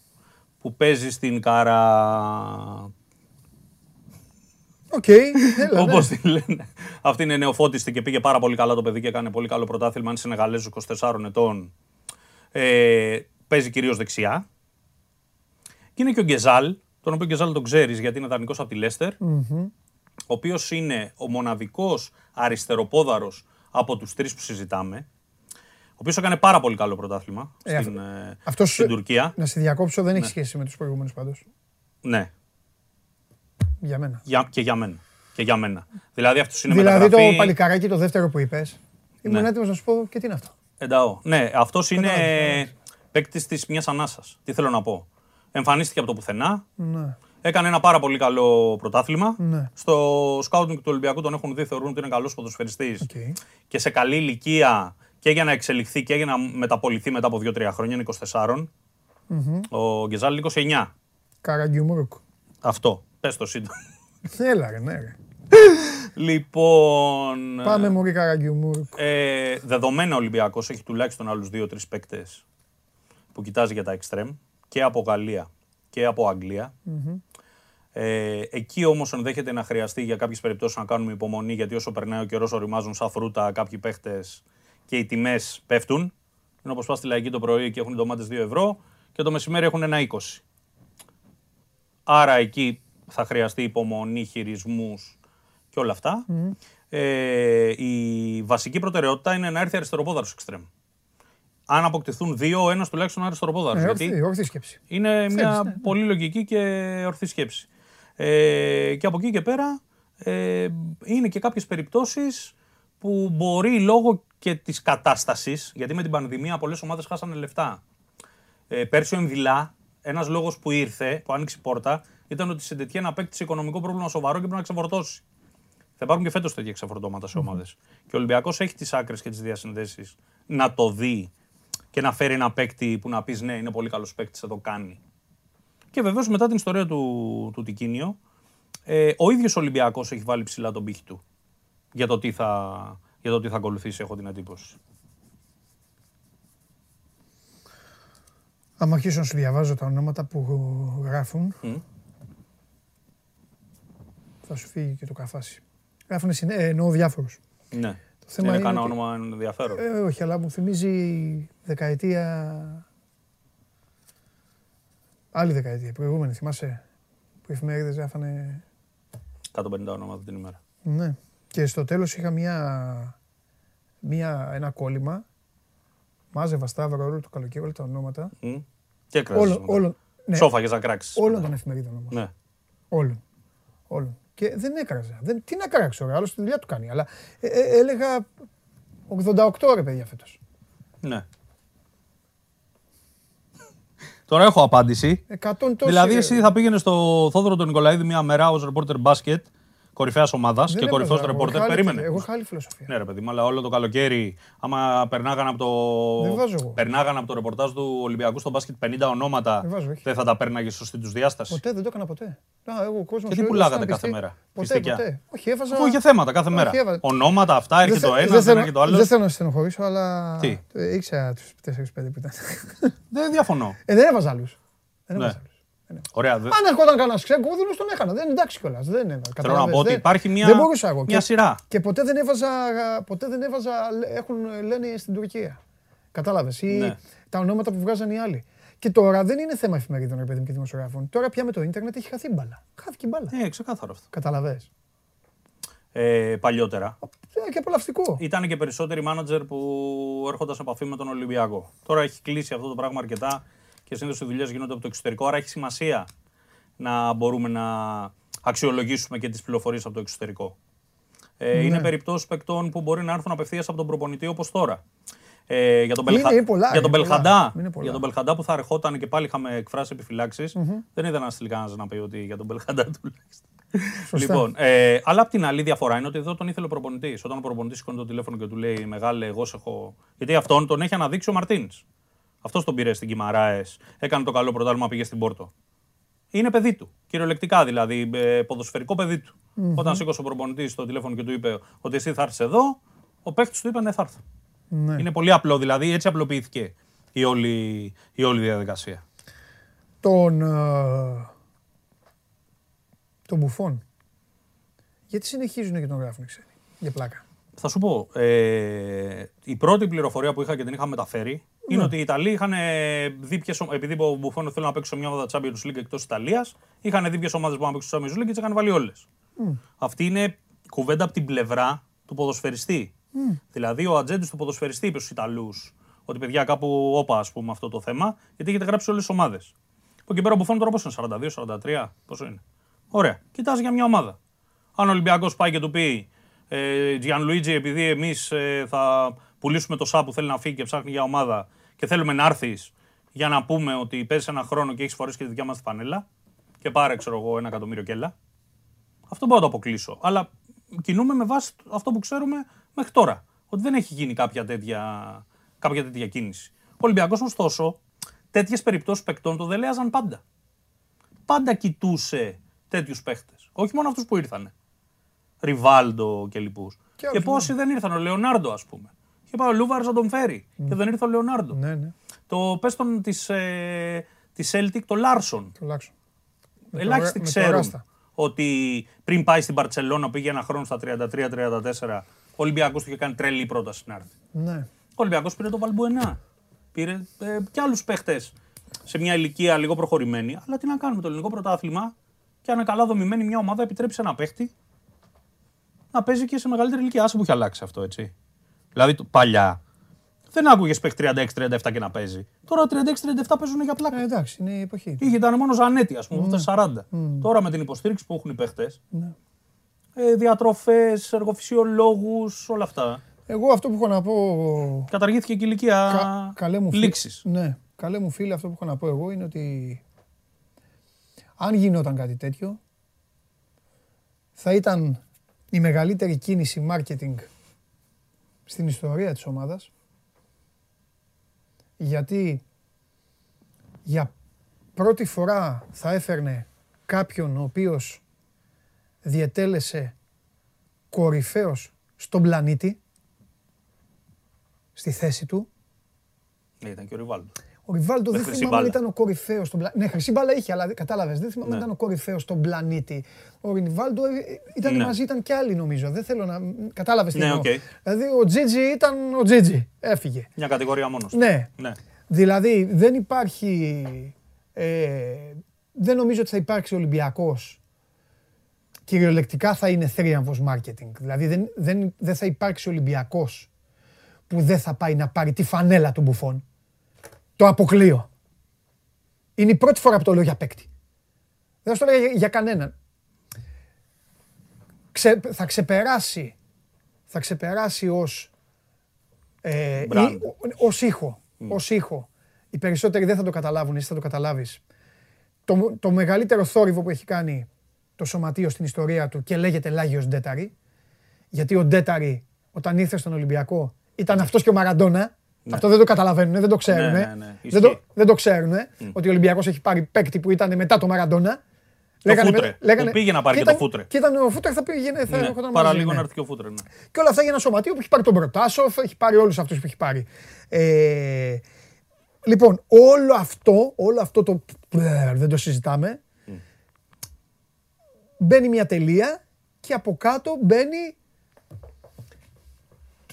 που παίζει στην Καρα.
Οκ, έλα,
Όπως
ναι.
τη λένε. Αυτή είναι νεοφώτιστη και πήγε πάρα πολύ καλά το παιδί και έκανε πολύ καλό πρωτάθλημα. Είναι Σενεγαλέζο 24 ετών. Ε, παίζει κυρίως δεξιά. Και είναι και ο Γκεζάλ, τον οποίο Γκεζάλ τον ξέρεις γιατί είναι δανεικός από τη Λέστερ Ο οποίος είναι ο μοναδικός αριστεροπόδαρος από τους τρεις που συζητάμε. Ο οποίος έκανε πάρα πολύ καλό πρωτάθλημα
Ε,
στην,
αυτό-
ε,
αυτός-
στην Τουρκία.
Να σε διακόψω, δεν έχει σχέση με τους προηγούμενους πάντως.
Ναι,
Για μένα.
για, και για μένα. Και για μένα. Δηλαδή αυτός είναι
Δηλαδή
μεταγραφή...
το παλικαράκι το δεύτερο που είπες. Ήμουν
Ναι.
έτοιμος να σου πω και τι είναι αυτό.
Εντάξει. Ναι, αυτός είναι
Κατάλαβες,
παίκτης της μιας ανάσας. Τι θέλω να πω. Εμφανίστηκε από το πουθενά.
Ναι.
Έκανε ένα πάρα πολύ καλό πρωτάθλημα.
Ναι.
Στο scouting του Ολυμπιακού τον έχουν δει, θεωρούν ότι είναι καλός ποδοσφαιριστής.
Οκ.
Και σε καλή ηλικία και για να εξελιχθεί και για να μεταπωληθεί μετά από 2-3 χρόνια. Είναι 24. Ο Γκεζάλ είναι 29.
Καραγκιουμούρκ.
Αυτό. Πες το σύντομα.
Έλα ρε, ναι ρε.
λοιπόν.
Πάμε μωρή Καραγκιουμούρκ.
Ε, δεδομένα ο Ολυμπιακός έχει τουλάχιστον άλλους δύο-τρεις παίκτες που κοιτάζει για τα εξτρέμ και από Γαλλία και από Αγγλία. Ε, εκεί όμως ενδέχεται να χρειαστεί για κάποιες περιπτώσεις να κάνουμε υπομονή γιατί όσο περνάει ο καιρός οριμάζουν σαν φρούτα κάποιοι παίχτες και οι τιμές πέφτουν. Είναι όπως πας στη λαϊκή το πρωί και έχουν οι ντομάτες 2 ευρώ και το μεσημέρι έχουν ένα 20. Άρα εκεί θα χρειαστεί υπομονή, χειρισμούς και όλα αυτά. Ε, η βασική προτεραιότητα είναι να έρθει αριστεροπόδαρος εξτρέμ. Αν αποκτηθούν δύο, ο ένας τουλάχιστον αριστεροπόδαρο.
Ε,
γιατί
ορθή, ορθή σκέψη.
είναι μια
ναι, ναι.
πολύ λογική και ορθή σκέψη. Ε, και από εκεί και πέρα ε, είναι και κάποιες περιπτώσεις που μπορεί λόγω και της κατάστασης, γιατί με την πανδημία πολλές ομάδες χάσανε λεφτά. Ε, πέρσι ο Εμβιλά, ένας λόγος που ήρθε, που άνοιξε η πόρτα, ήταν ότι η Σεντετιέν απέκτησε οικονομικό πρόβλημα σοβαρό και πρέπει να ξεφορτώσει. Θα υπάρχουν και φέτος τέτοια ξεφορτώματα σε ομάδες. Και ο Ολυμπιακός έχει τις άκρες και τις διασυνδέσεις να το δει και να φέρει ένα παίκτη που να πεις ναι, είναι πολύ καλός παίκτης, θα το κάνει. Και βεβαίως μετά την ιστορία του, του Τικίνιο, ε, ο ίδιος Ολυμπιακός έχει βάλει ψηλά τον πύχη του για το τι θα, για το τι θα ακολουθήσει, έχω την εντύπωση.
Αν αρχίσω να σου διαβάζω τα ονόματα που γράφουν,
Μμ.
θα σου φύγει και το καφάσι. Γράφουν συνέ... ε, εννοώ διάφορους.
Ναι.
Θέμα
είναι
είναι
κανένα
ότι-
όνομα ενδιαφέρον.
Ε, όχι, αλλά μου θυμίζει δεκαετία... Άλλη δεκαετία, προηγούμενη, θυμάσαι. Που οι εφημερίδες γράφανε...
150 ονόματα την ημέρα.
Ναι. Και στο τέλος είχα μια, μια, ένα κόλλημα. Μάζευα σταύρο όλο το καλοκαίρι, όλα τα ονόματα.
Μμ. Και κράτησε.
Όλων, όλων, ναι,
Σόφαγες να κράξεις.
όλων των εφημερίδων όμως.
Ναι.
Όλων. Όλων. Και δεν έκραζα. Δεν, τι να κράξω, ρε, άλλος τη δουλειά του κάνει. Αλλά ε, ε, έλεγα 88 ρε παιδιά φέτος.
ναι. Τώρα έχω απάντηση.
100 τόσοι,
Δηλαδή,
ρε.
εσύ θα πήγαινες στο Θόδωρο τον Νικολαίδη μία μέρα ως ρεπόρτερ μπάσκετ, κορυφαίας ομάδας
Δεν
και κορυφαίος
έβαζα, εγώ
ρεπόρτερ.
είχα άλλη-
Περίμενε.
Εγώ είχα άλλη φιλοσοφία.
Ναι, ρε παιδί μου, αλλά όλο το καλοκαίρι, άμα περνάγανε από το,
Δεν βάζω εγώ.
περνάγανε από το ρεπορτάζ του Ολυμπιακού στο μπάσκετ 50 ονόματα,
Δεν βάζω, όχι.
δεν θα τα παίρναγε σωστή τους διάσταση;
Ποτέ δεν το έκανα ποτέ. Α, εγώ, ο κόσμος
Και τι
σου
πουλάγατε
έδωσε να
κάθε
πιστεί.
μέρα,
Ποτέ,
πιστικιά.
ποτέ. Όχι, έβαζα.
Αφού είχε θέματα κάθε
Όχι,
μέρα.
έβαζα.
Ονόματα αυτά, έρχεται
Δεν
το
θε-
ένας,
δεν
δεν
θέλω-
έρχεται το άλλος.
Δεν θέλω να σε στενοχωρήσω, αλλά.
Τι;
Ε, Ήξερα τους 4-5 που ήταν.
Δεν διαφωνώ.
Ε, δεν έβαζα άλλους. Δεν
Ναι.
έβαζα άλλους.
Ωραία. δε-
Αν έρχονταν κανένας ξεκούδουλο, τον έκανα. Δεν εντάξει κιόλας. Δεν έβαζα.
Θέλω να
Καταλάβες,
πω ότι
δεν-
υπάρχει μια,
Δεν μπορούσα εγώ.
μια
Και-
σειρά.
Και ποτέ δεν έβαζα. Ποτέ δεν έβαζα. Έχουν, λένε στην Τουρκία. Κατάλαβες. Ή
Ναι.
τα ονόματα που βγάζαν οι άλλοι. Και τώρα δεν είναι θέμα εφημερίδων ρε παιδί μου, και δημοσιογράφων. Τώρα πια με το ίντερνετ έχει χαθεί η μπάλα. Χάθηκε η μπάλα.
Ε, ξεκάθαρο αυτό.
Καταλαβέ.
Ε, παλιότερα.
Και απολαυστικό.
Ήταν και περισσότεροι μάνατζερ που έρχονταν σε επαφή με τον Ολυμπιακό. Τώρα έχει κλείσει αυτό το πράγμα αρκετά και συνήθως οι δουλειές γίνονται από το εξωτερικό. Άρα έχει σημασία να μπορούμε να αξιολογήσουμε και τις πληροφορίες από το εξωτερικό. Ε,
Ναι.
Είναι περιπτώσεις παικτών που μπορεί να έρθουν απευθείας από τον προπονητή όπως τώρα. Ε, για τον,
Είναι-
Μπελχα...
είναι πολλά,
για τον
είναι πολλά.
Μπελχαντά,
Είναι πολλά.
για τον Μπελχαντά που θα ερχόταν και πάλι είχαμε εκφράσει επιφυλάξεις, δεν είδα να στείλει κανένας να πει ότι για τον Μπελχαντά τουλάχιστον.
Σωστά.
Λοιπόν, ε, αλλά απ' την άλλη διαφορά είναι ότι εδώ τον ήθελε ο προπονητής. Όταν ο προπονητής σηκώνει το τηλέφωνο και του λέει Μεγάλε, εγώ σε έχω. Γιατί αυτόν τον έχει αναδείξει ο Μαρτίν. Αυτός τον πήρε στην Κιμαράες, έκανε το καλό πρωτάθλημα, πήγε στην Πόρτο. Είναι παιδί του. Κυριολεκτικά δηλαδή, ε, ποδοσφαιρικό παιδί του. Όταν σήκωσε ο προπονητής το τηλέφωνο και του είπε ότι εσύ θα έρθεις εδώ, ο παίκτη του είπε ναι, θα έρθω.
Ναι.
Είναι πολύ απλό δηλαδή, έτσι απλοποιήθηκε η όλη, η όλη διαδικασία.
Τον. ε, τον Μπουφόν. Γιατί συνεχίζουν και τον γράφουν οι ξένοι. Για πλάκα.
Θα σου πω, ε, η πρώτη πληροφορία που είχα και την είχα μεταφέρει είναι ότι οι Ιταλοί είχαν δει ποιες, ομ- επειδή ο Μπουφόν θέλει να παίξει σε μια ομάδα Champions League εκτός Ιταλίας, είχαν δει ποιες ομάδες μπορούν να παίξουν στο Champions League και τις είχαν βάλει όλες. Αυτή είναι κουβέντα από την πλευρά του ποδοσφαιριστή. Δηλαδή, ο ατζέντης του ποδοσφαιριστή είπε στους Ιταλούς ότι παιδιά κάπου όπα, ας πούμε, αυτό το θέμα, γιατί έχετε γράψει όλες τις ομάδες. Από εκεί πέρα ο Μπουφόν τώρα πόσο είναι, 42-43, πόσο είναι. Ωραία. Κοιτάζει για μια ομάδα. Αν ο Ολυμπιακός πάει και του πει ε, Λουίτζι, επειδή εμείς θα πουλήσουμε το ΣΑ που θέλει να φύγει και ψάχνει για ομάδα και θέλουμε να έρθεις για να πούμε ότι παίζεις ένα χρόνο και έχεις φορέσει και τη δικιά μας τη φανέλα και πάρε, ξέρω εγώ, ένα εκατομμύριο κέλα. Αυτό μπορώ να το αποκλείσω. Αλλά κινούμε με βάση αυτό που ξέρουμε μέχρι τώρα. Ότι δεν έχει γίνει κάποια τέτοια, κάποια τέτοια κίνηση. Ο Ολυμπιακός, ωστόσο, τέτοιες περιπτώσεις παικτών το δελέαζαν πάντα. Πάντα κοιτούσε τέτοιους παίχτες. Όχι μόνο αυτούς που ήρθαν. Ριβάλντο και λοιπούς.
Και
Και,
άλλους,
πόσοι δεν ήρθαν. Ο Λεωνάρντο, ας πούμε. Και πάει ο Λούβαρης να τον φέρει. Και δεν ήρθε ο Λεωνάρντο.
Ναι, ναι.
Το πες τον της ε, της Celtic, το Λάρσον.
Τουλάχιστον. Με το
Ελάχιστοι
Ρα- με το
ξέρουν
Ράστα.
ότι πριν πάει στην Παρσελόνα πήγε ένα χρόνο στα 33-34. Ο Ολυμπιακός του είχε κάνει τρελή πρόταση να έρθει.
Ναι.
Ο Ολυμπιακός πήρε τον Βαλμπουενά. Πήρε ε, και άλλους παίχτες σε μια ηλικία λίγο προχωρημένη. Αλλά τι να κάνουμε, το ελληνικό πρωτάθλημα και αν είναι καλά δομημένη μια ομάδα επιτρέπει σε ένα παίχτη να παίζει και σε μεγαλύτερη ηλικία. Άσε που έχει αλλάξει αυτό, έτσι. Δηλαδή το- παλιά δεν άκουγες παίχτη 36-37 και να παίζει. Τώρα 36-37 παίζουν για πλάκα.
Ε, εντάξει, είναι η εποχή.
Είχε ήταν μόνο Ζανέτη, ας πούμε,
Ναι.
mm. 40. Τώρα με την υποστήριξη που έχουν οι παίχτες, ε, διατροφές, εργοφυσιολόγους, όλα αυτά.
Εγώ αυτό που έχω να πω.
Καταργήθηκε και η ηλικία
Κα- καλέ μου φίλε-
λήξης.
Ναι, καλέ μου φίλε, αυτό που έχω να πω εγώ είναι ότι αν γινόταν κάτι τέτοιο, θα ήταν η μεγαλύτερη κίνηση marketing στην ιστορία της ομάδας. Γιατί για πρώτη φορά θα έφερνε κάποιον ο οποίος διετέλεσε κορυφαίος στον πλανήτη, στη θέση του,
Ναι, ήταν και ο Ριβάλντο.
Ο Ριβάλντο
Με
δεν
χρυσή
θυμάμαι αν
μπάλα.
ήταν ο κορυφαίος στον πλανήτη. Ναι, χρυσή μπάλα είχε, αλλά κατάλαβες. Δεν θυμάμαι αν
Ναι.
ήταν ο κορυφαίος στον πλανήτη. Ο Ριβάλντο ε, ήταν
Ναι.
μαζί, ήταν κι άλλοι νομίζω. Δεν θέλω να. Κατάλαβες τι
Ναι,
εννοώ.
οκ.
Δηλαδή ο Τζίτζι ήταν ο Τζίτζι. Έφυγε.
Μια κατηγορία μόνος.
Ναι.
ναι.
Δηλαδή δεν υπάρχει. Ε, δεν νομίζω ότι θα υπάρξει Ολυμπιακός. Κυριολεκτικά θα είναι θρίαμβος marketing. Δηλαδή δεν, δεν, δεν θα υπάρξει Ολυμπιακός που δεν θα πάει να πάρει τη φανέλα του Μπουφόν. Το αποκλείω. Είναι η πρώτη φορά που το λέω για παίκτη. Δεν θα το λέω για, για κανέναν. Ξε, θα ξεπεράσει, θα ξεπεράσει ως, ε,
Brand.
ή- ως ήχο. Ως ήχο. Οι περισσότεροι δεν θα το καταλάβουν, εσύ θα το καταλάβεις. Το, το μεγαλύτερο θόρυβο που έχει κάνει το σωματείο στην ιστορία του και λέγεται Λάγιος Ντέταρη. Γιατί ο Ντέταρη όταν ήρθε στον Ολυμπιακό ήταν αυτός και ο Μαραντόνα. Αυτό δεν το καταλαβαίνουν, δεν το ξέρουν.
Ναι, ναι, ναι.
Δεν, το,
Ισχύει.
δεν το ξέρουν ότι ο Ολυμπιακός έχει πάρει παίκτη που ήταν μετά το Μαραντόνα.
Φούτρε, που πήγε να πάρει και το
ήταν-
Φούτρε.
Και ήταν ο Φούτρε θα πήγαινε, θα
ναι.
έρχονταν
Παρά
μαζί,
λίγο
ναι.
να έρθει και ο Φούτρε. Ναι.
Και όλα αυτά για ένα σωματείο που έχει πάρει τον Προτάσοφ, έχει πάρει όλους αυτούς που έχει πάρει. Ε, λοιπόν, όλο αυτό, όλο αυτό το δεν το συζητάμε, μπαίνει μια τελεία και από κάτω μπαίνει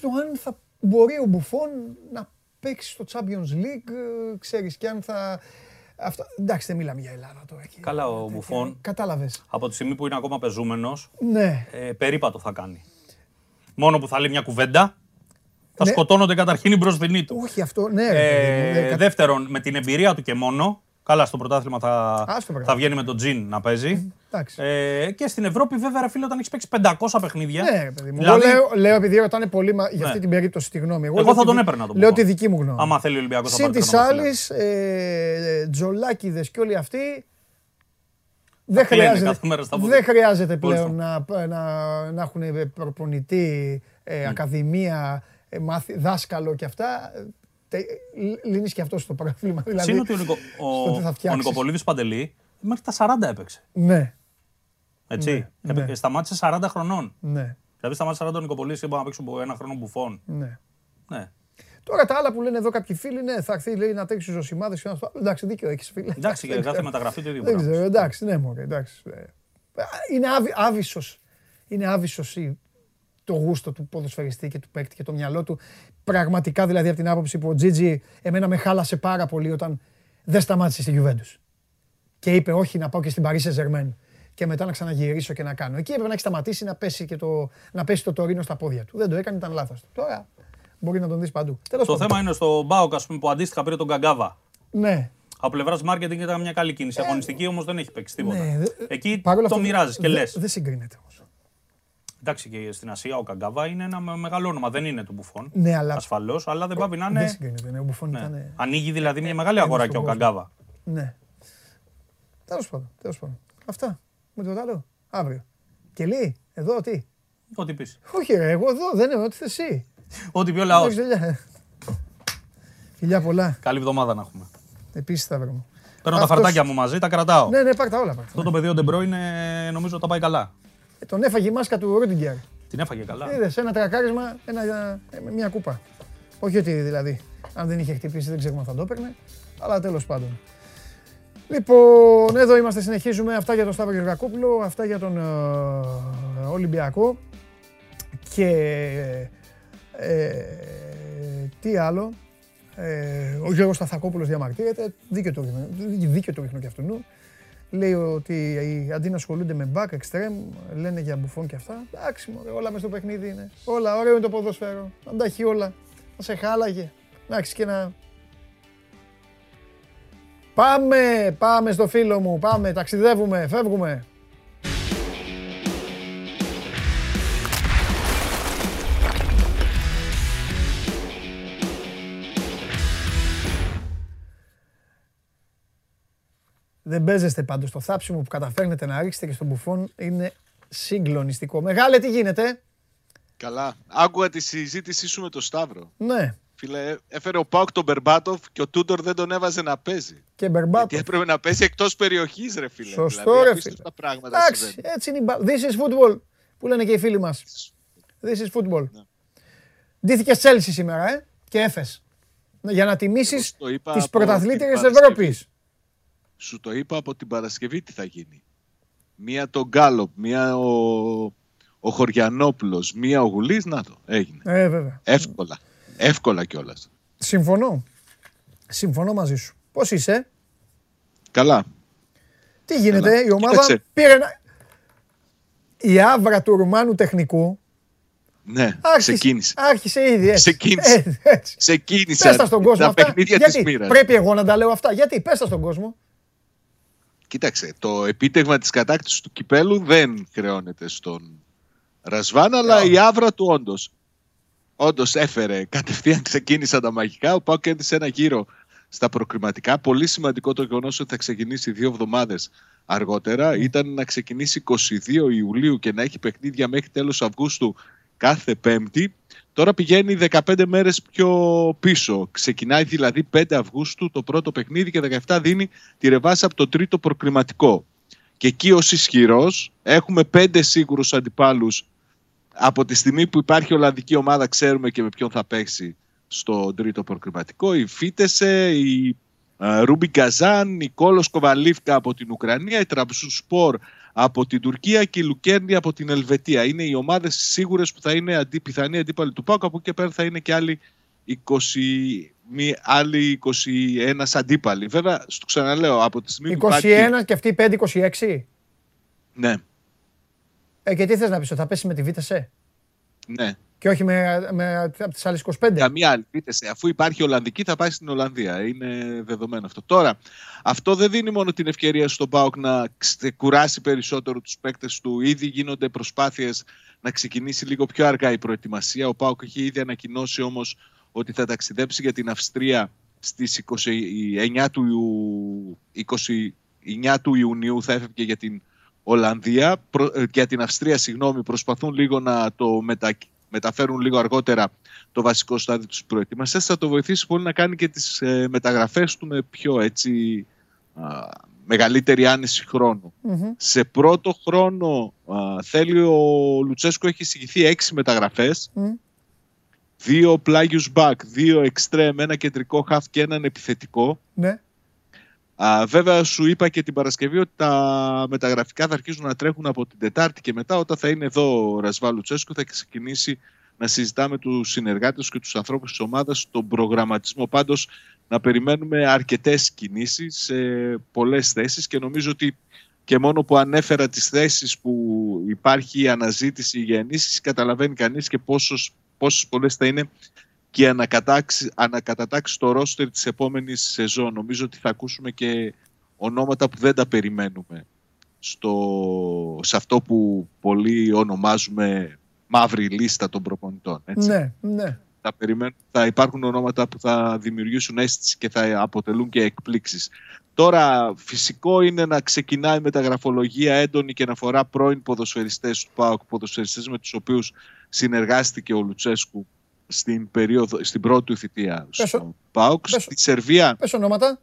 το αν θα μπορεί ο Μπουφόν να παίξει στο Champions League, ε, ξέρεις, και αν θα... Αυτά, εντάξει, δεν μιλάμε για Ελλάδα τώρα. εκεί.
Καλά, ο Μπουφόν
Κατάλαβες.
από τη στιγμή που είναι ακόμα πεζούμενος,
Ναι.
ε, περίπατο θα κάνει. Μόνο που θα λέει μια κουβέντα, θα
Ναι.
σκοτώνονται καταρχήν οι μπροστινοί του.
Όχι αυτό, ναι. ρε παιδί μου,
Ε,
δεν- κα-
δεύτερον, με την εμπειρία του και μόνο, καλά στο πρωτάθλημα θα,
Α, στο πρωτάθλημα.
θα βγαίνει με τον Τζιν να παίζει.
Εντάξει.
Ε, και στην Ευρώπη, βέβαια, ρε φίλε, όταν έχεις παίξει 500 παιχνίδια.
Ναι, ρε παιδί μου.
δηλαδή,
Εγώ λέω, λέω επειδή ρωτάνε πολύ μα- για
Ναι.
αυτή την περίπτωση τη γνώμη.
Εγώ
λέω
θα
τη
τον
δι-
έπαιρνα τον
Λέω
Μπουφόν.
τη δική μου γνώμη.
άμα θέλει ο Ολυμπιακός θα
Συν
πάρει
της
τον
άλλης,
Βασιλιά.
ε, τζολάκιδε και όλοι αυτοί. Δεν
κλαίνε
χρειάζεται,
κάθε μέρα στα
δεν
πόδια.
χρειάζεται πλέον
Όλους.
να, να, να έχουν προπονητή, ε, ακαδημία, ε, μάθη, δάσκαλο και αυτά. Τε, λύνεις και αυτό στο πρόβλημα. Δηλαδή,
Συν ότι ο, Νικο,
στο τι θα
ο, ο
φτιάξεις.
Νικοπολίδης Παντελή μέχρι τα 40 έπαιξε.
Ναι,
Έτσι.
Ναι,
Έπαι-
ναι.
Σταμάτησε 40 χρονών.
ναι,
Δηλαδή σταμάτησε 40 ο Νικοπολίδης και μπορεί να παίξει από ένα χρόνο μπουφόν.
ναι.
Ναι.
Τώρα τα άλλα που λένε εδώ κάποιοι φίλοι, ναι, θα έρθει λέει, να τρέξει στου Ζωσιμάδε και να στο. Εντάξει, δίκιο έχεις φίλε.
Εντάξει, και κάθε μεταγραφή το ίδιο
Δεν
πράγμα.
ξέρω, εντάξει, ναι, μωρέ, εντάξει. Ε, Είναι άβυ, άβυσος. Είναι άβυσος η- το γούστο του ποδοσφαιριστή και του παίκτη και το μυαλό του. Πραγματικά δηλαδή από την άποψη που ο Τζίτζι εμένα με χάλασε πάρα πολύ όταν δεν σταμάτησε στη Juventus. Και είπε όχι να πάω και στην Paris Saint-Germain και μετά να ξαναγυρίσω και να κάνω. Εκεί έπρεπε να έχει σταματήσει να πέσει, και το, να πέσει το τωρίνο στα πόδια του. Δεν το έκανε, ήταν λάθος του. Τώρα μπορεί να τον δεις παντού. Τέλος
Το
πάντων.
θέμα είναι στο Μπάουκ, ας πούμε, που αντίστοιχα πήρε τον Καγκάβα.
Ναι.
Από πλευράς marketing ήταν μια καλή κίνηση. Αγωνιστική όμως δεν έχει παίξει τίποτα.
ναι, δε-
Εκεί
Παρ' όλα
το
αυτά,
μοιράζεις και
δε-
λες.
Δεν συγκρίνεται όμως.
Εντάξει, και στην Ασία ο Καγκάβα είναι ένα με- μεγάλο όνομα. Δεν είναι του Μπουφόν.
Ναι, αλλά
Ασφαλώς, αλλά δεν πάει να
δεν
είναι.
συγκρίνεται. Ναι, ο Μπουφόν
Ναι.
ήταν.
Ανοίγει δηλαδή μια μεγάλη
ένας
αγορά
στον
και ο
κόσμο.
Καγκάβα.
Ναι. Τέλος πάντων. Τέλος πάντων. Αυτά. Με το άλλο. Αύριο. Και λέει, εδώ τι;
Ό,τι πεις.
Όχι, ρε, εγώ εδώ δεν είμαι, ό,τι θες εσύ.
Ό,τι πει ο λαός.
Εντάξει, φιλιά. Φιλιά πολλά.
Καλή εβδομάδα να έχουμε.
Επίσης θα βρούμε.
Παίρνω τα
Αυτός-
χαρτάκια μου μαζί, τα κρατάω.
Ναι, ναι, πάρ' τα όλα. Πάρ' τα.
Αυτό το παιδί ο Ντεμπρό είναι, νομίζω τα πάει καλά.
Ε, Τον έφαγε η μάσκα του Ρούντιγκερ.
Την έφαγε καλά.
Είδες, ένα τρακάρισμα, ένα, ε, μια κούπα. Όχι ότι δηλαδή, αν δεν είχε χτυπήσει δεν ξέρουμε αν θα το έπαιρνε, αλλά τέλος πάντων. Λοιπόν, εδώ είμαστε, συνεχίζουμε. Αυτά για τον Σταύρο Γεωργακόπουλο, αυτά για τον ε, Ολυμπιακό. Και ε, τι άλλο. Ε, ο Γιώργος Σταθακόπουλος διαμαρτύρεται, δίκιο το ρίχνω, δίκιο το ρίχνω και αυτού. Λέει ότι αντί να ασχολούνται με back, extreme, λένε για μπουφόν και αυτά. Εντάξει, μωρέ, όλα μέσα στο παιχνίδι είναι. Όλα, ωραίο είναι το ποδόσφαιρο. Αν τα έχει όλα. Να σε χάλαγε. Εντάξει και να... Πάμε, πάμε στο φίλο μου, πάμε, ταξιδεύουμε, φεύγουμε. Δεν παίζεστε πάντως. Το θάψιμο που καταφέρνετε να ρίξετε και στον μπουφόν είναι συγκλονιστικό. Μεγάλε, τι γίνεται;
Καλά. Άκουγα τη συζήτησή σου με τον Σταύρο.
Ναι,
Φίλε, έφερε ο Πάουκ τον Μπερμπάτοφ και ο Τούντορ δεν τον έβαζε να παίζει.
και Μπερμπάτο.
Γιατί έπρεπε να παίζει εκτός περιοχής, ρε φίλε.
Σωστό,
δηλαδή,
ρε
απίστευτα
φίλε.
πράγματα
Εντάξει,
συμβαίνουν.
έτσι είναι η μπάλα. This is football, που λένε και οι φίλοι μας. This is football.
Ναι.
Ντύθηκε Chelsea σήμερα, ε, και έφες. Για να τιμήσεις
το είπα
τις
από
πρωταθλήτριες
την
της Ευρώπης.
Σου το είπα από την Παρασκευή τι θα γίνει. Μία το Γκάλοπ, μία ο, ο Χωριανόπουλος, μία ο Γουλής, να το, έγινε.
Ε, βέβαια.
Εύκολα. Εύκολα κιόλας.
Συμφωνώ. Συμφωνώ μαζί σου. Πώς είσαι,
Καλά.
τι γίνεται,
Καλά.
η ομάδα
Κοίταξε.
πήρε ένα... Η άβρα του Ρουμάνου τεχνικού
Ναι,
άρχισε,
ξεκίνησε.
άρχισε ήδη έτσι.
Ξεκίνησε.
Έτσι, έτσι.
Ξεκίνησαν
Πες τα στον κόσμο
τα
αυτά.
παιχνίδια
Γιατί
της μοίρας.
πρέπει εγώ να τα λέω αυτά. Γιατί, πες τα στον κόσμο.
Κοίταξε, το επίτευγμα της κατάκτησης του κυπέλου δεν χρεώνεται στον Ρασβάν, αλλά η άβρα του όντως. Όντως έφερε, κατευθείαν ξεκίνησαν τα μαγικά, ο Πάο κέρδισε ένα γύρο στα προκριματικά. Πολύ σημαντικό το γεγονός ότι θα ξεκινήσει δύο εβδομάδες αργότερα. Ήταν να ξεκινήσει 22 Ιουλίου και να έχει παιχνίδια μέχρι τέλος Αυγούστου κάθε Πέμπτη. Τώρα πηγαίνει 15 μέρες πιο πίσω. Ξεκινάει δηλαδή 5 Αυγούστου το πρώτο παιχνίδι και 17 δίνει τη ρεβάσα από το τρίτο προκριματικό. Και εκεί ως ισχυρός έχουμε πέντε σίγουρους αντιπάλους από τη στιγμή που υπάρχει Ολλανδική ομάδα ξέρουμε και με ποιον θα παίξει στο τρίτο προκριματικό. Η Φίτεσε, η ε, Ρούμπι Καζάν, η Κόλος Κοβαλίφκα από την Ουκρανία, η Τραμπσού Σπορ από την Τουρκία και η Λουκέρνη από την Ελβετία. Είναι οι ομάδες σίγουρες που θα είναι αντί, πιθανή αντίπαλοι του ΠΑΟΚ. Από εκεί και πέρα θα είναι και άλλοι 20, μη, άλλοι 21 αντίπαλοι. Βέβαια, στο ξαναλέω, από τη στιγμή που
21
υπάρχει...
και αυτή 5-26.
Ναι,
Ε, και τι θες να πεις, ότι θα πέσει με τη Βίτεσε
ναι.
και όχι με, με, από τις άλλες 25.
Καμία άλλη. Πείτε σε, αφού υπάρχει Ολλανδική, θα πάει στην Ολλανδία. Είναι δεδομένο αυτό. Τώρα, αυτό δεν δίνει μόνο την ευκαιρία στον Πάοκ να κουράσει περισσότερο τους παίκτες του. Ήδη γίνονται προσπάθειες να ξεκινήσει λίγο πιο αργά η προετοιμασία. Ο Πάοκ έχει ήδη ανακοινώσει όμως ότι θα ταξιδέψει για την Αυστρία στις 29 του, Ιου- 29 του Ιουνίου θα έφευγε για την Ολλανδία, προ- ε, για την Αυστρία, συγγνώμη, προσπαθούν λίγο να το μετα, μεταφέρουν λίγο αργότερα το βασικό στάδιο της προετοιμασίας. Θα το βοηθήσει πολύ να κάνει και τις ε, μεταγραφές του με πιο έτσι α, μεγαλύτερη άνεση χρόνου.
Μμμ.
Σε πρώτο χρόνο α, θέλει ο Λουτσέσκο έχει εισηγηθεί έξι μεταγραφές
Μμ.
δύο πλάγιους back, δύο extreme, ένα κεντρικό half και έναν επιθετικό.
Ναι.
Α, βέβαια, σου είπα και την Παρασκευή ότι τα μεταγραφικά θα αρχίσουν να τρέχουν από την Τετάρτη και μετά, όταν θα είναι εδώ ο Ρασβάλου Τσέσκου, θα ξεκινήσει να συζητάμε τους συνεργάτες και τους ανθρώπους της ομάδας τον προγραμματισμό. Πάντως, να περιμένουμε αρκετές κινήσεις σε πολλές θέσεις και νομίζω ότι και μόνο που ανέφερα τις θέσεις που υπάρχει αναζήτηση για ενίσχυση καταλαβαίνει κανείς και πόσες, πόσες πολλές θα είναι και η ανακατάξη, ανακατατάξει στο ρόστερ της επόμενης σεζόν. Νομίζω ότι θα ακούσουμε και ονόματα που δεν τα περιμένουμε στο, σε αυτό που πολλοί ονομάζουμε μαύρη λίστα των προπονητών. Έτσι.
Ναι, ναι.
Θα, περιμένουν, θα υπάρχουν ονόματα που θα δημιουργήσουν αίσθηση και θα αποτελούν και εκπλήξεις. Τώρα φυσικό είναι να ξεκινάει με τα γραφολογία έντονη και να αφορά πρώην ποδοσφαιριστές του ΠΑΟΚ, ποδοσφαιριστές με τους οποίους συνεργάστηκε ο Λουτσέσκου στην, περίοδο, στην πρώτη του θητεία στο ΠΑΟΚ. Στη Σερβία...
Πες ονόματα.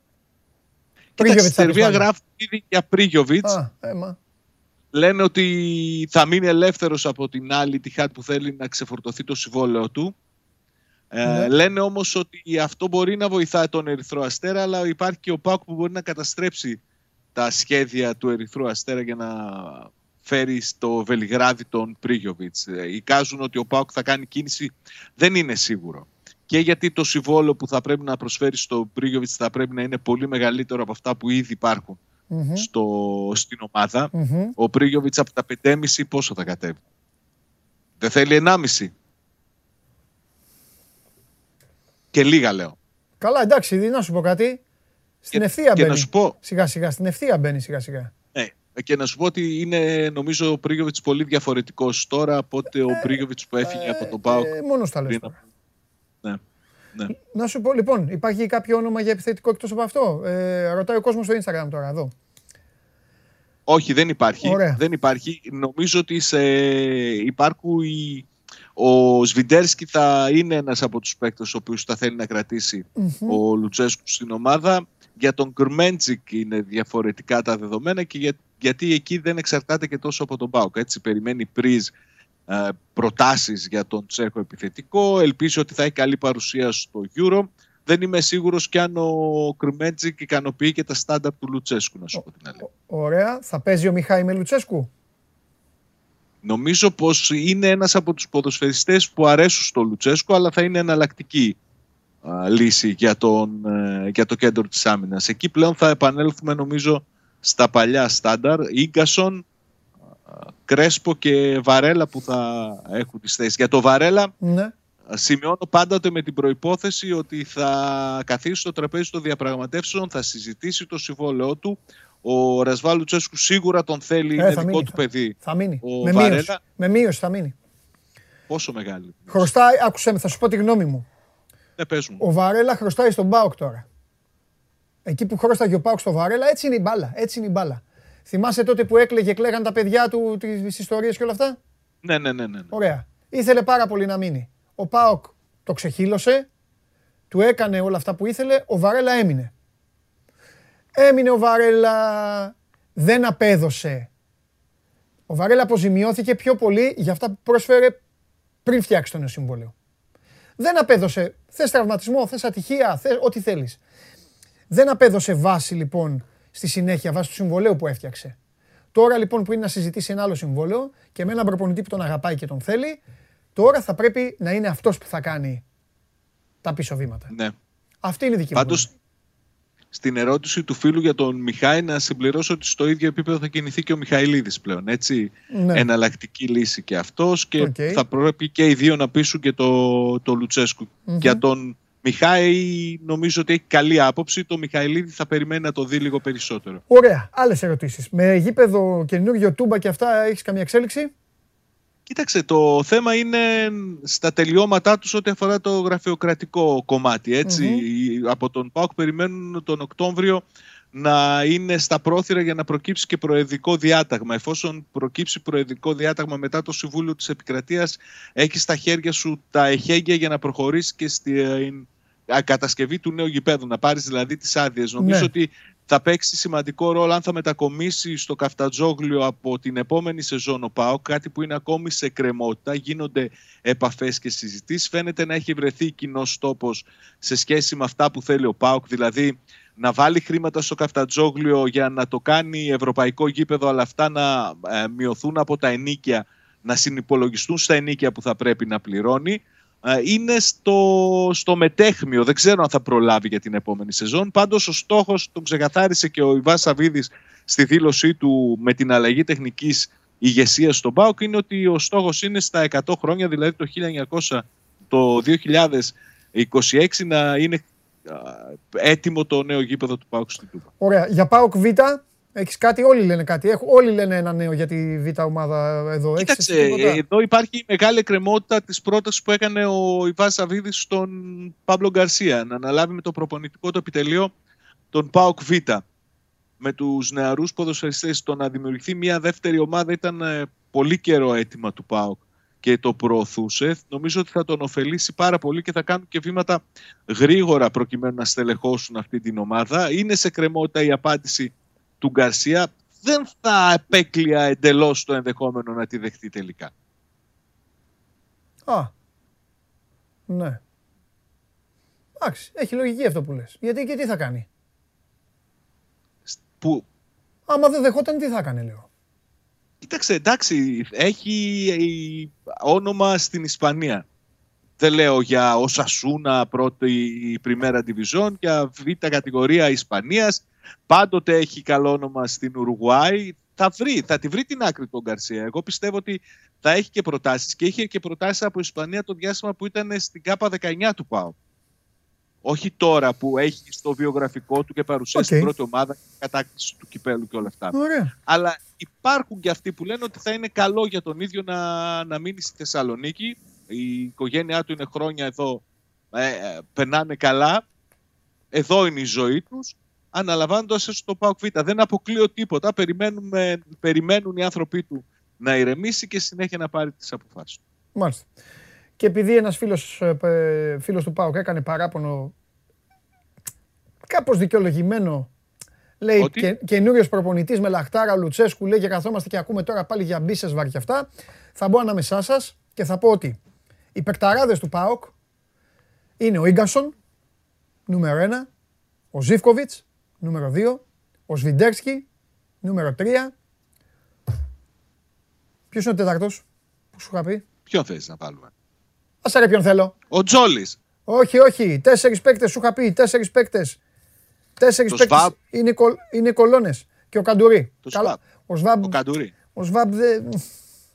Κοίτα, στη Σερβία γράφουν ήδη για Πρίγιοβιτς.
Α, έμα.
Λένε ότι θα μείνει ελεύθερος από την άλλη τη ΧΑΤ που θέλει να ξεφορτωθεί το συμβόλαιο του. Ε,
Ναι.
λένε όμως ότι αυτό μπορεί να βοηθάει τον Ερυθρό Αστέρα, αλλά υπάρχει και ο ΠΑΟΚ που μπορεί να καταστρέψει τα σχέδια του Ερυθρού Αστέρα για να φέρει στο Βελιγράδι τον Πρίγιοβιτς. Ε, Εικάζουν ότι ο ΠΑΟΚ θα κάνει κίνηση, δεν είναι σίγουρο. Και γιατί το συμβόλαιο που θα πρέπει να προσφέρει στο Πρίγιοβιτς θα πρέπει να είναι πολύ μεγαλύτερο από αυτά που ήδη υπάρχουν
Μμμ,
στο, στην ομάδα.
μμμ.
Ο Πρίγιοβιτς από τα 5,5 πόσο θα κατέβει; Δεν θέλει 1,5. Και λίγα λέω.
Καλά, εντάξει, να σου πω κάτι. Στην
Και-
ευθεία
και
μπαίνει.
να σου πω-
Σιγά σιγά, στην ευθεία μπαίνει σιγά σιγά.
Ναι. Και να σου πω ότι είναι νομίζω ο Πρίγιοβιτς πολύ διαφορετικός τώρα από ότι ο Πρίγιοβιτς που έφυγε από τον ΠΑΟΚ.
Ε, μόνος τα λες
πριν
τώρα.
από- Ναι. ναι.
Να σου πω, λοιπόν, υπάρχει κάποιο όνομα για επιθετικό εκτός από αυτό; Ε, ρωτάει ο κόσμος στο Instagram τώρα, εδώ.
Όχι, δεν υπάρχει.
Ωραία.
Δεν υπάρχει. Νομίζω ότι σε... υπάρχουν οι... Ο Σβιντέρσκι θα είναι ένας από τους παίκτες ο οποίος θα θέλει να κρατήσει ο Λουτσέσκου στην ομάδα. Για τον Γκρμέντζικ είναι διαφορετικά τα δεδομένα και για... γιατί εκεί δεν εξαρτάται και τόσο από τον Πάουκ. Έτσι περιμένει πρίζ ε, προτάσεις για τον Τσέχο επιθετικό. Ελπίζει ότι θα έχει καλή παρουσία στο Euro. Δεν είμαι σίγουρος και αν ο Γκρμέντζικ ικανοποιεί και τα στάνταρ του Λουτσέσκου, να σου πω την αλήθεια.
Ωραία. Θα παίζει ο Μιχάη με Λουτσέσκου;
Νομίζω πως είναι ένας από τους ποδοσφαιριστές που αρέσουν στο Λουτσέσκο αλλά θα είναι εναλλακτική α, λύση για, τον, ε, για το κέντρο της άμυνας. Εκεί πλέον θα επανέλθουμε νομίζω στα παλιά στάνταρ. Ίγκασον, α, Κρέσπο και Βαρέλα που θα έχουν τις θέσεις. Για το Βαρέλα
Ναι.
σημειώνω πάντοτε με την προϋπόθεση ότι θα καθίσει στο τραπέζι των διαπραγματεύσεων, θα συζητήσει το συμβόλαιό του. Ο Ρασβάλ Λουτσέσκου σίγουρα τον θέλει,
Ε,
είναι
θα
δικό
μείνει,
του
θα-
παιδί.
Θα μείνει.
Ο
με
Βαρέλα.
μείωση. Με μείωση θα μείνει.
Πόσο μεγάλη.
Χρωστάει, άκουσε με, θα σου πω τη γνώμη μου.
Ναι, πες μου.
Ο Βαρέλα χρωστάει στον Πάοκ τώρα. Εκεί που χρώσταγε ο Πάοκ στο Βαρέλα, έτσι είναι η μπάλα. Έτσι είναι η μπάλα. Θυμάσαι τότε που έκλαιγε, κλαίγαν τα παιδιά του τις ιστορίες και όλα αυτά;
Ναι, ναι, ναι, ναι. ναι.
Ωραία. Ήθελε πάρα πολύ να μείνει. Ο Πάοκ το ξεχύλωσε, του έκανε όλα αυτά που ήθελε, ο Βαρέλα έμεινε. Έμεινε ο Βαρέλα, δεν απέδωσε. Ο Βαρέλα αποζημιώθηκε πιο πολύ για αυτά που πρόσφερε πριν φτιάξει το νέο συμβόλαιο. Δεν απέδωσε, θες τραυματισμό, θες ατυχία, θες ό,τι θέλεις. Δεν απέδωσε βάση λοιπόν στη συνέχεια, βάση του συμβολέου που έφτιαξε. Τώρα λοιπόν που είναι να συζητήσει ένα άλλο συμβόλαιο και με έναν προπονητή που τον αγαπάει και τον θέλει, τώρα θα πρέπει να είναι αυτός που θα κάνει τα πίσω βήματα.
ναι.
Αυτή είναι η δική μου.
Πάντως, στην ερώτηση του φίλου για τον Μιχάη να συμπληρώσω ότι στο ίδιο επίπεδο θα κινηθεί και ο Μιχαηλίδης πλέον. Έτσι,
Ναι.
εναλλακτική λύση και αυτός και
Οκ.
θα πρέπει και οι δύο να πείσουν και το, το Λουτσέσκου Για τον Μιχάη νομίζω ότι έχει καλή άποψη. Το Μιχαηλίδη θα περιμένει να το δει λίγο περισσότερο.
Ωραία. Άλλες ερωτήσεις. Με γήπεδο καινούργιο Τούμπα και αυτά έχεις καμία εξέλιξη;
Κοίταξε, το θέμα είναι στα τελειώματά τους ό,τι αφορά το γραφειοκρατικό κομμάτι. Έτσι. Από τον ΠΑΟΚ περιμένουν τον Οκτώβριο να είναι στα πρόθυρα για να προκύψει και προεδρικό διάταγμα. Εφόσον προκύψει προεδρικό διάταγμα μετά το Συμβούλιο της Επικρατείας, έχεις στα χέρια σου τα εχέγγυα για να προχωρήσεις και στην α, κατασκευή του νέου γηπέδου, να πάρεις δηλαδή τις άδειες. Νομίζω
Ναι.
ότι θα παίξει σημαντικό ρόλο αν θα μετακομίσει στο Καφτατζόγλιο από την επόμενη σεζόν ο ΠΑΟΚ, κάτι που είναι ακόμη σε κρεμότητα. Γίνονται επαφές και συζητήσεις. Φαίνεται να έχει βρεθεί κοινός τόπο σε σχέση με αυτά που θέλει ο ΠΑΟΚ, δηλαδή να βάλει χρήματα στο Καφτατζόγλιο για να το κάνει ευρωπαϊκό γήπεδο, αλλά αυτά να ε, μειωθούν από τα ενίκια, να συνυπολογιστούν στα ενίκια που θα πρέπει να πληρώνει. Ε, είναι στο, στο μετέχμιο. Δεν ξέρω αν θα προλάβει για την επόμενη σεζόν. Πάντως ο στόχος τον ξεκαθάρισε και ο Ιβάς Σαββίδης στη δήλωσή του με την αλλαγή τεχνικής ηγεσίας στον ΠΑΟΚ είναι ότι ο στόχος είναι στα 100 χρόνια, δηλαδή το 1900, το 2026 να είναι α, έτοιμο το νέο γήπεδο του ΠΑΟΚ στην Τούπα.
Ωραία. Για ΠΑΟΚ Β, έχεις κάτι, όλοι λένε κάτι. Έχω, όλοι λένε ένα νέο για τη Β ομάδα εδώ. Έχεις
Κοίταξε,
εσύ τίποτα;
εδώ υπάρχει μεγάλη εκκρεμότητα της πρότασης που έκανε ο Ιβάς Σαββίδης στον Παύλο Γκαρσία να αναλάβει με το προπονητικό του επιτελείο τον ΠΑΟΚ Β. Με τους νεαρούς ποδοσφαιριστές το να δημιουργηθεί μια δεύτερη ομάδα ήταν ε, πολύ καιρό αίτημα του ΠΑΟΚ και το προωθούσε. Νομίζω ότι θα τον ωφελήσει πάρα πολύ και θα κάνουν και βήματα γρήγορα προκειμένου να στελεχώσουν αυτή την ομάδα. Είναι σε κρεμότητα η απάντηση του Γκαρσία. Δεν θα επέκλεια εντελώς το ενδεχόμενο να τη δεχτεί τελικά.
Α. Ναι. Εντάξει, έχει λογική αυτό που λες. Γιατί και τι θα κάνει;
Που,
Άμα δεν δεχόταν, τι θα έκανε, λέω.
κοίταξε, εντάξει, έχει ε, όνομα στην Ισπανία. Δεν λέω για ο Σασούνα πρώτη πριμέρα division, για β' κατηγορία Ισπανίας. Πάντοτε έχει καλό όνομα στην Ουρουγουάη. Θα βρει, θα τη βρει την άκρη τον Γκαρσία. Εγώ πιστεύω ότι θα έχει και προτάσεις. Και είχε και προτάσεις από Ισπανία το διάστημα που ήταν στην ΚΑΠΑ 19 του ΠΑΟ. Όχι τώρα που έχει στο βιογραφικό του και παρουσιάσει
Οκ.
την πρώτη ομάδα, κατάκτηση του κυπέλου και όλα αυτά.
Ωραία.
Αλλά υπάρχουν και αυτοί που λένε ότι θα είναι καλό για τον ίδιο να, να μείνει στη Θεσσαλονίκη. Η οικογένειά του είναι χρόνια εδώ, ε, ε, περνάνε καλά. Εδώ είναι η ζωή τους. Αναλαμβάνοντας έστω το ΠΑΟΚ Β. Δεν αποκλείω τίποτα. Περιμένουμε, περιμένουν οι άνθρωποι του να ηρεμήσει και συνέχεια να πάρει τις αποφάσεις του.
Μάλιστα. Και επειδή ένας φίλος, ε, ε, φίλος του ΠΑΟΚ έκανε παράπονο κάπως δικαιολογημένο Λέει
Ότι;
και, καινούριος προπονητής με λαχτάρα Λουτσέσκου λέει και καθόμαστε και ακούμε τώρα πάλι για μπίσες βαρ και αυτά. Θα μπω ανάμεσά σας και θα πω ότι οι παικταράδε του ΠΑΟΚ είναι ο γκασον, νούμερο 1, ο Ζήφκοβιτς, νούμερο 2, ο Σβιντέρσκι, νούμερο 3. Ποιος είναι ο τέταρτος που σου είχα πει;
Ποιον θες να βάλουμε;
Α ρε ποιον θέλω.
Ο Τζόλης.
Όχι, όχι. Τέσσερις παίκτες σου είχα πει. Τέσσερις παίκτες. Τέσσερις
Το
παίκτες.
Σβάμπ.
Είναι, κολ, είναι κολόνες. Και ο Καντουρί.
Το
Καλά.
Σβάμπ.
Ο Σβάμπ.
Ο Καντουρί.
Ο Σβάμπ δεν.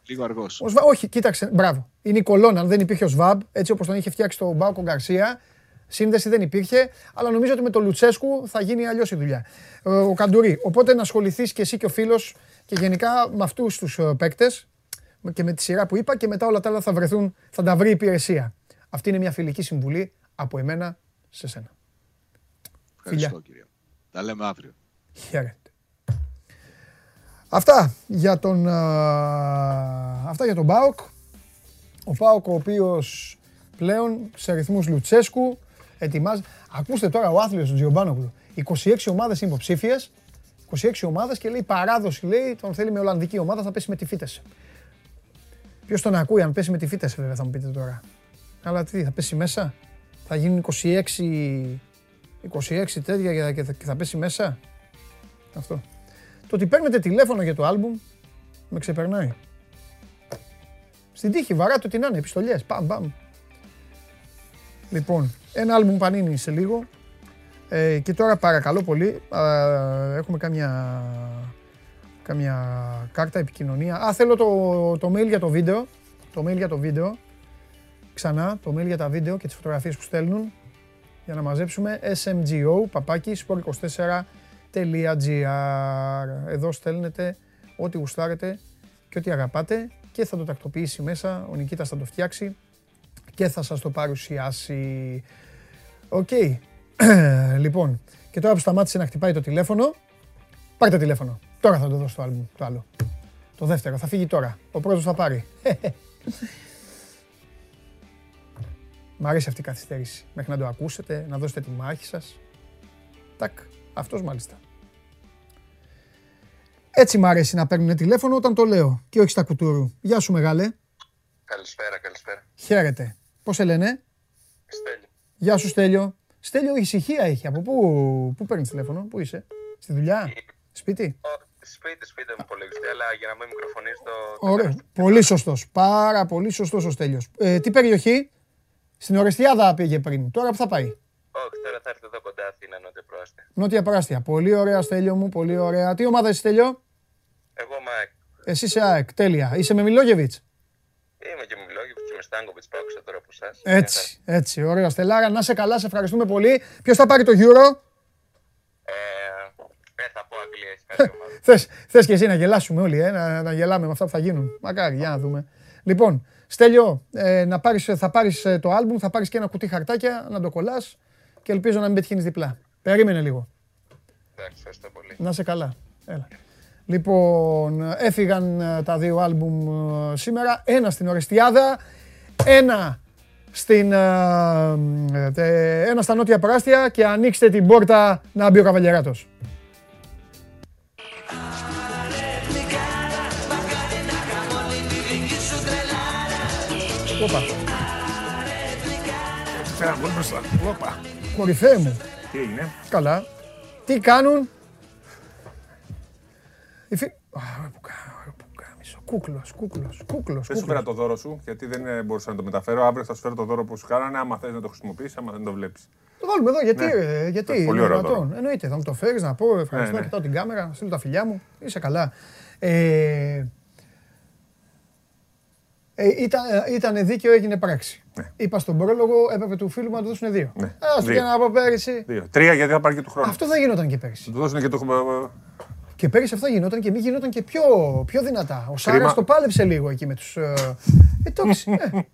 Λίγο αργός.
Ο Σβάμπ, όχι, κοίταξε. Μπράβο. Είναι η κολόνα. Αν δεν υπήρχε ο Σβάμπ, έτσι όπως τον είχε φτιάξει το Μπάουκο Γκαρσία, σύνδεση δεν υπήρχε. Αλλά νομίζω ότι με τον Λουτσέσκου θα γίνει αλλιώς η δουλειά. Ε, Ο Καντουρί. Οπότε να ασχοληθείς και εσύ και ο φίλος και γενικά με αυτούς τους παίκτες και με τη σειρά που είπα και μετά όλα τα άλλα θα βρεθούν, θα τα βρει η υπηρεσία. Αυτή είναι μια φιλική συμβουλή από εμένα σε σένα.
Ευχαριστώ κύριε. Τα λέμε αύριο.
Χαίρετε. Αυτά για τον, α, αυτά για τον ΠΑΟΚ. Ο ΠΑΟΚ ο οποίος πλέον σε ρυθμούς Λουτσέσκου ετοιμάζει. Ακούστε τώρα ο άθλιος του Τζιομπάνογλου. 26 ομάδες είναι υποψήφιες. 26 ομάδες και λέει παράδοση λέει τον θέλει με Ολλανδική ομάδα θα πέσει με τη Φίτες. Ποιος τον ακούει αν πέσει με τη Φίτες βέβαια θα μου πείτε τώρα. Αλλά τι θα πέσει μέσα; Θα γίνουν 26 26 τέτοια και θα- και θα, και θα πέσει μέσα; Αυτό. Το ότι παίρνετε τηλέφωνο για το άλμπουμ με ξεπερνάει. Στην τύχη βαράτε ό,τι να είναι, επιστολιές, παμ παμ. Λοιπόν, ένα άλμπουμ πανίνι σε λίγο. Ε, και τώρα παρακαλώ πολύ, α, έχουμε κάμια, κάμια κάρτα επικοινωνία. Α, θέλω το, το mail για το βίντεο. Το mail για το βίντεο. Ξανά, το mail για τα βίντεο και τις φωτογραφίες που στέλνουν για να μαζέψουμε smgo παπάκι sport24.gr Εδώ στέλνετε ό,τι γουστάρετε και ό,τι αγαπάτε και θα το τακτοποιήσει μέσα, ο Νικήτας θα το φτιάξει και θα σας το παρουσιάσει. Οκ. λοιπόν, και τώρα που σταμάτησε να χτυπάει το τηλέφωνο, πάρτε τηλέφωνο. Τώρα θα το δώσω το άλμπουμ, το άλλο. Το δεύτερο, θα φύγει τώρα. Ο πρώτος θα πάρει. Μ' αρέσει αυτή η καθυστέρηση. Μέχρι να το ακούσετε, να δώσετε τη μάχη σας. Τάκ, αυτός μάλιστα. Έτσι μ' αρέσει να παίρνουν τηλέφωνο όταν το λέω και όχι στα κουτούρου. Γεια σου μεγάλε.
Καλησπέρα, καλησπέρα.
Χαίρετε. Πώς σε λένε;
Στέλιο.
Γεια σου Στέλιο. Στέλιο ησυχία έχει. Από πού, πού παίρνεις τηλέφωνο, πού είσαι; Στη δουλειά, σπίτι;
Ω, Σπίτι, σπίτι μου υπολογιστή, αλλά για να μην μικροφωνείς το...
Ωραίο. Πολύ σωστός. Πάρα πολύ σωστός ο Στέλιος. Ε, τι περιοχή; Στην Ορεστιάδα πήγε πριν. Τώρα που θα πάει;
Όχι, τώρα θα έρθει εδώ κοντά Αθήνα, νότια προάστια.
Νότια Πράστια. Πολύ ωραία Στέλιο μου. Πολύ ωραία. Τι ομάδα είσαι Στέλιο;
Εγώ ΜΑΕΚ.
Εσύ είσαι ΑΕΚ. Τέλεια. Είσαι με Μιλόγεβιτς;
Είμαι και με Μιλόγεβιτς και με Στάνκοβιτς που άκουσα τώρα από εσάς.
Έτσι. Έτσι. Ωραία. Στελάρα, να σε καλά. Σε ευχαριστούμε πολύ. Ποιος θα πάρει το Euro;
Ε, δεν θα πω Αγγλία, έχει κάτι ομάδα.
Θες, θες και εσύ να γελάσουμε όλοι, ε, να, να γελάμε με αυτά που θα γίνουν. Μακάρι, για να δούμε. Λοιπόν, Στέλιο, ε, να πάρεις, θα πάρεις ε, το άλμπουμ, θα πάρεις και ένα κουτί χαρτάκια, να το κολλάς και ελπίζω να μην πετυχαίνεις διπλά. Περίμενε λίγο.
Εντάξει, ευχαριστώ πολύ.
Να σε καλά. Έλα. Λοιπόν, έφυγαν ε, τα δύο άλμπουμ ε, σήμερα. Ένα στην Ορεστιάδα, ένα, στην, ε, ε, ένα στα Νότια Πράστια και ανοίξτε την πόρτα να μπει ο Καβαλιεράτος. Όπα,
Φέρα γκολ μπροστά. Όπα.
κορυφαί μου.
Τι έγινε.
Καλά. Τι κάνουν; Οι φι... Α, ωραία που κα- ωραία που κάμισο. Κούκλος, κούκλος, κούκλος,
Δεν σου φέρα
κούκλος.
το δώρο σου, γιατί δεν ε, μπορούσα να το μεταφέρω. Αύριο θα σου φέρω το δώρο που σου κάνανε. Άμα θες να το χρησιμοποιήσεις, άμα δεν το βλέπεις.
Το βάλουμε εδώ, γιατί,
Ναι.
ρε, γιατί,
Ε, πολύ
είναι
ωραίο
δυνατόν.
δώρο.
Εννοείται, θα μου το φέρεις να πω, ευχαριστώ,
Ναι, ναι.
κοιτάω την κάμερα, να στείλω τα φιλιά μου, είσαι καλά. Ε, ε, ήταν, ε, ήταν δίκαιο, έγινε πράξη.
Ναι.
Είπα στον πρόλογο, έπρεπε του φίλου μου να του δώσουν δύο.
Ναι,
Ας
δύο.
και να από πέρυσι.
Δύο. Τρία γιατί θα πάρει και του χρόνου.
Αυτό δεν γινόταν και πέρυσι.
Θα του δώσουν και το.
Και πέρυσι αυτό γινόταν και μη γινόταν και πιο, πιο δυνατά. Ο Σάρας
Κρίμα.
το πάλεψε λίγο εκεί με τους. Ε, ε, το έχεις, ε.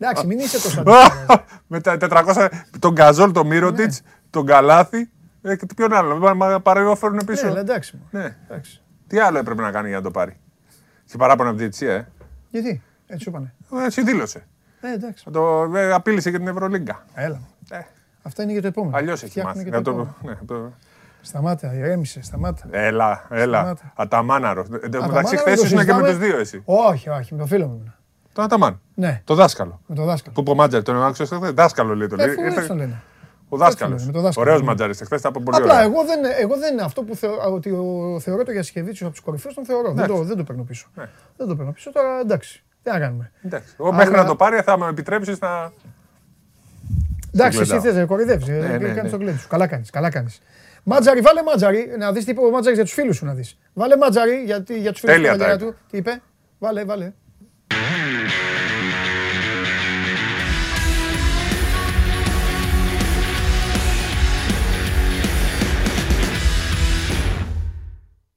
Εντάξει, μην είσαι τόσο
Με τα 400. Τον Γκαζόλ, τον Μύρωτιτς, τον Καλάθι. Ε, και ποιον άλλο. Μα- Μα παραγωγό φέρουν πίσω.
Ναι, αλλά εντάξει. μου.
Ναι.
εντάξει.
Τι άλλο έπρεπε να κάνει για να το πάρει; Και παράπονα από τη διετησία, ε.
Γιατί, έτσι σου είπανε.
Ε, Εσύ δήλωσε.
Ε, εντάξει.
Θα Το, ε, απείλησε και την Ευρωλίγκα.
Έλα.
Ε,
Αυτά είναι για το επόμενο.
Αλλιώς έχει
Φτιάχνουν
μάθει.
και
Να
το
το-
επόμενο.
ναι, το-
Σταμάτα, ηρέμησε, σταμάτα.
Έλα, έλα.
Σταμάτα.
Αταμάναρο. Εν τω
Αταμάναρο
μεταξύ,
το
χθες ήσουν και με
συζητάμε.
τους δύο εσύ.
Όχι, όχι, με το φίλο μου. ήμουν.
Τον Αταμάν.
Ναι,
Το δάσκαλο.
με το δάσκαλο.
Που είπε ο Μάτζαρη, τον άκουσε χθες; Δάσκαλο λέει το
Ε,
λέει.
αφού
Ήρθε-
έτσι το λένε.
Ο δάσκαλος.
λένε, με το δάσκαλο,
Ωραίος
ναι.
Μάτζαρης χθες, τα είπε πολύ
Απλά
ωραία.
εγώ δεν, εγώ δεν αυτό που θεω, ότι ο, θεωρώ το Γιασκεβίτσιος από τους κορυφαίους τον θεωρώ. Δεν το, δεν το παίρνω πίσω.
Ναι.
Δεν το παίρνω πίσω τώρα, εντάξει. Τι να κάνουμε.
Εντάξει. Εγώ μέχρι
Αλλά-
να το πάρει θα με επιτρέψεις να.
Εντάξει, εσύ
γλεντάω.
θες να κορυδεύεις.
Ναι, ναι,
Κάνεις
ναι.
το γκλέντι σου. Καλά κάνεις. Καλά κάνεις. Μάτζαρη, βάλε μάτζαρη. Να δεις τι είπε ο μάτζαρη για τους φίλους σου να δεις. Βάλε μάτζαρη για, τι- για τους φίλους του
Τέλεια τα
παλιά
είπε.
του. Τι είπε. Βάλε, βάλε.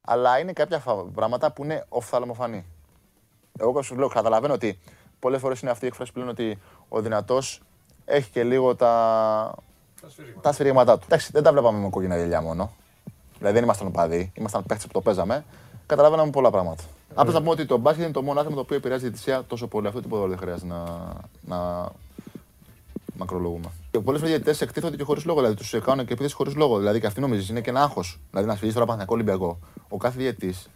αλλά είναι κάποια φα- πράγματα που είναι οφθαλμοφανή. Εγώ σου λέω, καταλαβαίνω ότι πολλές φορές είναι αυτή η έκφραση πλέον ότι ο δυνατός έχει και λίγο τα. Τα σφυρίγματά του. Εντάξει, δεν τα βλέπαμε με κόκκινα γυαλιά μόνο. Δηλαδή δεν ήμασταν οπαδοί, ήμασταν παίχτε που το παίζαμε. Καταλαβαίναμε πολλά πράγματα. Απλά να πούμε ότι το μπάσκετ είναι το μόνο άθλημα το οποίο επηρεάζει τη διαιτησία τόσο πολύ. Αυτό τίποτα άλλο δεν χρειάζεται να, να μακρολογούμε. Και πολλές φορές οι διαιτητές εκτίθονται και χωρίς λόγο. Δηλαδή τους κάνουν και επίθεση χωρίς λόγο. Δηλαδή και αυτή νομίζεις είναι και ένα άγχος. Δηλαδή να σφυρίζεις τώρα Παναθηναϊκό Ολυμπιακό. Ο κάθε διαιτητής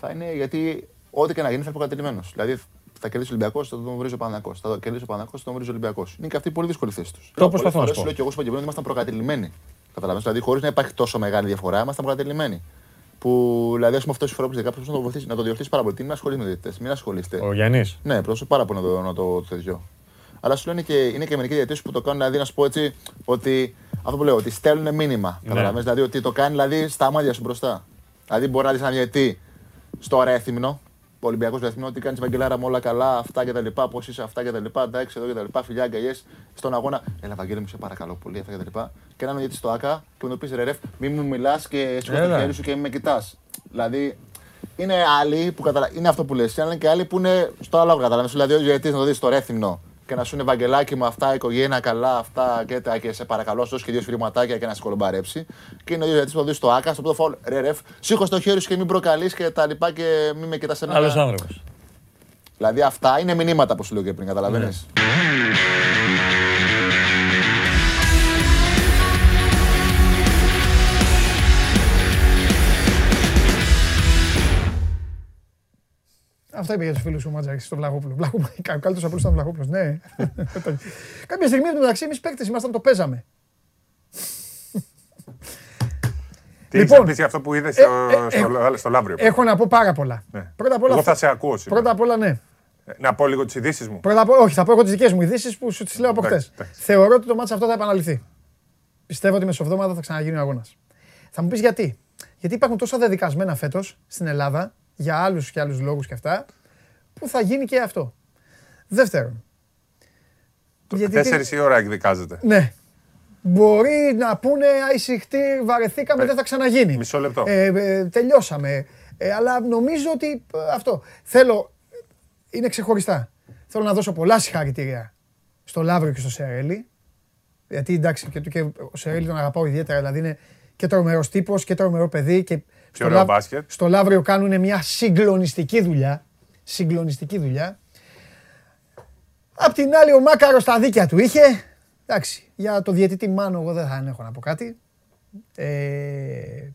θα είναι γιατί ό,τι και να γίνει θα είναι προκατελημένο. Δηλαδή θα κερδίσει ο Ολυμπιακός, θα τον βρίζει ο Παναθηναϊκό. Θα κερδίσει ο Παναθηναϊκό, θα τον βρίζει ο Ολυμπιακός. Είναι και αυτή η πολύ δύσκολη θέση τους.
Το προσπαθώ να σου πω;
λέω και εγώ σου είπα και πριν ότι ήμασταν προκατελημένοι. Καταλαβαίνεις, δηλαδή χωρίς να υπάρχει τόσο μεγάλη διαφορά, ήμασταν προκατελημένοι. Που δηλαδή, ας πούμε, αυτός συμφωνώ που κάποιο να το βοηθήσει, να το διορθώσει πάρα πολύ. Τι Μην ασχολείστε με διαιτητές, μην ασχολείστε.
Ο Γιάννης;
Ναι, πρόσωπο πάρα πολύ να το, να το, το τέτοιο. Αλλά σου λένε και είναι και μερικοί διαιτητές που το κάνουν, δηλαδή να σου πω έτσι, ότι αυτό που λέω, ότι στέλνουν μήνυμα.
Ναι.
Καταλαβαίνεις, δηλαδή ότι το κάνει δηλαδή, στα μάτια σου μπροστά. Δηλαδή μπορεί να δεις ένα διαιτητή στο Ρέθυμνο, ο Ολυμπιακό Ρέθυμνο, ότι κάνεις Βαγγελάρα με όλα καλά, αυτά και τα λοιπά, πώς είσαι αυτά και τα λοιπά, εντάξει εδώ και τα λοιπά, φιλιά, αγκαλιές στον αγώνα. Έλα, Βαγγέλη μου, σε παρακαλώ πολύ, αυτά και τα λοιπά. Και έναν διαιτητή στο ΑΚΑ και μου το πει ρε ρεφ, μην μου μιλάς και σηκώ το
Έλα.
χέρι σου και μην με κοιτάς. Δηλαδή είναι άλλοι που καταλα... είναι αυτό που λες, αλλά είναι και άλλοι που είναι στο άλλο καταλαβαίνεις. Δηλαδή ο διαιτητής να το δεις στο ρέθυμνο και να σου είναι Βαγγελάκι μου αυτά, οικογένεια καλά, αυτά και, τα, και σε παρακαλώ, σου δώσει και δύο σφυρματάκια και να σε κολομπαρέψει. Και είναι ο διαιτητής που το δεις στο άκα, στο πρώτο φάουλ, ρε ρεφ, σήκω στο χέρι σου και μην προκαλείς και τα λοιπά και μην με κοιτάς εμένα.
Άλλος άνθρωπος.
Δηλαδή αυτά είναι μηνύματα που σου λέω και πριν, καταλαβαίνεις.
Αυτά είπε για τους φίλους του Μάτζαρη στο Βλαχόπουλο. Βλαχόπουλο. Καλύτερος απλώ ήταν Βλαχόπουλος. Ναι. Κάποια στιγμή μεταξύ εμείς παίκτες ήμασταν το παίζαμε.
Τι
Λοιπόν,
λοιπόν, για αυτό που είδες στο,
ε,
στο, στο Λαύριο.
Έχω να πω πάρα πολλά.
Ναι.
Πρώτα απ' όλα.
Εγώ θα σε ακούω σήμερα.
Πρώτα απ' όλα, ναι.
Ε, Να πω λίγο τις ειδήσεις μου.
Πρώτα απ' όλα, όχι, θα πω εγώ τις δικές μου ειδήσεις που σου τις λέω από χτε.
Εντάξει, εντάξει.
Θεωρώ ότι το μάτσο αυτό θα επαναληφθεί. Πιστεύω ότι μεσοβδόμαδα θα ξαναγίνει ο αγώνας. Θα μου πεις γιατί. Γιατί υπάρχουν τόσα δεδικασμένα φέτος στην Ελλάδα για άλλους και άλλους λόγους και αυτά που θα γίνει και αυτό. Δεύτερον. γιατί-
Τέσσερις η ώρα εκδικάζεται.
Ναι. Μπορεί να πούνε αϊσυχτή, βαρεθήκαμε, δεν θα ξαναγίνει.
Ε, Μισό λεπτό.
Ε, ε, τελειώσαμε. Ε, αλλά νομίζω ότι ε, αυτό. Θέλω. Είναι ξεχωριστά. Θέλω να δώσω πολλά συγχαρητήρια στο Λαύριο και στο Σερέλι. Γιατί εντάξει, και, και ο Σερέλι τον αγαπάω ιδιαίτερα. Δηλαδή είναι και τρομερός τύπος και τρομερό παιδί. Και στο,
ωραίο
Λαβ-
μπάσκετ.
στο Λαύριο κάνουν μια συγκλονιστική δουλειά. Συγκλονιστική δουλειά. Απ' την άλλη, ο Μάκαρος τα δίκια του είχε. Εντάξει, για το διαιτητή Μάνο, εγώ δεν θα έχω να πω κάτι. Ε,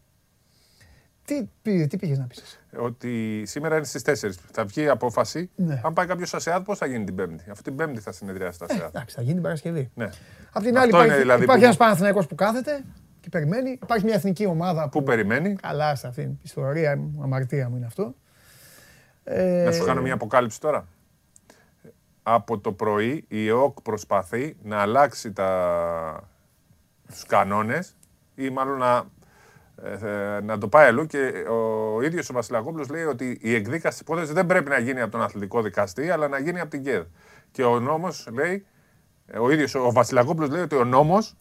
τι, τι, τι πήγες να πεις; Εσύ.
Ότι σήμερα είναι στις 4. Θα βγει η απόφαση.
Ναι.
Αν πάει κάποιος ΑΣΕΑΔ, πώς θα γίνει την Πέμπτη; Αυτή την Πέμπτη θα συνεδριάσει τα ΑΣΕΑΔ.
Εντάξει, θα γίνει την Παρασκευή.
Ναι.
Απ' την
Αυτό
άλλη,
είναι
υπάρχει,
δηλαδή
υπάρχει
που-
ένας Παναθηναϊκός που κάθεται και περιμένει. Υπάρχει μια εθνική ομάδα που.
Πού περιμένει;
Καλά, σε αυτήν την ιστορία μου, αμαρτία μου είναι αυτό. Ε,
Να σου κάνω μια αποκάλυψη τώρα. Από το πρωί η ΕΟΚ προσπαθεί να αλλάξει τα... τους κανόνες ή μάλλον να, ε, ε, να το πάει αλλού και ο ίδιος ο Βασιλακόπουλος λέει ότι η εκδίκαση της υπόθεσης δεν πρέπει να γίνει από τον αθλητικό δικαστή αλλά να γίνει από την ΚΕΔ. Και ο νόμος λέει, ε, ο ίδιος ο Βασιλακόπουλος λέει ότι ο νόμος ε, ε,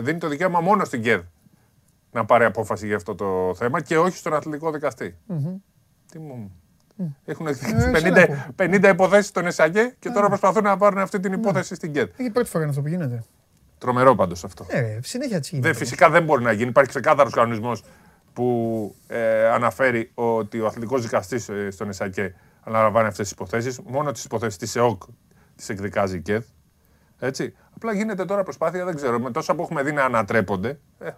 δίνει το δικαίωμα μόνο στην ΚΕΔ να πάρει απόφαση για αυτό το θέμα και όχι στον αθλητικό δικαστή. Τι μου. Έχουν
Ε,
50, 50 υποθέσεις στον ΕΣΑΓΕ και τώρα προσπαθούν να πάρουν αυτή την υπόθεση στην ΚΕΔ.
Έχει πρώτη φορά είναι αυτό που γίνεται.
Τρομερό πάντως αυτό.
Ε, ρε, συνέχεια έτσι γίνεται.
Δεν, φυσικά δεν μπορεί να γίνει. Υπάρχει ξεκάθαρος κανονισμός που ε, αναφέρει ότι ο αθλητικός δικαστής στον ΕΣΑΚΕ αναλαμβάνει αυτές τις υποθέσεις. Μόνο τις υποθέσεις της ΕΟΚ τις εκδικάζει η ΚΕΔ. Έτσι. Απλά γίνεται τώρα προσπάθεια, δεν ξέρω, με τόσα που έχουμε δει να ανατρέπονται, ε,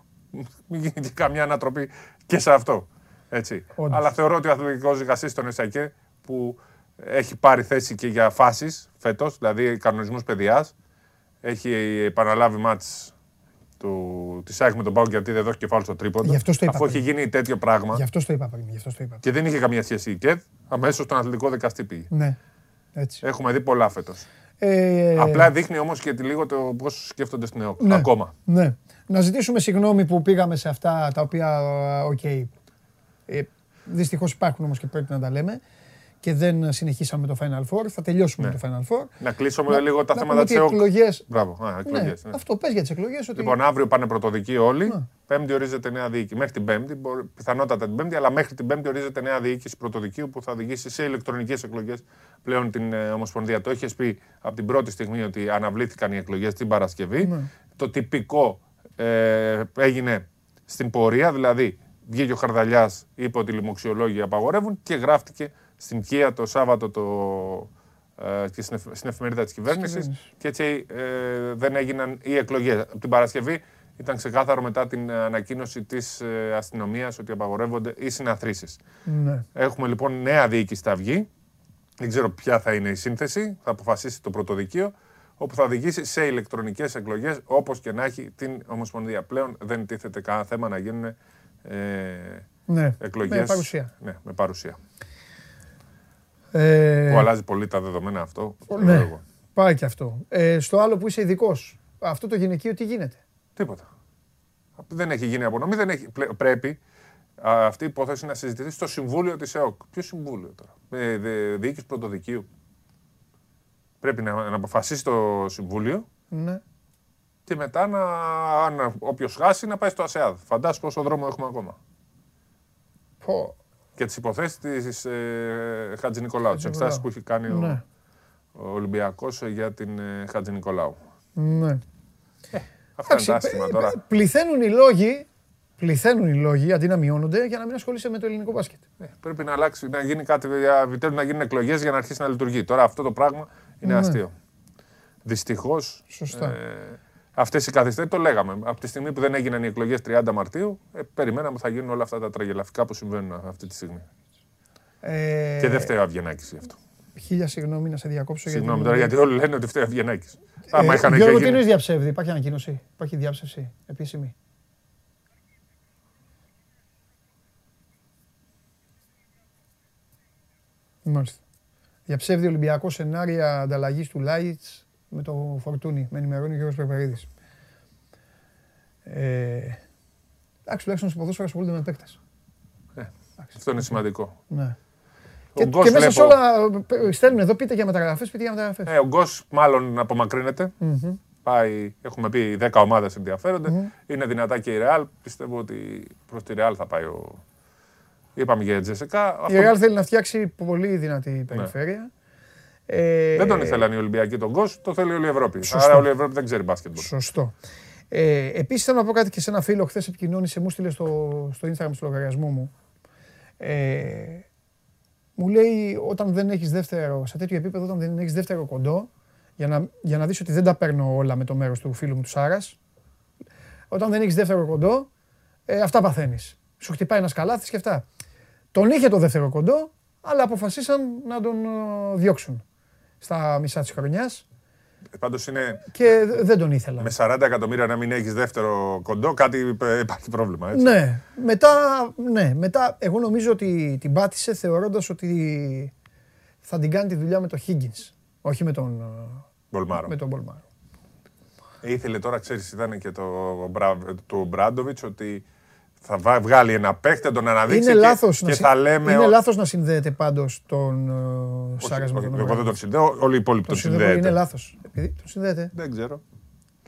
μην γίνει και καμιά ανατροπή και σε αυτό. Έτσι.
Όντως.
Αλλά θεωρώ ότι ο αθλητικός δικαστής στον ΕΣΑΚΕ που έχει πάρει θέση και για φάσεις φέτος, δηλαδή κανονισμούς παιδιάς, έχει επαναλάβει μάτς του, της ΑΕΚ με τον Πάο γιατί δεν δόθηκε φάουλ στο τρίποντο.
Γι' αυτό στο είπα
Αφού
πριν.
έχει γίνει τέτοιο πράγμα
Γι' αυτό το είπα πριν. Γι' αυτό το είπα.
και δεν είχε καμία σχέση η ΚΕΔ, αμέσως στον αθλητικό δικαστή πήγε.
Ναι. Έτσι.
Έχουμε δει πολλά φέτος.
Ε,
Απλά δείχνει όμως και λίγο το πώς σκέφτονται στην ΕΟΚ.
Ναι.
Ακόμα.
Ναι. Να ζητήσουμε συγγνώμη που πήγαμε σε αυτά τα οποία, ε, οκ, ε, δυστυχώς υπάρχουν όμως και πρέπει να τα λέμε και δεν συνεχίσαμε το Final Four. Θα τελειώσουμε
Ναι.
το Final Four.
Να κλείσουμε
Να-
λίγο τα
να
θέματα
πούμε
της
ότι οι
ΕΟΚ.
εκλογές-
Μπράβο. Α, εκλογές,
ναι,
ναι.
αυτό πες για τις εκλογές. Ότι...
Λοιπόν, αύριο πάνε πρωτοδικείο όλοι.
Ναι.
Πέμπτη ορίζεται νέα διοίκηση. Μέχρι την Πέμπτη, μπορεί- πιθανότατα την Πέμπτη, αλλά μέχρι την Πέμπτη ορίζεται νέα διοίκηση πρωτοδικείου που θα οδηγήσει σε ηλεκτρονικές εκλογές. Πλέον την ε, Ομοσπονδία το έχεις πει από την πρώτη στιγμή ότι αναβλήθηκαν οι εκλογές την Παρασκευή.
Ναι.
Το τυπικό ε, έγινε στην πορεία, δηλαδή βγήκε ο Χαρδαλιάς, είπε ότι οι λοιμοξιολόγοι απαγορεύουν και γράφτηκε στην Κία το Σάββατο το, ε, και στην, εφ- στην εφημερίδα της κυβέρνησης
κυβέρνησης.
και έτσι ε, δεν έγιναν οι εκλογές. Από την Παρασκευή ήταν ξεκάθαρο μετά την ανακοίνωση της ε, αστυνομίας ότι απαγορεύονται οι συναθρήσεις.
Ναι.
Έχουμε λοιπόν νέα διοίκηση θα βγει. Δεν ξέρω ποια θα είναι η σύνθεση. Θα αποφασίσει το πρωτοδικείο. Όπου θα οδηγήσει σε ηλεκτρονικές εκλογές, όπως και να έχει την Ομοσπονδία. Πλέον δεν τίθεται κανένα θέμα να γίνουν ε,
Ναι.
εκλογές.
Με παρουσία.
Ναι, με παρουσία.
Ε,
Που αλλάζει πολύ τα δεδομένα αυτό. θεωρώ
ναι.
εγώ.
Πάει και αυτό. Ε, στο άλλο που είσαι ειδικός, αυτό το γυναικείο τι γίνεται;
Τίποτα. Δεν έχει γίνει απονομή. Δεν έχει, πλέ- πρέπει α, αυτή η υπόθεση να συζητηθεί στο Συμβούλιο της ΕΟΚ. Ποιο Συμβούλιο τώρα; Ε, δε- διοίκηση πρωτοδικείου. Πρέπει να, να αποφασίσει το Συμβούλιο
Ναι.
και μετά να, αν όποιος χάσει να πάει στο ΑΣΕΑΔ. Φαντάσου πόσο δρόμο έχουμε ακόμα.
Πω.
Και τις υποθέσεις της ε, Χατζη Νικολάου, τι εξετάσει που έχει κάνει ο,
Ναι.
ο Ολυμπιακός για την ε, Χατζη Νικολάου.
Ναι.
Αυτά είναι τα
Εντάξει,
άσχημα
ε,
τώρα.
ε, Πληθαίνουν οι λόγοι Πληθαίνουν οι λόγοι αντί να μειώνονται για να μην ασχολείσαι με το ελληνικό μπάσκετ.
Ε, πρέπει να αλλάξει, να γίνει κάτι, για Βιτέλου να γίνουν εκλογές για να αρχίσει να λειτουργεί. Τώρα αυτό το πράγμα είναι
Ναι.
αστείο. Δυστυχώς.
Σωστά.
Ε, Αυτές οι καθυστερήσει το λέγαμε. Από τη στιγμή που δεν έγιναν οι εκλογές 30 Μαρτίου, ε, περιμέναμε ότι θα γίνουν όλα αυτά τα τραγελαφικά που συμβαίνουν αυτή τη στιγμή.
Ε,
Και δεν φταίει ο Αβγενάκης γι' αυτό.
Χίλια συγγνώμη να σε διακόψω.
Συγγνώμη τώρα, γιατί όλοι λένε ότι φταίει ο Αβγενάκης. Άμα
Ε,
είχαν
Γιώργο, τι
γίνει-
εννοείς διαψεύδει, υπάρχει ανακοίνωση, υπάρχει διάψευση επίσημη; Μάλιστα. Διαψεύδει Ολυμπιακός σενάρια ανταλλαγής του Λάιτς με το Φορτούνι. Με ενημερώνει ο Γιώργος Περπερίδης. Ε, εντάξει, τουλάχιστον στο ποδόσφαιρο ασχολούνται με παίκτες.
Αυτό είναι σημαντικό.
Ναι.
Ο
Και,
Γκος
και μέσα σε
βλέπω-
όλα ε, στέλνουν εδώ, πείτε για μεταγραφές, πείτε για μεταγραφές.
Ε, ο Γκος μάλλον απομακρύνεται.
Μμμ.
Πάει, έχουμε πει 10 ομάδες ενδιαφέρονται. Είναι δυνατά και η Ρεάλ. Πιστεύω ότι προς τη Ρεάλ θα πάει ο. Είπαμε για Τζεσεκά.
Η Real θέλει να φτιάξει πολύ δυνατή περιφέρεια. Ε,
Δεν τον ήθελαν οι Ολυμπιακοί τον Γκος, το θέλει όλη η Ευρώπη.
Σωστό.
Άρα όλη η Ευρώπη δεν ξέρει μπάσκετ.
Σωστό. Ε, Επίσης θέλω να πω κάτι και σε ένα φίλο. Χθες επικοινώνησε, μου στείλε στο, στο Instagram στο λογαριασμό μου. Ε, μου λέει όταν δεν έχεις δεύτερο, σε τέτοιο επίπεδο, όταν δεν έχεις δεύτερο κοντό, για να, για να δεις ότι δεν τα παίρνω όλα με το μέρος του φίλου μου του Σάρας. Όταν δεν έχεις δεύτερο κοντό, ε, αυτά παθαίνεις. Σου χτυπάει ένας καλάθι και αυτά. Τον είχε το δεύτερο κοντό, αλλά αποφασίσαν να τον ε, διώξουν στα μισά της χρονιάς
Πάντως είναι
και δε- δεν τον ήθελα.
με 40 εκατομμύρια να μην έχεις δεύτερο κοντό, κάτι ε, υπάρχει πρόβλημα. Έτσι.
Ναι, μετά, ναι, μετά εγώ νομίζω ότι την πάτησε θεωρώντας ότι θα την κάνει τη δουλειά με τον Higgins, όχι με τον, ε,
Μπολμάρο.
με τον Μπολμάρο.
Ε, Ήθελε τώρα, ξέρεις, ήταν και το, Μπρα- του Ομπράντοβιτς ότι θα βά- βγάλει ένα παίχτη, θα τον αναδείξει
Είναι
και,
λάθος,
και
να, συ-
θα λέμε.
είναι
ο-
λάθος να συνδέεται πάντως τον ε,
Όχι,
Σάρας με
όχι,
τον
Εγώ δεν
Ομπράδοβιτς.
τον συνδέω, όλοι οι υπόλοιποι
Τον
τον
συνδέω,
συνδέεται.
Είναι λάθος. Επειδή τον συνδέεται.
Δεν ξέρω.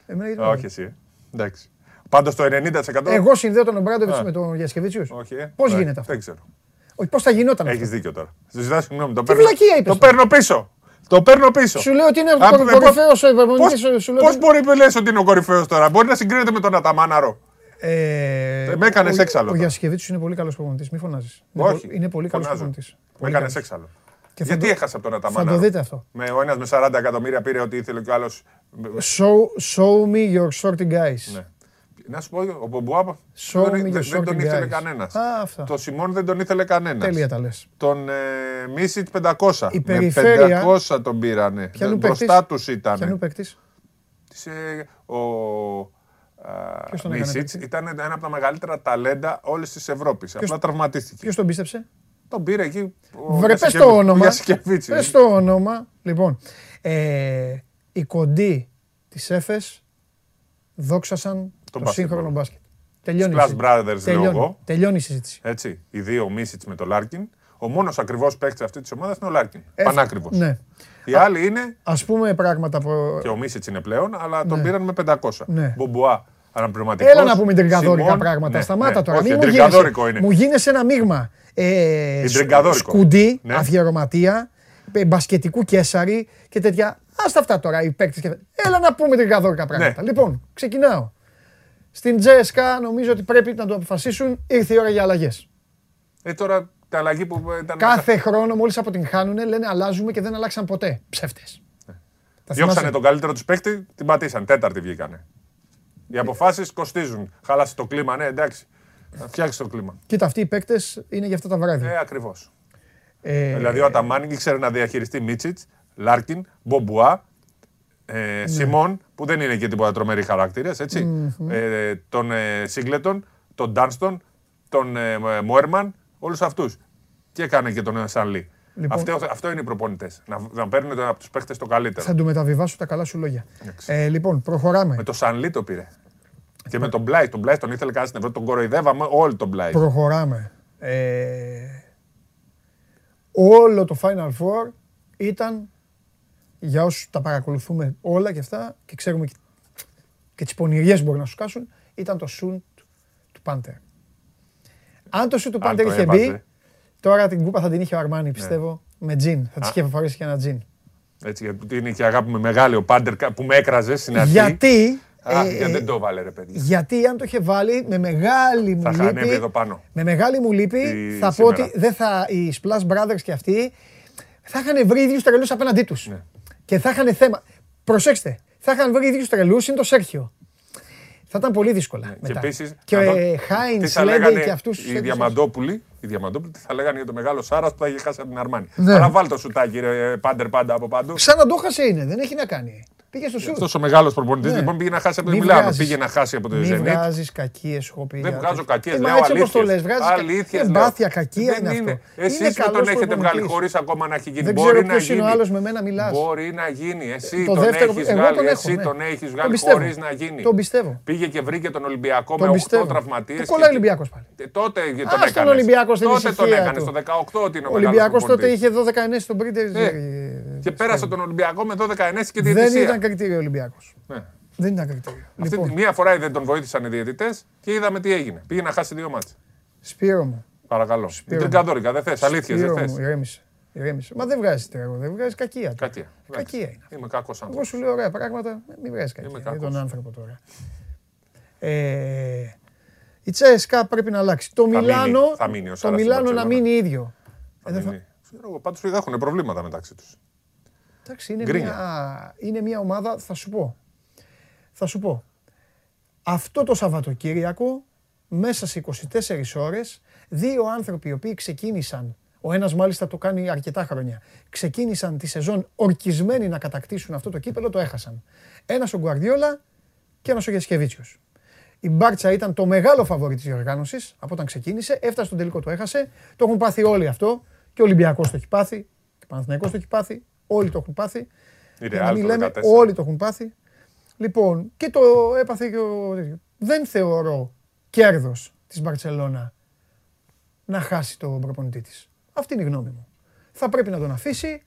Εμένα γιατί
Α,
δεν-
όχι εσύ. ε. Εντάξει. Πάντως το 90%.
Εγώ συνδέω τον Ομπράντοβιτς
Α.
με τον Γιασκεβίτσιους.
Όχι, ε.
Πώς
Εντάξει,
γίνεται αυτό;
Δεν ξέρω.
Όχι, πώς θα γινόταν
Έχεις
αυτό;
δίκιο τώρα. Σου ζητάω συγγνώμη. Το
Τι
παίρνω,
βλακεία είπες
το
τώρα;
παίρνω πίσω. Το παίρνω πίσω.
Σου λέω ότι είναι
Α,
ο
ε,
κορυφαίος
πώς-
προπονητής, σου λέω
Πώς
ότι-
μπορεί να λες ότι είναι ο κορυφαίος τώρα; Μπορεί να συγκρίνεται με τον Αταμάναρο.
Ε,
με έκανες
ο-
έξαλλο
Ο
τώρα.
Γιασκεβίτσιους είναι πολύ καλός προπονητής, μη φωνάζεις. Είναι
Όχι.
πο- Είναι πολύ καλός
Φωνάζω.
προπονητής.
Με
Πολύ
έκανες
καλός.
έξαλλο.
Και θα
Γιατί
το-
έχασα από τον
Θα
Αταμάναρο.
το δείτε αυτό.
Με ο ένας με 40 εκατομμύρια πήρε ό,τι ήθελε και ο άλλο.
Show, show me your shorty guys.
Ναι. Να σου πω, ο Μπομπουά
Show
δεν,
me
δεν-
your
δεν τον
shorty
ήθελε
guys.
κανένας.
Α, αυτά.
Το Σιμών δεν τον ήθελε κανένας.
Τέλεια τα λες.
Τον ε, Μίσιτ 500.
Η
Με
περιφέρεια-
500 τον πήρανε.
Ποιανού
Μπροστά
παίκτης;
τους ήταν.
Ποιανού παίκτης;
Της, ε, ο
Ποιος τον έκανε
Μίσιτ
παίκτη;
ήταν ένα από τα μεγαλύτερα ταλέντα όλης της Ευρώπης. Απλά τραυματίστηκε.
Ποιος τον πίστεψε;
Τον πήρε εκεί. ο
Βρε, πες
Γιασικεβι-
το
ο
όνομα.
Γιασικεβίτσιος.
Πες το όνομα. Λοιπόν, ε, οι κοντοί της ΕΦΕΣ δόξασαν το,
μπάσκετ
σύγχρονο
μπολ.
μπάσκετ. Τελειώνει. η
Splash
συζήτηση.
Brothers
Τελειώνει.
λόγω.
Τελειώνει η συζήτηση.
Έτσι, οι δύο Μίσιτς με το Λάρκιν. Ο μόνος ακριβώς παίκτης αυτής της ομάδας είναι ο Λάρκιν.
Ε,
Πανάκριβος.
Ναι.
Οι άλλοι είναι.
Ας πούμε πράγματα που...
Και ο Μίσιτς είναι πλέον, αλλά τον
Ναι.
πήραν με 500.
Ναι.
Μπομπουά, αναπληρωματικός.
Έλα να πούμε τριγκαδόρικα πράγματα. Σταμάτα τώρα.
Ναι, Όχι,
Μην μου
τριγκαδόρικο
γίνεσαι,
είναι.
μου γίνεσαι ένα μείγμα. Ε, σκ-
Τριγκαδόρικο.
σκουντί,
Ναι.
αφιερωματία, ε, μπασκετικού κέσαρι και τέτοια. Άστα αυτά τώρα οι παίκτες. και- Έλα να πούμε τριγκαδόρικα πράγματα.
Ναι.
Λοιπόν, ξεκινάω. Στην Τζέσκα νομίζω ότι πρέπει να το αποφασίσουν. Ήρθε η ώρα για αλλαγές.
Ε, τώρα τα αλλαγή που ήταν.
Κάθε χρόνο μόλις αποτυγχάνουν λένε αλλάζουμε και δεν αλλάξαν ποτέ. Ψεύτες.
Διώξανε τον καλύτερο τους παίκτη, την πατήσαν. Τέταρτη βγήκανε. Οι αποφάσεις κοστίζουν. Χάλασε το κλίμα, ναι, εντάξει. Θα φτιάξεις το κλίμα.
Κοίτα, αυτοί οι παίκτες είναι για αυτά τα βράδια.
Ε, ακριβώς.
Ε,
Δηλαδή ο Αταμάν ήξερε να διαχειριστεί Μίτσιτς, Λάρκιν, Μπομπουά,
Ναι.
ε, Σίμον, που δεν είναι και τίποτα τρομεροί χαρακτήρες, έτσι. Ε, τον ε, Σίγκλετον, τον Ντάνστον, τον ε, Μόερμαν, όλους αυτούς. Και έκανε και τον ε, Σανλή.
Λοιπόν.
αυτό, αυτό είναι οι προπονητές. Να, να παίρνουν από τους παίχτε το καλύτερο.
θα του μεταβιβάσω τα καλά σου λόγια.
Εντάξει.
Ε, λοιπόν, προχωράμε.
Με το Σανλή το πήρε. Και με τον Μπλάι. Τον Μπλάι τον ήθελε κανένα στην Ευρώπη. Τον κοροϊδεύαμε όλοι τον Μπλάι.
Προχωράμε. Ε, όλο το Final Four ήταν για όσους τα παρακολουθούμε όλα και αυτά και ξέρουμε και, και τις πονηριές που μπορεί να σου κάσουν, ήταν το σουν του Πάντερ. Αν το σουν του
Αν
Πάντερ
το
είχε
έβαζε.
μπει, τώρα την κούπα θα την είχε ο Αρμάνι, πιστεύω, με τζιν. Θα της
Α.
είχε φορέσει και ένα τζιν.
Έτσι, γιατί είναι και αγάπη με μεγάλη ο Πάντερ που με έκραζε στην αρχή.
Γιατί
Αχ,
Ε,
γιατί
ε,
δεν το βάλε ρε παιδί.
Γιατί αν το είχε βάλει με μεγάλη μου
Θα είχα ανέβει
λύπη.
εδώ πάνω.
Με μεγάλη μου λύπη
Η-
θα πω
σήμερα.
ότι δεν θα, οι Splash Brothers και αυτοί θα είχαν βρει ίδιους τρελούς απέναντί τους.
Ναι.
Και θα είχαν θέμα. Προσέξτε, θα είχαν βρει ίδιους τρελούς είναι το Σέρχιο. Θα ήταν πολύ δύσκολα.
Και
μετά.
επίσης.
Και ο Χάιν, Σλέντερ και αυτούς.
Οι Διαμαντόπουλοι, οι Διαμαντόπουλοι τι θα λέγανε για το μεγάλο Σάρας που θα είχε χάσει από την Αρμάνη.
Ναι.
Αλλά βάλει το σουτάκι, ρε, πάντερ πάντα από παντού.
Σαν να το χάσε είναι, δεν έχει να κάνει. Πήγε στο σουτ.
Αυτός ο μεγάλος προπονητής
Ναι.
λοιπόν πήγε να χάσει από
Μη
τη Μιλάνο.
βγάζεις-
Πήγε να χάσει από το
Μη
Zenit.
βγάζεις κακίες, έχω πει.
Δεν
για
βγάζω
τέτοια.
κακίες,
Ε, μα
λέω
έτσι όπως το
αλήθειες.
λες, βγάζεις κα-
Αλήθειες,
Εμπάθεια,
λέω.
κακία
Δεν
είναι αυτό.
Εσείς
Είναι
με τον
καλός
έχετε βγάλει
προπονητής.
χωρίς ακόμα να έχει γίνει.
Δεν
Μπορεί
ξέρω
να
ποιος είναι ο
γίνει.
άλλος με μένα μιλάς.
Μπορεί να γίνει. Εσύ
Το
τον
δεύτερο-
έχεις
εγώ
βγάλει.
τον έχω,
Εσύ
ναι.
τον έχεις
Τον
βγάλει
πιστεύω.
χωρίς να γίνει.
Τον πιστεύω.
Πήγε και βρήκε τον Ολυμπιακό
Τον
με 8
πιστεύω.
τραυματίες.
Του κολλάει ο Ολυμπιακός πάλι.
Τότε
Ας
τον
τον
έκανες.
Ολυμπιακός στην
Τότε τον
ησυχία
έκανες.
του.
Στο 18 ότι είναι ο
Ο Ολυμπιακός
μεγάλος
τότε
προπονητής.
είχε 12 ενέσει στον Πρίτερ.
Ναι. Και πέρασε τον Ολυμπιακό με 12 ενέσει και
Δεν
διαιτησία.
ήταν κριτήριο ο Ολυμπιακός.
Ναι.
Δεν ήταν κριτήριο.
Αυτή
Λοιπόν,
τη μία φορά δεν τον βοήθησαν οι διαιτητές και είδαμε τι έγινε. Πήγε να χάσει δύο μάτσε.
Σπύρο μου.
Παρακαλώ.
Σπύρο
Δεν
μου.
καδόρικα, δεν θες. Αλήθεια,
Σπύρο
δεν
μου,
θε.
ηρέμησε. ηρέμησε. Μα δεν βγάζει τρέγο, δεν βγάζει κακία. του.
Κακία.
Κακία είναι.
Είμαι κακός
Εγώ
άνθρωπο.
σου λέω ωραία πράγματα, μην βγάζει κακία.
Είμαι
Για
κακός.
τον άνθρωπο τώρα. Ε, η Τσέσκα πρέπει να αλλάξει. Το
μείνει,
Μιλάνο,
θα μείνει ο
το
Σάρας στην
Μιλάνο να
Μπαρτσελώνα.
μείνει ίδιο. Ε, δεν θα-
Ξέρω εγώ, πάντως έχουν προβλήματα μεταξύ τους.
Εντάξει, είναι
Γκρίνια.
μια, είναι μια ομάδα, θα σου πω. Θα σου πω. Αυτό το Σαββατοκύριακο, μέσα σε 24 ώρες, δύο άνθρωποι οι οποίοι ξεκίνησαν, ο ένας μάλιστα το κάνει αρκετά χρόνια, ξεκίνησαν τη σεζόν ορκισμένοι να κατακτήσουν αυτό το κύπελο, το έχασαν. Ένας ο Γκουαρδιόλα και ένας ο Γιασκεβίτσιος. Η Μπάρτσα ήταν το μεγάλο φαβόρι της διοργάνωσης από όταν ξεκίνησε, έφτασε στον τελικό, το έχασε. Το έχουν πάθει όλοι αυτό. Και ο Ολυμπιακός το έχει πάθει, και ο Παναθηναϊκός το έχει πάθει, όλοι το έχουν πάθει.
Η
Για να
Real
μην
το
λέμε,
14.
όλοι το έχουν πάθει. Λοιπόν, και το έπαθε και ο τέτοιος. Δεν θεωρώ κέρδος της Μπαρτσελώνα να χάσει τον προπονητή της. Αυτή είναι η γνώμη μου. Θα πρέπει να τον αφήσει,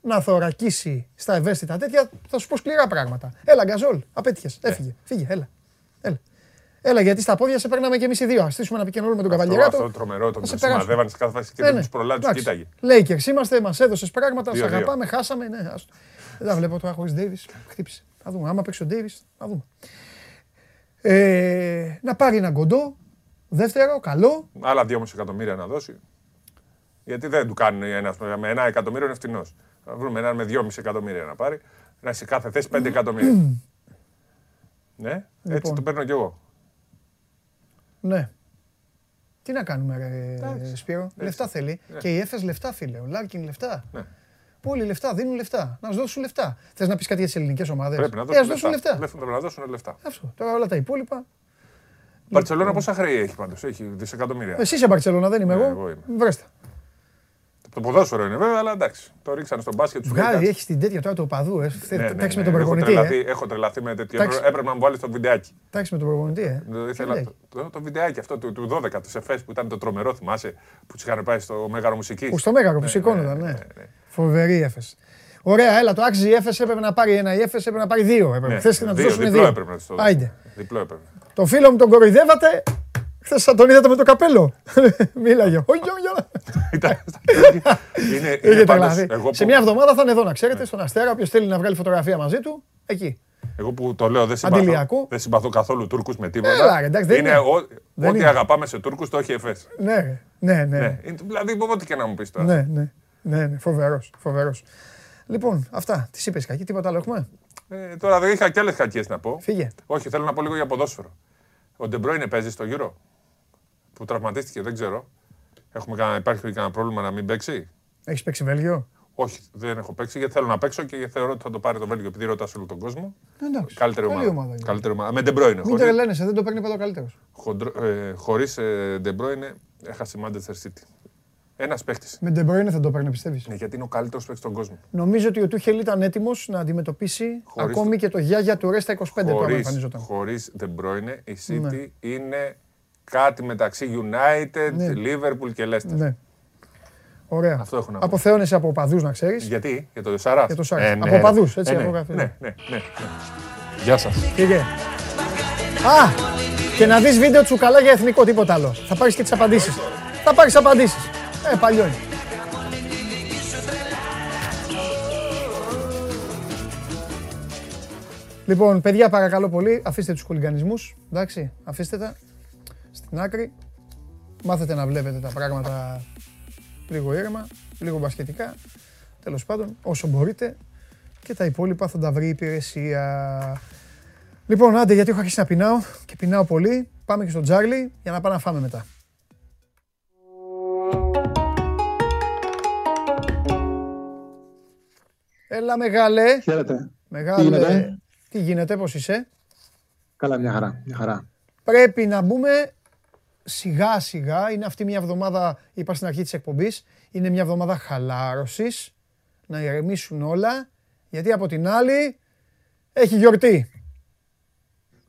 να θωρακίσει στα ευαίσθητα τέτοια, θα σου πω σκληρά πράγματα. Έλα, Γκαζόλ, απέτυχες,
Ναι.
έφυγε, φύγε, έλα. Έλα. Έλα, γιατί στα πόδια σε παίρναμε και εμείς οι δύο. Α στήσουμε ένα επικοινωνούμε με τον
Αυτό,
Καβαλιεράτο.
αυτό τρομερό, τον
θα σε περάσουμε.
σημαδεύανε σε κάθε φάση και
Ναι,
δεν
ναι.
τους προλάβεις, του
Εντάξει.
κοίταγε.
Lakers είμαστε, μας έδωσες πράγματα, σε
Δύο-δύο.
αγαπάμε, χάσαμε. Ναι, άστο. Δεν τα βλέπω τώρα χωρί Ντέιβι. Χτύπησε. Θα δούμε. Άμα παίξει ο Ντέιβι, θα δούμε. Ε, να πάρει ένα κοντό. Δεύτερο, καλό.
Άλλα 2,5 εκατομμύρια να δώσει. Γιατί δεν του κάνουν ένα με ένα εκατομμύριο είναι φτηνός. Θα βρούμε έναν με 2,5 εκατομμύρια να πάρει. Να σε κάθε θέση 5 εκατομμύρια. ναι, έτσι
Λοιπόν.
το παίρνω κι εγώ.
Ναι. Τι να κάνουμε, ρε, Σπύρο; Λεφτά θέλει.
Ναι.
Και η Έφες λεφτά, φίλε. Ο Λάρκιν λεφτά.
Ναι.
Όλοι λεφτά, δίνουν λεφτά. Να σου δώσουν λεφτά. Θες να πεις κάτι για τις ελληνικές ομάδες;
Πρέπει να
ε,
δώσουν
ας δώσουν
λεφτά.
λεφτά.
Πρέπει να δώσουν λεφτά.
Αυτό. Τώρα όλα τα υπόλοιπα.
Η Μπαρσελόνα πόσα χρέη έχει πάντως, έχει δισεκατομμύρια.
Εσύ είσαι Μπαρσελόνα, δεν είμαι
Ναι,
εγώ.
εγώ είμαι.
Βρέστα.
Το ποδόσφαιρο είναι βέβαια, αλλά εντάξει. Το ρίξανε στον μπάσκετ τους.
Βγάζει, έχει την τέτοια τώρα του οπαδού. Ε.
Ναι, ναι,
Τάξει
ναι,
με τον
έχω
προπονητή.
τρελαθεί-
Ε.
Έχω τρελαθεί με τέτοιο.
Εντάξει.
Έπρεπε- Έπρεπε να μου βάλει το βιντεάκι.
Τάξει με τον προπονητή. Ε.
Το,
Τι
ήθελα,
λέει;
το, το, το βιντεάκι αυτό του, του 12 του ΕΦΕΣ που ήταν το τρομερό, θυμάσαι, που τους είχαν πάει στο Μέγαρο Μουσικής.
Που στο Μέγαρο που σηκώνονταν, ναι. Φοβερή η Έφες. Ωραία, έλα, το άξιζε η Έφες, έπρεπε να πάρει ένα, η Έφες έπρεπε να πάρει δύο. Έπρεπε.
Ναι,
Χθες και να τους
δύο,
δώσουν
διπλό
δύο.
έπρεπε να τους το δώσουν.
Άιντε.
Διπλό έπρεπε.
Το φίλο μου τον κοροϊδεύατε, χθες θα τον είδατε με το καπέλο. Μίλαγε. Όχι, όχι, όχι.
είναι,
Είχε
είναι πάντως,
τρελαθεί.
εγώ,
Σε
που,
μια εβδομάδα θα είναι εδώ, να ξέρετε, στον Αστέρα. Όποιος θέλει να βγάλει φωτογραφία μαζί του, εκεί.
εγώ που το λέω δεν συμπαθώ,
Αντιλιακό.
δεν συμπαθώ καθόλου Τούρκους με τίποτα.
Έλα, ρε, εντάξει, δεν
είναι.
είναι.
ό-
Δεν
ό,τι
είναι.
αγαπάμε σε Τούρκους το έχει ΕΦΕΣ.
Ναι, ρε. ναι, ναι.
Ναι. είναι- Δηλαδή, ό,τι και να μου πεις τώρα.
Ναι, ναι. Ναι, ναι. Φοβερός, φοβερός. Λοιπόν, αυτά. Τις είπες, Κακή, τίποτα άλλο έχουμε;
Ε, τώρα δεν είχα κι άλλες κακίες να πω.
Φύγε.
Όχι, θέλω να πω λίγο για ποδόσφαιρο. Ο Ντε Μπρόινε παίζει στο γύρο. Που τραυματίστηκε, δεν ξέρω. Έχουμε κανένα, υπάρχει κανένα πρόβλημα να μην παίξει;
Έχεις παίξει Βέλγιο;
Όχι, δεν έχω παίξει γιατί θέλω να παίξω και θεωρώ ότι θα το πάρει το Βέλγιο επειδή ρωτάς όλο τον κόσμο.
Εντάξει.
Καλύτερη
καλή
ομάδα.
ομάδα είναι.
Καλύτερη ομάδα. Με Ντε Μπρόινε.
Μην τρελαίνεσαι, δεν το παίρνει πάντα ο καλύτερο.
Χωρίς Ντε Μπρόινε έχασε η Manchester City. Ένας παίχτης.
Με Ντε Μπρόινε δεν το παίρνει, πιστεύεις;
Ναι, γιατί είναι ο καλύτερος παίχτης στον κόσμο.
Νομίζω ότι ο Τούχελ ήταν έτοιμος να αντιμετωπίσει
Χωρίς
ακόμη
το-
και το Γιάγια του Ρέστα 25 που άμα
Χωρίς,
εμφανιζόταν.
χωρίς De Bruyne, η City
Ναι.
είναι κάτι μεταξύ United,
Ναι.
Liverpool και Leicester.
Ναι. Ωραία.
Αυτό έχω να πω.
Αποθέωνεσαι από οπαδούς, να ξέρεις.
Γιατί, για το Σαράς.
Για το Σαράς.
Ε, ναι,
Από οπαδούς,
ε,
έτσι,
ναι,
από
ναι,
κάθε-
ναι, ναι, ναι. Γεια σας.
Πήγε. Α! Και να δεις βίντεο τσουκαλά για εθνικό, τίποτα άλλο. Θα πάρεις και τις απαντήσεις. Θα πάρεις απαντήσεις. Ε, παλιό είναι. Λοιπόν, παιδιά, παρακαλώ πολύ, αφήστε τους χουλιγανισμούς, εντάξει, αφήστε τα στην άκρη. Μάθετε να βλέπετε τα πράγματα λίγο ήρεμα, λίγο μπασκετικά, τέλος πάντων, όσο μπορείτε και τα υπόλοιπα θα τα βρει η υπηρεσία. Λοιπόν, άντε, γιατί έχω αρχίσει να πεινάω και πεινάω πολύ. Πάμε και στον Τζάρλι για να πάμε να φάμε μετά. Έλα μεγάλε.
Χαίρετε.
Μεγάλε.
Τι γίνεται;
Τι γίνεται, πώς είσαι;
Καλά, μια χαρά. Μια χαρά.
Πρέπει να μπούμε σιγά σιγά. Είναι αυτή μια εβδομάδα, είπα στην αρχή της εκπομπής, είναι μια εβδομάδα χαλάρωσης. Να ηρεμήσουν όλα. Γιατί από την άλλη έχει γιορτή.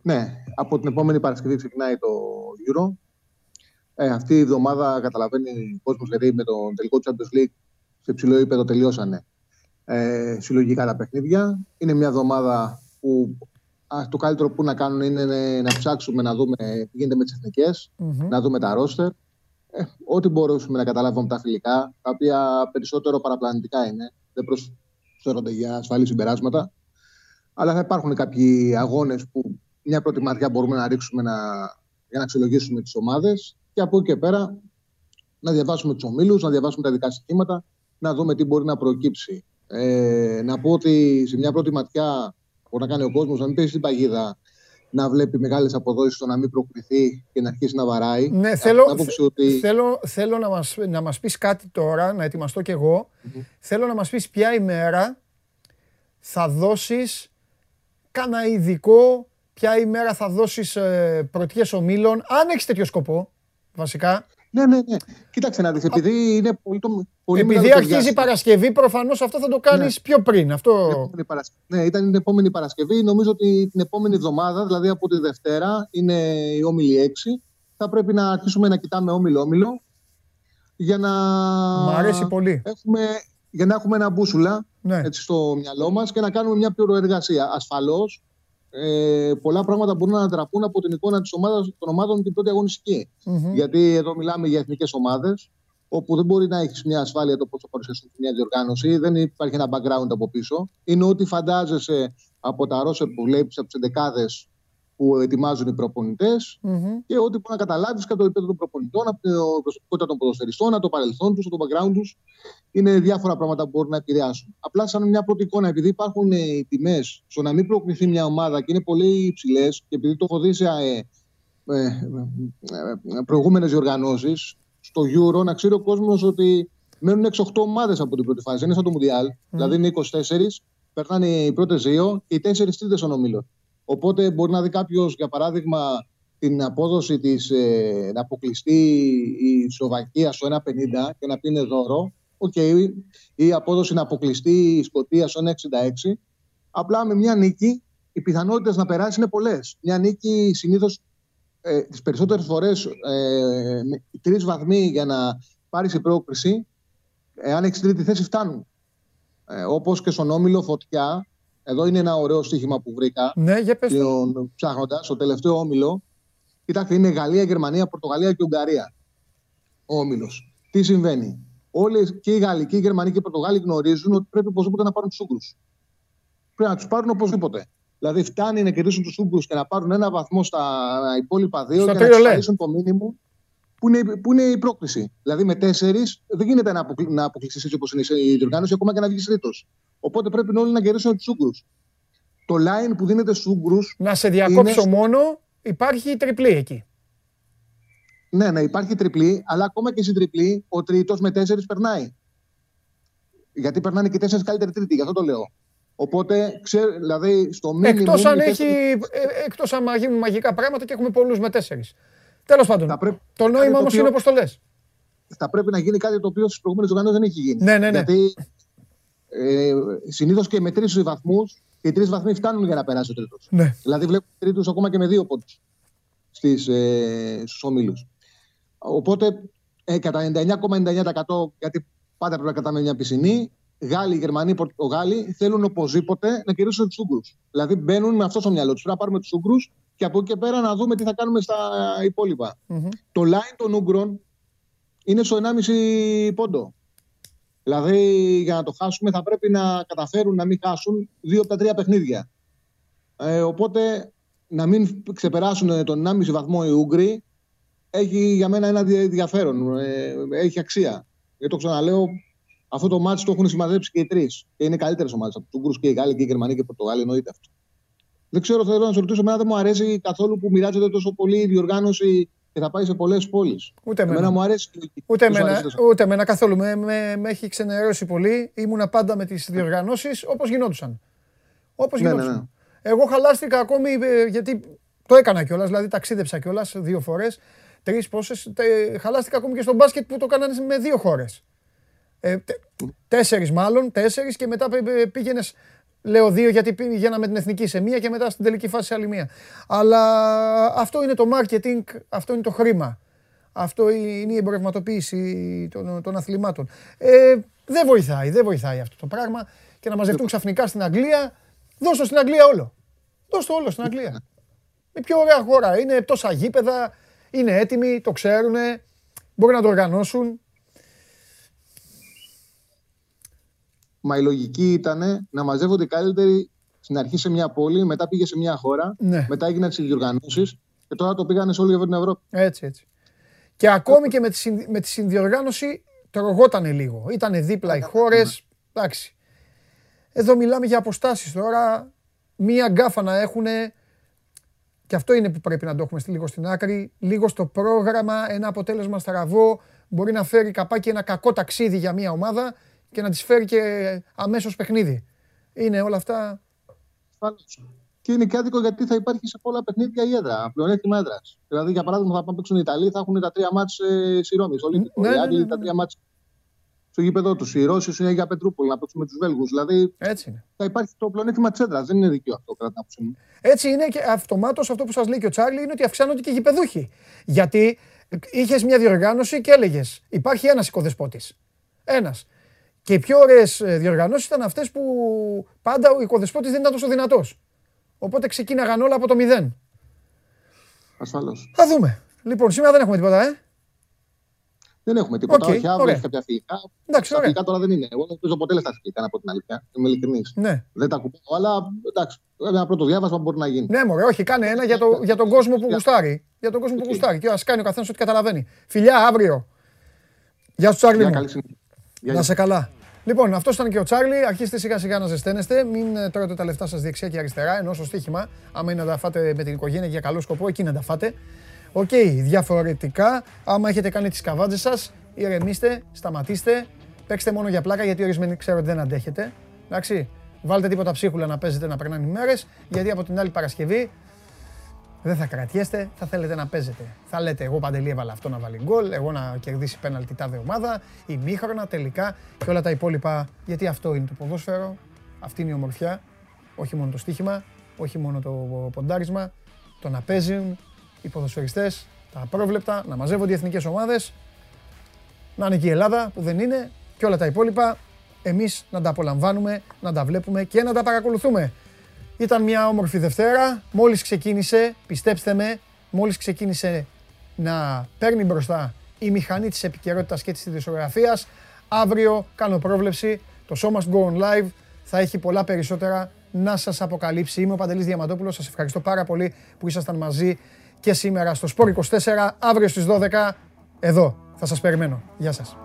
Ναι, από την επόμενη Παρασκευή ξεκινάει το Euro. Ε, αυτή η εβδομάδα καταλαβαίνει ο κόσμος γιατί με τον τελικό Champions League σε ψηλό επίπεδο τελειώσανε ε, συλλογικά τα παιχνίδια. Είναι μια εβδομάδα που α, το καλύτερο που να κάνουν είναι να ψάξουμε να δούμε τι γίνεται με τις εθνικες να δούμε τα ρόστερ. Ε, ό,τι μπορούσαμε να καταλάβουμε από τα φιλικά, τα οποία περισσότερο παραπλανητικά είναι, δεν προσφέρονται για ασφαλή συμπεράσματα. Αλλά θα υπάρχουν κάποιοι αγώνες που μια πρώτη ματιά μπορούμε να ρίξουμε να, για να αξιολογήσουμε τις ομάδες και από εκεί και πέρα να διαβάσουμε τους ομίλους, να διαβάσουμε τα δικά στοιχήματα, να δούμε τι μπορεί να προκύψει. Ε, να πω ότι σε μια πρώτη ματιά μπορεί να κάνει ο κόσμος να μην πέσει στην παγίδα να βλέπει μεγάλες αποδόσεις στο να μην προκριθεί και να αρχίσει να βαράει.
Ναι, θέλω, θέλω, θέλω να μας, να μας πεις κάτι τώρα, να ετοιμαστώ κι εγώ. Θέλω να μας πεις ποια ημέρα θα δώσεις κάνα ειδικό, ποια ημέρα θα δώσεις ε, πρωτιές ομίλων, αν έχεις τέτοιο σκοπό, βασικά.
Ναι, ναι, ναι. Κοίταξε να δεις, επειδή είναι πολύ, το, πολύ
Επειδή αρχίζει η Παρασκευή, προφανώς αυτό θα το κάνεις
Ναι.
πιο πριν. Αυτό...
Επόμενη Παρασκευή. Ναι, ήταν την επόμενη Παρασκευή. Νομίζω ότι την επόμενη εβδομάδα, δηλαδή από τη Δευτέρα, είναι η όμιλη 6. Θα πρέπει να αρχίσουμε να κοιτάμε όμιλο-όμιλο για να,
Μ' αρέσει πολύ.
έχουμε, για να έχουμε ένα μπούσουλα
Ναι.
έτσι, στο μυαλό μας και να κάνουμε μια προεργασία. Ασφαλώς, ε, πολλά πράγματα μπορούν να ανατραπούν από την εικόνα της ομάδας, των ομάδων την πρώτη αγωνιστική.
Μμμ.
Γιατί εδώ μιλάμε για εθνικές ομάδες, όπου δεν μπορεί να έχεις μια ασφάλεια το πώ θα παρουσιαστούν σε μια διοργάνωση, δεν υπάρχει ένα background από πίσω. Είναι ό,τι φαντάζεσαι από τα ρόσερ που βλέπεις, από τις εντεκάδες που ετοιμάζουν οι προπονητές
Μμμ.
και ό,τι μπορεί να καταλάβεις κατά το επίπεδο των προπονητών, από την προσωπικότητα των ποδοσφαιριστών, από το παρελθόν τους, από το background τους. Είναι διάφορα πράγματα που μπορούν να επηρεάσουν. Απλά, σαν μια πρώτη εικόνα, επειδή υπάρχουν ε, οι τιμές στο να μην προκριθεί μια ομάδα και είναι πολύ υψηλές, και επειδή το έχω δει σε ε, ε, ε, προηγούμενες διοργανώσεις, στο Euro, να ξέρει ο κόσμος ότι μένουν 6-8 ομάδες από την πρώτη φάση. Είναι σαν το Mundial. Δηλαδή είναι 24, περνάνε οι πρώτες δύο και οι 4 τρίτες των ομίλων. Οπότε μπορεί να δει κάποιος, για παράδειγμα, την απόδοση της, ε, να αποκλειστεί η Σλοβακία στο 1,50 και να πει είναι δώρο. Οκ, ή η απόδοση να αποκλειστεί η Σκωτία στο 1,66. Απλά με μια νίκη οι πιθανότητες να περάσει είναι πολλές. Μια νίκη συνήθως ε, τις περισσότερες φορές ε, με τρεις βαθμοί για να πάρεις η πρόκριση, εάν έχεις τρίτη θέση, φτάνουν. Ε, Όπως και στον όμιλο Φωτιά, εδώ είναι ένα ωραίο στοίχημα που βρήκα.
Ναι, για πες το.
Ψάχνοντας, στο τελευταίο όμιλο, κοιτάξτε, είναι Γαλλία, Γερμανία, Πορτογαλία και Ουγγαρία. Ο όμιλος. Τι συμβαίνει; Όλες και οι Γάλλοι και οι Γερμανοί και οι Πορτογάλοι γνωρίζουν ότι πρέπει οπωσδήποτε να πάρουν τους Ούγγρους. Πρέπει να τους πάρουν οπωσδήποτε. Δηλαδή, φτάνει να κερδίσουν τους Ούγγρους και να πάρουν ένα βαθμό στα υπόλοιπα δύο
Στο
και να
τρίο, λέ.
εξασφαλίσουν το μήνυμο που είναι, που είναι η πρόκληση. Δηλαδή, με τέσσερις δεν γίνεται να, αποκλει, να αποκλειστείς έτσι όπως είναι η διοργάνωση, ακόμα και να βγεις τρίτος. Οπότε πρέπει όλοι να κερδίσουν τους Ούγγρους. Το line που δίνεται στους Ούγγρους.
Να σε διακόψω μόνο, υπάρχει τριπλή εκεί.
Ναι, ναι, υπάρχει τριπλή, αλλά ακόμα και στην τριπλή ο τρίτος με τέσσερις περνάει. Γιατί περνάνε και οι τέσσερις καλύτεροι τρίτη, γι' αυτό το λέω. Οπότε, ξέρω, δηλαδή, στο μήνυμα.
Εκτός αν, έχει, ε, εκτός αν γίνουν μαγικά πράγματα και έχουμε πολλούς με τέσσερις. Τέλος πάντων,
πρέπει-
το
κάτι
νόημα
το
όμως
οποίο-
είναι όπως το λες.
θα πρέπει να γίνει κάτι το οποίο στις προηγούμενες οργανώσει δεν έχει γίνει.
Ναι, ναι, ναι.
Γιατί ε, συνήθως και με τρεις βαθμούς, οι τρεις βαθμοί φτάνουν για να περάσει ο τρίτος.
Ναι.
Δηλαδή βλέπουμε τρίτους ακόμα και με δύο πόντους ε, στους ομίλους. Οπότε ε, κατά 99,99% γιατί πάντα πρέπει να κρατάμε μια πισινή, Γάλλοι, Γερμανοί, Πορτογάλοι θέλουν οπωσδήποτε να κερδίσουν τους Ούγγρους. Δηλαδή μπαίνουν με αυτό στο μυαλό τους. Πρέπει να πάρουμε τους Ούγγρους και από εκεί και πέρα να δούμε τι θα κάνουμε στα υπόλοιπα. Το line των Ούγγρων είναι στο 1,5 πόντο. Δηλαδή για να το χάσουμε θα πρέπει να καταφέρουν να μην χάσουν δύο από τα τρία παιχνίδια. Ε, οπότε να μην ξεπεράσουν τον 1,5 βαθμό οι Ούγγροι έχει για μένα ένα δια- ενδιαφέρον. Ε, έχει αξία. Γιατί το ξαναλέω, αυτό το μάτι το έχουν συμμαζέψει και οι τρεις. Και είναι καλύτερες ομάδες από τους Ούγγρους και οι Γάλλοι και οι Γερμανοί και οι Πορτογάλοι, εννοείται αυτό. Δεν ξέρω, θέλω να σε ρωτήσω, εμένα δεν μου αρέσει καθόλου που μοιράζεται τόσο πολύ η διοργάνωση και θα πάει σε πολλές πόλεις.
Ούτε
εμένα.
εμένα.
μου αρέσει. η λογική.
Ούτε
Πώς σου
εμένα,
αρέσει
ούτε εμένα καθόλου. Με, με, με έχει ξενερώσει πολύ. Ήμουνα πάντα με τις διοργανώσεις όπως γινόντουσαν. Όπως
Ναι, ναι,
γινόντουσαν.
ναι.
Εγώ χαλάστηκα ακόμη ε, γιατί το έκανα κιόλας, δηλαδή ταξίδεψα κιόλας δύο φορές. Τρεις πόσες. Χαλάστηκα ακόμη και στο μπάσκετ που το κάνανε με δύο χώρες. Ε, τε, τέσσερις μάλλον, τέσσερις και μετά πήγαινες. Λέω δύο γιατί πήγαινα με την εθνική σε μία και μετά στην τελική φάση σε άλλη μία. Αλλά αυτό είναι το marketing, αυτό είναι το χρήμα. Αυτό είναι η εμπορευματοποίηση των, των αθλημάτων. Ε, δεν βοηθάει, δεν βοηθάει αυτό το πράγμα. Και να μαζευτούν ξαφνικά στην Αγγλία, δώσ' το στην Αγγλία όλο. Δώσ' το όλο στην Αγγλία. Είναι πιο ωραία χώρα. Είναι τόσα γήπεδα, είναι έτοιμοι, το ξέρουν, μπορεί να το οργανώσουν.
Μα η λογική ήταν να μαζεύονται οι καλύτεροι στην αρχή σε μια πόλη, μετά πήγε σε μια χώρα,
Ναι.
μετά έγιναν τις διοργανώσεις και τώρα το πήγανε σε όλη την Ευρώπη.
Έτσι, έτσι. Και ακόμη και με τη, συν- με τη συνδιοργάνωση τρογότανε λίγο. Ήτανε δίπλα οι χώρες. Εντάξει. Εδώ μιλάμε για αποστάσεις τώρα. Μία γκάφα να έχουν. Και αυτό είναι που πρέπει να το έχουμε στη- λίγο στην άκρη. Λίγο στο πρόγραμμα, ένα αποτέλεσμα στραβό. Μπορεί να φέρει καπάκι ένα κακό ταξίδι για μια ομάδα και να τη φέρει και αμέσως παιχνίδι. Είναι όλα αυτά.
Ασφαλώς. Και είναι και άδικο γιατί θα υπάρχει σε πολλά παιχνίδια η έδρα, πλεονέκτημα έδρας. Δηλαδή, για παράδειγμα, θα πάνε να παίξουν οι Ιταλοί, θα έχουν τα τρία μάτς ε, στη Ρώμη, στο Ολύμπικο.
Ναι,
οι
ναι,
Άγγλοι
ναι,
τα
ναι.
τρία μάτς στο γήπεδο τους. Οι Ρώσοι είναι για Πετρούπολη να παίξουν με τους Βέλγους. Δηλαδή,
Έτσι είναι.
θα υπάρχει το πλεονέκτημα της έδρας. Δεν είναι δίκαιο αυτό, κατά την άποψή μου.
Έτσι είναι και αυτομάτως αυτό που σας λέει και ο Τσάρλι είναι ότι αυξάνονται και οι γηπεδούχοι. Γιατί είχες μια διοργάνωση και έλεγες: Υπάρχει ένας οικοδεσπότης. Ένας. Και οι πιο ωραίες διοργανώσεις ήταν αυτές που πάντα ο οικοδεσπότης δεν ήταν τόσο δυνατός. Οπότε ξεκίναγαν όλα από το μηδέν.
Ασφαλώς.
Θα δούμε. Λοιπόν, σήμερα δεν έχουμε τίποτα, ε.
Δεν έχουμε τίποτα.
Οκ,
όχι, αύριο
ωραία.
έχει κάποια φιλικά.
Εντάξει,
τα
ωραία.
φιλικά τώρα δεν είναι. Εγώ δεν παίζω ποτέ στα φιλικά, να πω την αλήθεια. Είμαι ειλικρινής.
Ναι.
Δεν τα ακουμπάω, αλλά εντάξει. Ένα πρώτο διάβασμα μπορεί να γίνει.
Ναι, μωρέ, όχι, κάνε ένα για, το, για τον κόσμο που γουστάρει. Για τον κόσμο που γουστάρει. Και ας κάνει ο καθένας ό,τι καταλαβαίνει. Φιλιά, αύριο. Γεια σου, Τσάρλι.
Γεια,
μου.
καλή συνέχεια. Γεια,
Να
γεια.
σε καλά. Λοιπόν, αυτός ήταν και ο Τσάρλι. Αρχίστε σιγά σιγά να ζεσταίνεστε. Μην ε, τρώτε τα λεφτά σας δεξιά και αριστερά. Ενώ στο στοίχημα, άμα είναι να τα φάτε με την οικογένεια για καλό σκοπό, εκεί να τα φάτε. Οκ, διαφορετικά, άμα έχετε κάνει τις καβάτζες σας, ηρεμήστε, σταματήστε. Παίξτε μόνο για πλάκα γιατί ορισμένοι ξέρω ότι δεν αντέχετε. Εντάξει. Βάλτε τίποτα ψίχουλα να παίζετε να περνάνε οι μέρες, γιατί από την άλλη Παρασκευή δεν θα κρατιέστε, θα θέλετε να παίζετε. Θα λέτε, εγώ παντελή έβαλα αυτό να βάλει γκολ, εγώ να κερδίσει πέναλτι τάδε ομάδα, ημίχρονα τελικά και όλα τα υπόλοιπα. Γιατί αυτό είναι το ποδόσφαιρο, αυτή είναι η ομορφιά. Όχι μόνο το στοίχημα, όχι μόνο το ποντάρισμα, το να παίζουν οι ποδοσφαιριστές, τα απρόβλεπτα, να μαζεύονται οι εθνικές ομάδες, να είναι και η Ελλάδα που δεν είναι και όλα τα υπόλοιπα. Εμείς να τα απολαμβάνουμε, να τα βλέπουμε και να τα παρακολουθούμε. Ήταν μια όμορφη Δευτέρα. Μόλις ξεκίνησε, πιστέψτε με, μόλις ξεκίνησε να παίρνει μπροστά η μηχανή της επικαιρότητας και της ειδησιογραφίας. Αύριο κάνω πρόβλεψη, το Show Must Go On Live θα έχει πολλά περισσότερα να σας αποκαλύψει. Είμαι ο Παντελής Διαματόπουλος, σας ευχαριστώ πάρα πολύ που ήσασταν μαζί και σήμερα στο Sport 24, αύριο στις 12, εδώ θα σας περιμένω. Γεια σας.